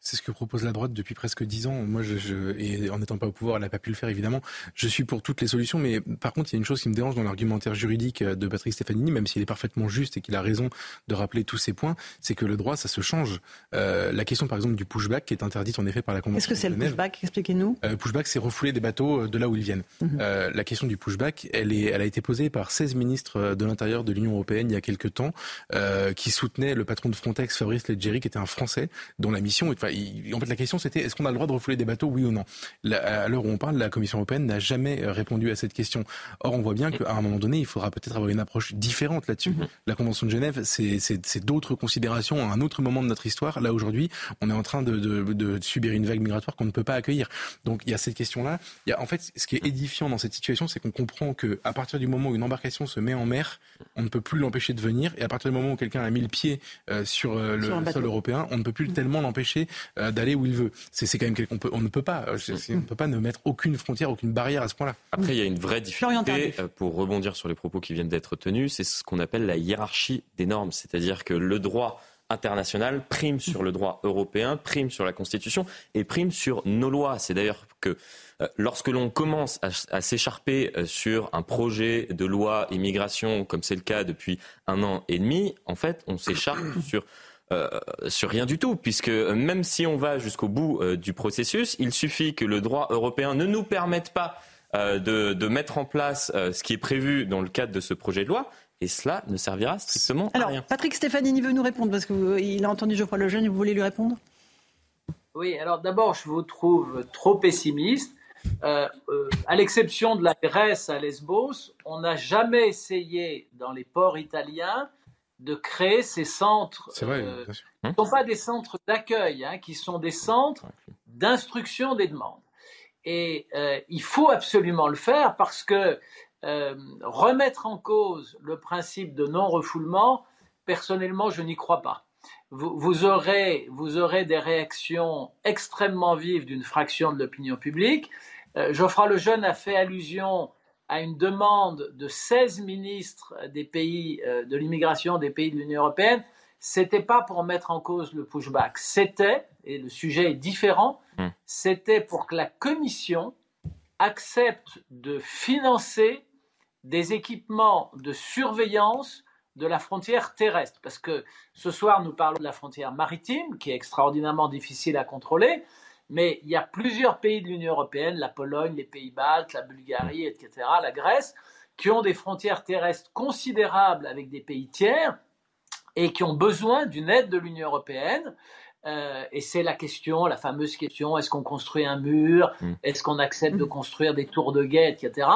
c'est ce que propose la droite depuis presque dix ans. Moi, je, et en n'étant pas au pouvoir, elle n'a pas pu le faire, évidemment. Je suis pour toutes les solutions, mais par contre, il y a une chose qui me dérange dans l'argumentaire juridique de Patrick Stefanini, même s'il est parfaitement juste et qu'il a raison de rappeler tous ces points, c'est que le droit, ça se change. Euh, la question, par exemple, du pushback, qui est interdite en effet par la Convention. Qu'est-ce que c'est le pushback? Expliquez-nous. Euh, pushback, c'est refouler des bateaux euh, de là où ils viennent. Mhm. Euh, la question du pushback, elle, est, elle a été posée par 16 ministres de l'Intérieur de l'Union européenne il y a quelques temps, euh, qui soutenaient le patron de Frontex, Fabrice Leggeri, qui était un Français, dont la mission, enfin, en fait, la question c'était est-ce qu'on a le droit de refouler des bateaux, oui ou non? À l'heure où on parle, la Commission européenne n'a jamais euh, répondu à cette question. Or, on voit bien qu'à un moment donné, il faudra peut-être avoir une approche différente là-dessus. Mhm. La Convention de Genève, c'est d'autres considérations à un autre moment de notre histoire. Là, aujourd'hui, on est en train de, de, de, subir une vague migratoire qu'on ne peut pas accueillir. Donc, il y a cette question-là. Il y a, en fait, ce qui est édifiant dans cette situation, c'est qu'on comprend que à partir du moment où une embarcation se met en mer, on ne peut plus l'empêcher de venir. Et à partir du moment où quelqu'un a mis le pied euh, sur euh, le sol européen, on ne peut plus mhm. tellement l'empêcher d'aller où il veut. C'est quand même qu'on peut, on ne peut pas, euh, on ne peut pas ne mettre aucune frontière, aucune barrière à ce point-là. Après, il y a une vraie difficulté euh, pour rebondir sur les propos qui viennent d'être tenus, c'est ce qu'on appelle la hiérarchie des normes, c'est-à-dire que le droit international prime sur le droit européen, prime sur la Constitution et prime sur nos lois. C'est d'ailleurs que euh, lorsque l'on commence à, s'écharper euh, sur un projet de loi immigration, comme c'est le cas depuis un an et demi, en fait, on s'écharpe sur euh, sur rien du tout, puisque même si on va jusqu'au bout du processus, il suffit que le droit européen ne nous permette pas de, de, mettre en place ce qui est prévu dans le cadre de ce projet de loi, et cela ne servira strictement à rien. Patrick Stéphanie veut nous répondre parce qu'il a entendu Geoffroy Lejeune et vous voulez lui répondre? Oui, alors d'abord, je vous trouve trop pessimiste. Euh, euh, à l'exception de la Grèce à Lesbos, on n'a jamais essayé dans les ports italiens de créer ces centres. C'est vrai, euh, Ce ne sont pas des centres d'accueil, hein, qui sont des centres d'instruction des demandes. Et il faut absolument le faire parce que euh, remettre en cause le principe de non-refoulement, personnellement, je n'y crois pas. Vous, aurez, vous, aurez, des réactions extrêmement vives d'une fraction de l'opinion publique. Euh, Geoffroy Lejeune a fait allusion à une demande de 16 ministres des pays euh, de l'immigration des pays de l'Union européenne. C'était pas pour mettre en cause le pushback, c'était, et le sujet est différent, hmm. c'était pour que la Commission accepte de financer des équipements de surveillance de la frontière terrestre. Parce que ce soir, nous parlons de la frontière maritime, qui est extraordinairement difficile à contrôler, mais il y a plusieurs pays de l'Union européenne, la Pologne, les Pays-Baltes, la Bulgarie, etc., la Grèce, qui ont des frontières terrestres considérables avec des pays tiers et qui ont besoin d'une aide de l'Union européenne. Euh, et c'est la question, la fameuse question, est-ce qu'on construit un mur? Mm. Est-ce qu'on accepte de construire des tours de guet, etc.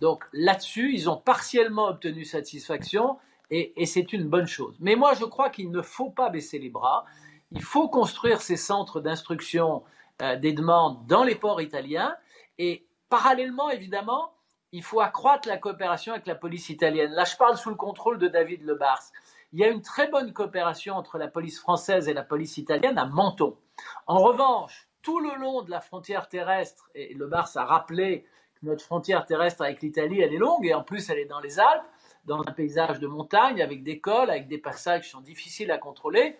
Donc là-dessus, ils ont partiellement obtenu satisfaction et, c'est une bonne chose. Mais moi, je crois qu'il ne faut pas baisser les bras. Il faut construire ces centres d'instruction euh, des demandes dans les ports italiens et parallèlement, évidemment, il faut accroître la coopération avec la police italienne. Là, je parle sous le contrôle de David Lebars. Il y a une très bonne coopération entre la police française et la police italienne à Menton. En revanche, tout le long de la frontière terrestre, et Lebars a rappelé notre frontière terrestre avec l'Italie, elle est longue et en plus elle est dans les Alpes, dans un paysage de montagne avec des cols, avec des passages qui sont difficiles à contrôler.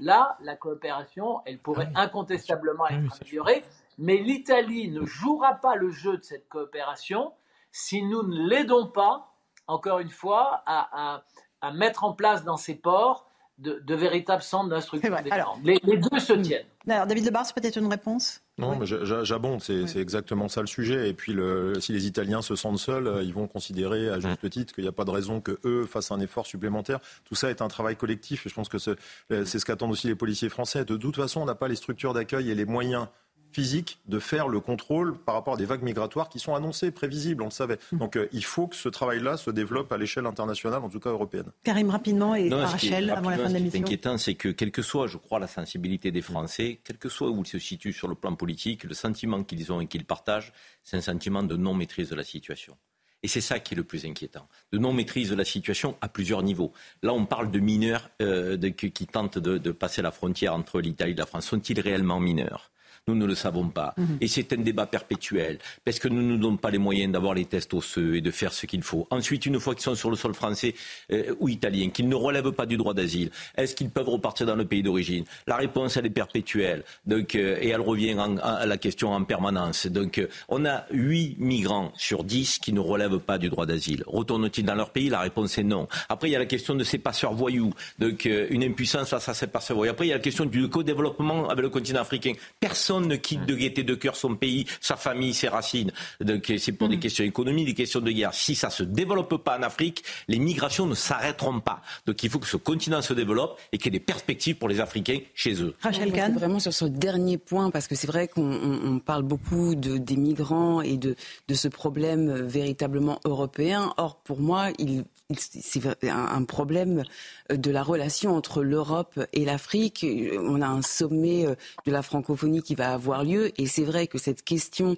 Là, la coopération, elle pourrait ah incontestablement ah être améliorée, mais l'Italie ne jouera pas le jeu de cette coopération si nous ne l'aidons pas, encore une fois, à, à, mettre en place dans ces ports de, véritables centres d'instruction. Les, les, deux se tiennent. Alors, David Lebar, peut-être une réponse non, mais j'abonde, c'est exactement ça le sujet. Et puis, le, si les Italiens se sentent seuls, euh, ils vont considérer à juste titre qu'il n'y a pas de raison que eux fassent un effort supplémentaire. Tout ça est un travail collectif, et je pense que c'est ce qu'attendent aussi les policiers français. De toute façon, on n'a pas les structures d'accueil et les moyens physique de faire le contrôle par rapport à des vagues migratoires qui sont annoncées, prévisibles, on le savait. Mmh. Donc euh, il faut que ce travail-là se développe à l'échelle internationale, en tout cas européenne. Karim, rapidement, et Rachel, avant la fin de l'émission. Ce qui est inquiétant, c'est que quelle que soit, je crois, la sensibilité des Français, quel que soit où ils se situent sur le plan politique, le sentiment qu'ils ont et qu'ils partagent, c'est un sentiment de non-maîtrise de la situation. Et c'est ça qui est le plus inquiétant, de non-maîtrise de la situation à plusieurs niveaux. Là, on parle de mineurs euh, qui tentent de, de, passer la frontière entre l'Italie et la France. Sont-ils réellement mineurs? Nous ne le savons pas. Mhm. Et c'est un débat perpétuel, parce que nous ne nous donnons pas les moyens d'avoir les tests osseux et de faire ce qu'il faut. Ensuite, une fois qu'ils sont sur le sol français euh, ou italien, qu'ils ne relèvent pas du droit d'asile, est-ce qu'ils peuvent repartir dans le pays d'origine? La réponse, elle est perpétuelle. Donc, euh, et elle revient à la question en permanence. Donc, euh, on a 8 migrants sur 10 qui ne relèvent pas du droit d'asile. Retournent-ils dans leur pays? La réponse est non. Après, il y a la question de ces passeurs voyous. Donc, une impuissance face à ces passeurs voyous. Après, il y a la question du co-développement avec le continent africain. Personne Personne ne quitte de gaieté de cœur son pays, sa famille, ses racines. Donc c'est pour des mm. questions économiques, des questions de guerre. Si ça se développe pas en Afrique, les migrations ne s'arrêteront pas. Donc il faut que ce continent se développe et qu'il y ait des perspectives pour les Africains chez eux. Rachel Kahn. Vraiment sur ce dernier point, parce que c'est vrai qu'on parle beaucoup de, des migrants et de, de ce problème véritablement européen. Or, pour moi, il c'est un problème euh, de la relation entre l'Europe et l'Afrique. On a un sommet euh, de la francophonie qui va avoir lieu et c'est vrai que cette question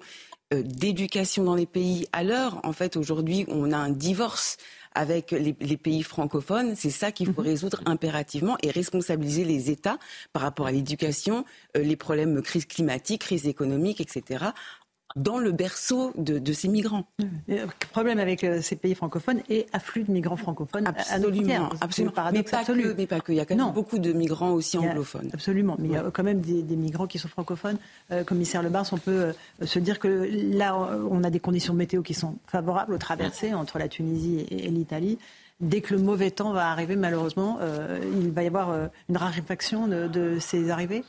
euh, d'éducation dans les pays, à l'heure, en fait, aujourd'hui, on a un divorce avec les, pays francophones. C'est ça qu'il faut mhm. résoudre impérativement et responsabiliser les États par rapport à l'éducation, les problèmes crise climatique, crise économique, etc dans le berceau de, ces migrants. problème avec euh, ces pays francophones et afflux de migrants francophones absolument, à absolument. Mais pas, que, mais pas que, il y a quand même beaucoup de migrants aussi anglophones. Absolument, mais il y a quand même des, migrants qui sont francophones. Euh, commissaire Le Bars, on peut euh, se dire que là, on a des conditions météo qui sont favorables aux traversées entre la Tunisie et, l'Italie dès que le mauvais temps va arriver, malheureusement, il va y avoir une raréfaction de ces arrivées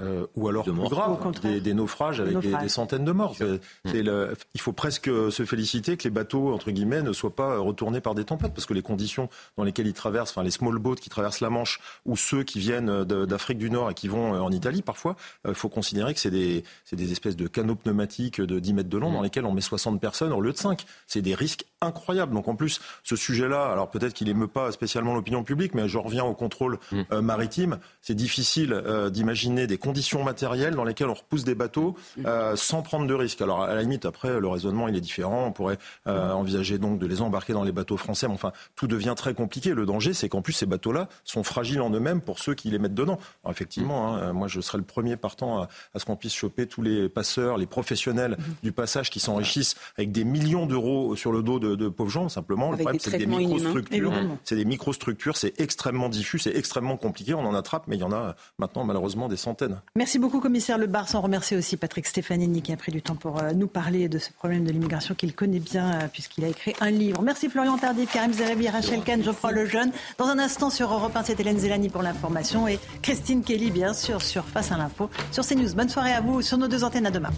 euh, ou alors plus grave, des, naufrages avec Des, centaines de morts. il faut presque se féliciter que les bateaux, entre guillemets, ne soient pas retournés par des tempêtes, parce que les conditions dans lesquelles ils traversent, enfin les small boats qui traversent la Manche, ou ceux qui viennent d'Afrique du Nord et qui vont en Italie, parfois, il euh, faut considérer que c'est des, des, espèces de canaux pneumatiques de 10 mètres de long dans lesquels on met 60 personnes au lieu de 5. C'est des risques incroyables. Donc en plus, ce sujet-là, alors peut-être qu'il émeut pas spécialement l'opinion publique, mais je reviens au contrôle mm. euh, maritime. C'est difficile d'imaginer des conditions matérielles dans lesquelles on repousse des bateaux euh, sans prendre de risques. Alors à la limite, après, le raisonnement il est différent. On pourrait euh, envisager donc de les embarquer dans les bateaux français. Mais enfin, tout devient très compliqué. Le danger, c'est qu'en plus ces bateaux-là sont fragiles en eux-mêmes pour ceux qui les mettent dedans. Alors, effectivement, hein, moi je serais le premier partant à, ce qu'on puisse choper tous les passeurs, les professionnels du passage qui s'enrichissent avec des millions d'euros sur le dos de, pauvres gens. Simplement, le problème c'est des microstructures. C'est des microstructures, c'est extrêmement diffus, c'est extrêmement compliqué. On en attrape, mais il y en a maintenant malheureusement des centaines. Merci beaucoup, commissaire Le Bar. On remercie aussi Patrick Stefanini qui a pris du temps pour euh, nous parler de ce problème de l'immigration qu'il connaît bien euh, puisqu'il a écrit un livre. Merci Florian Tardif, Karim Zerebi, Rachel Kahn, Geoffroy Lejeune. Dans un instant sur Europe 1, c'est Hélène Zélani pour l'information et Christine Kelly, bien sûr, sur Face à l'info sur CNews. Bonne soirée à vous sur nos deux antennes. À demain.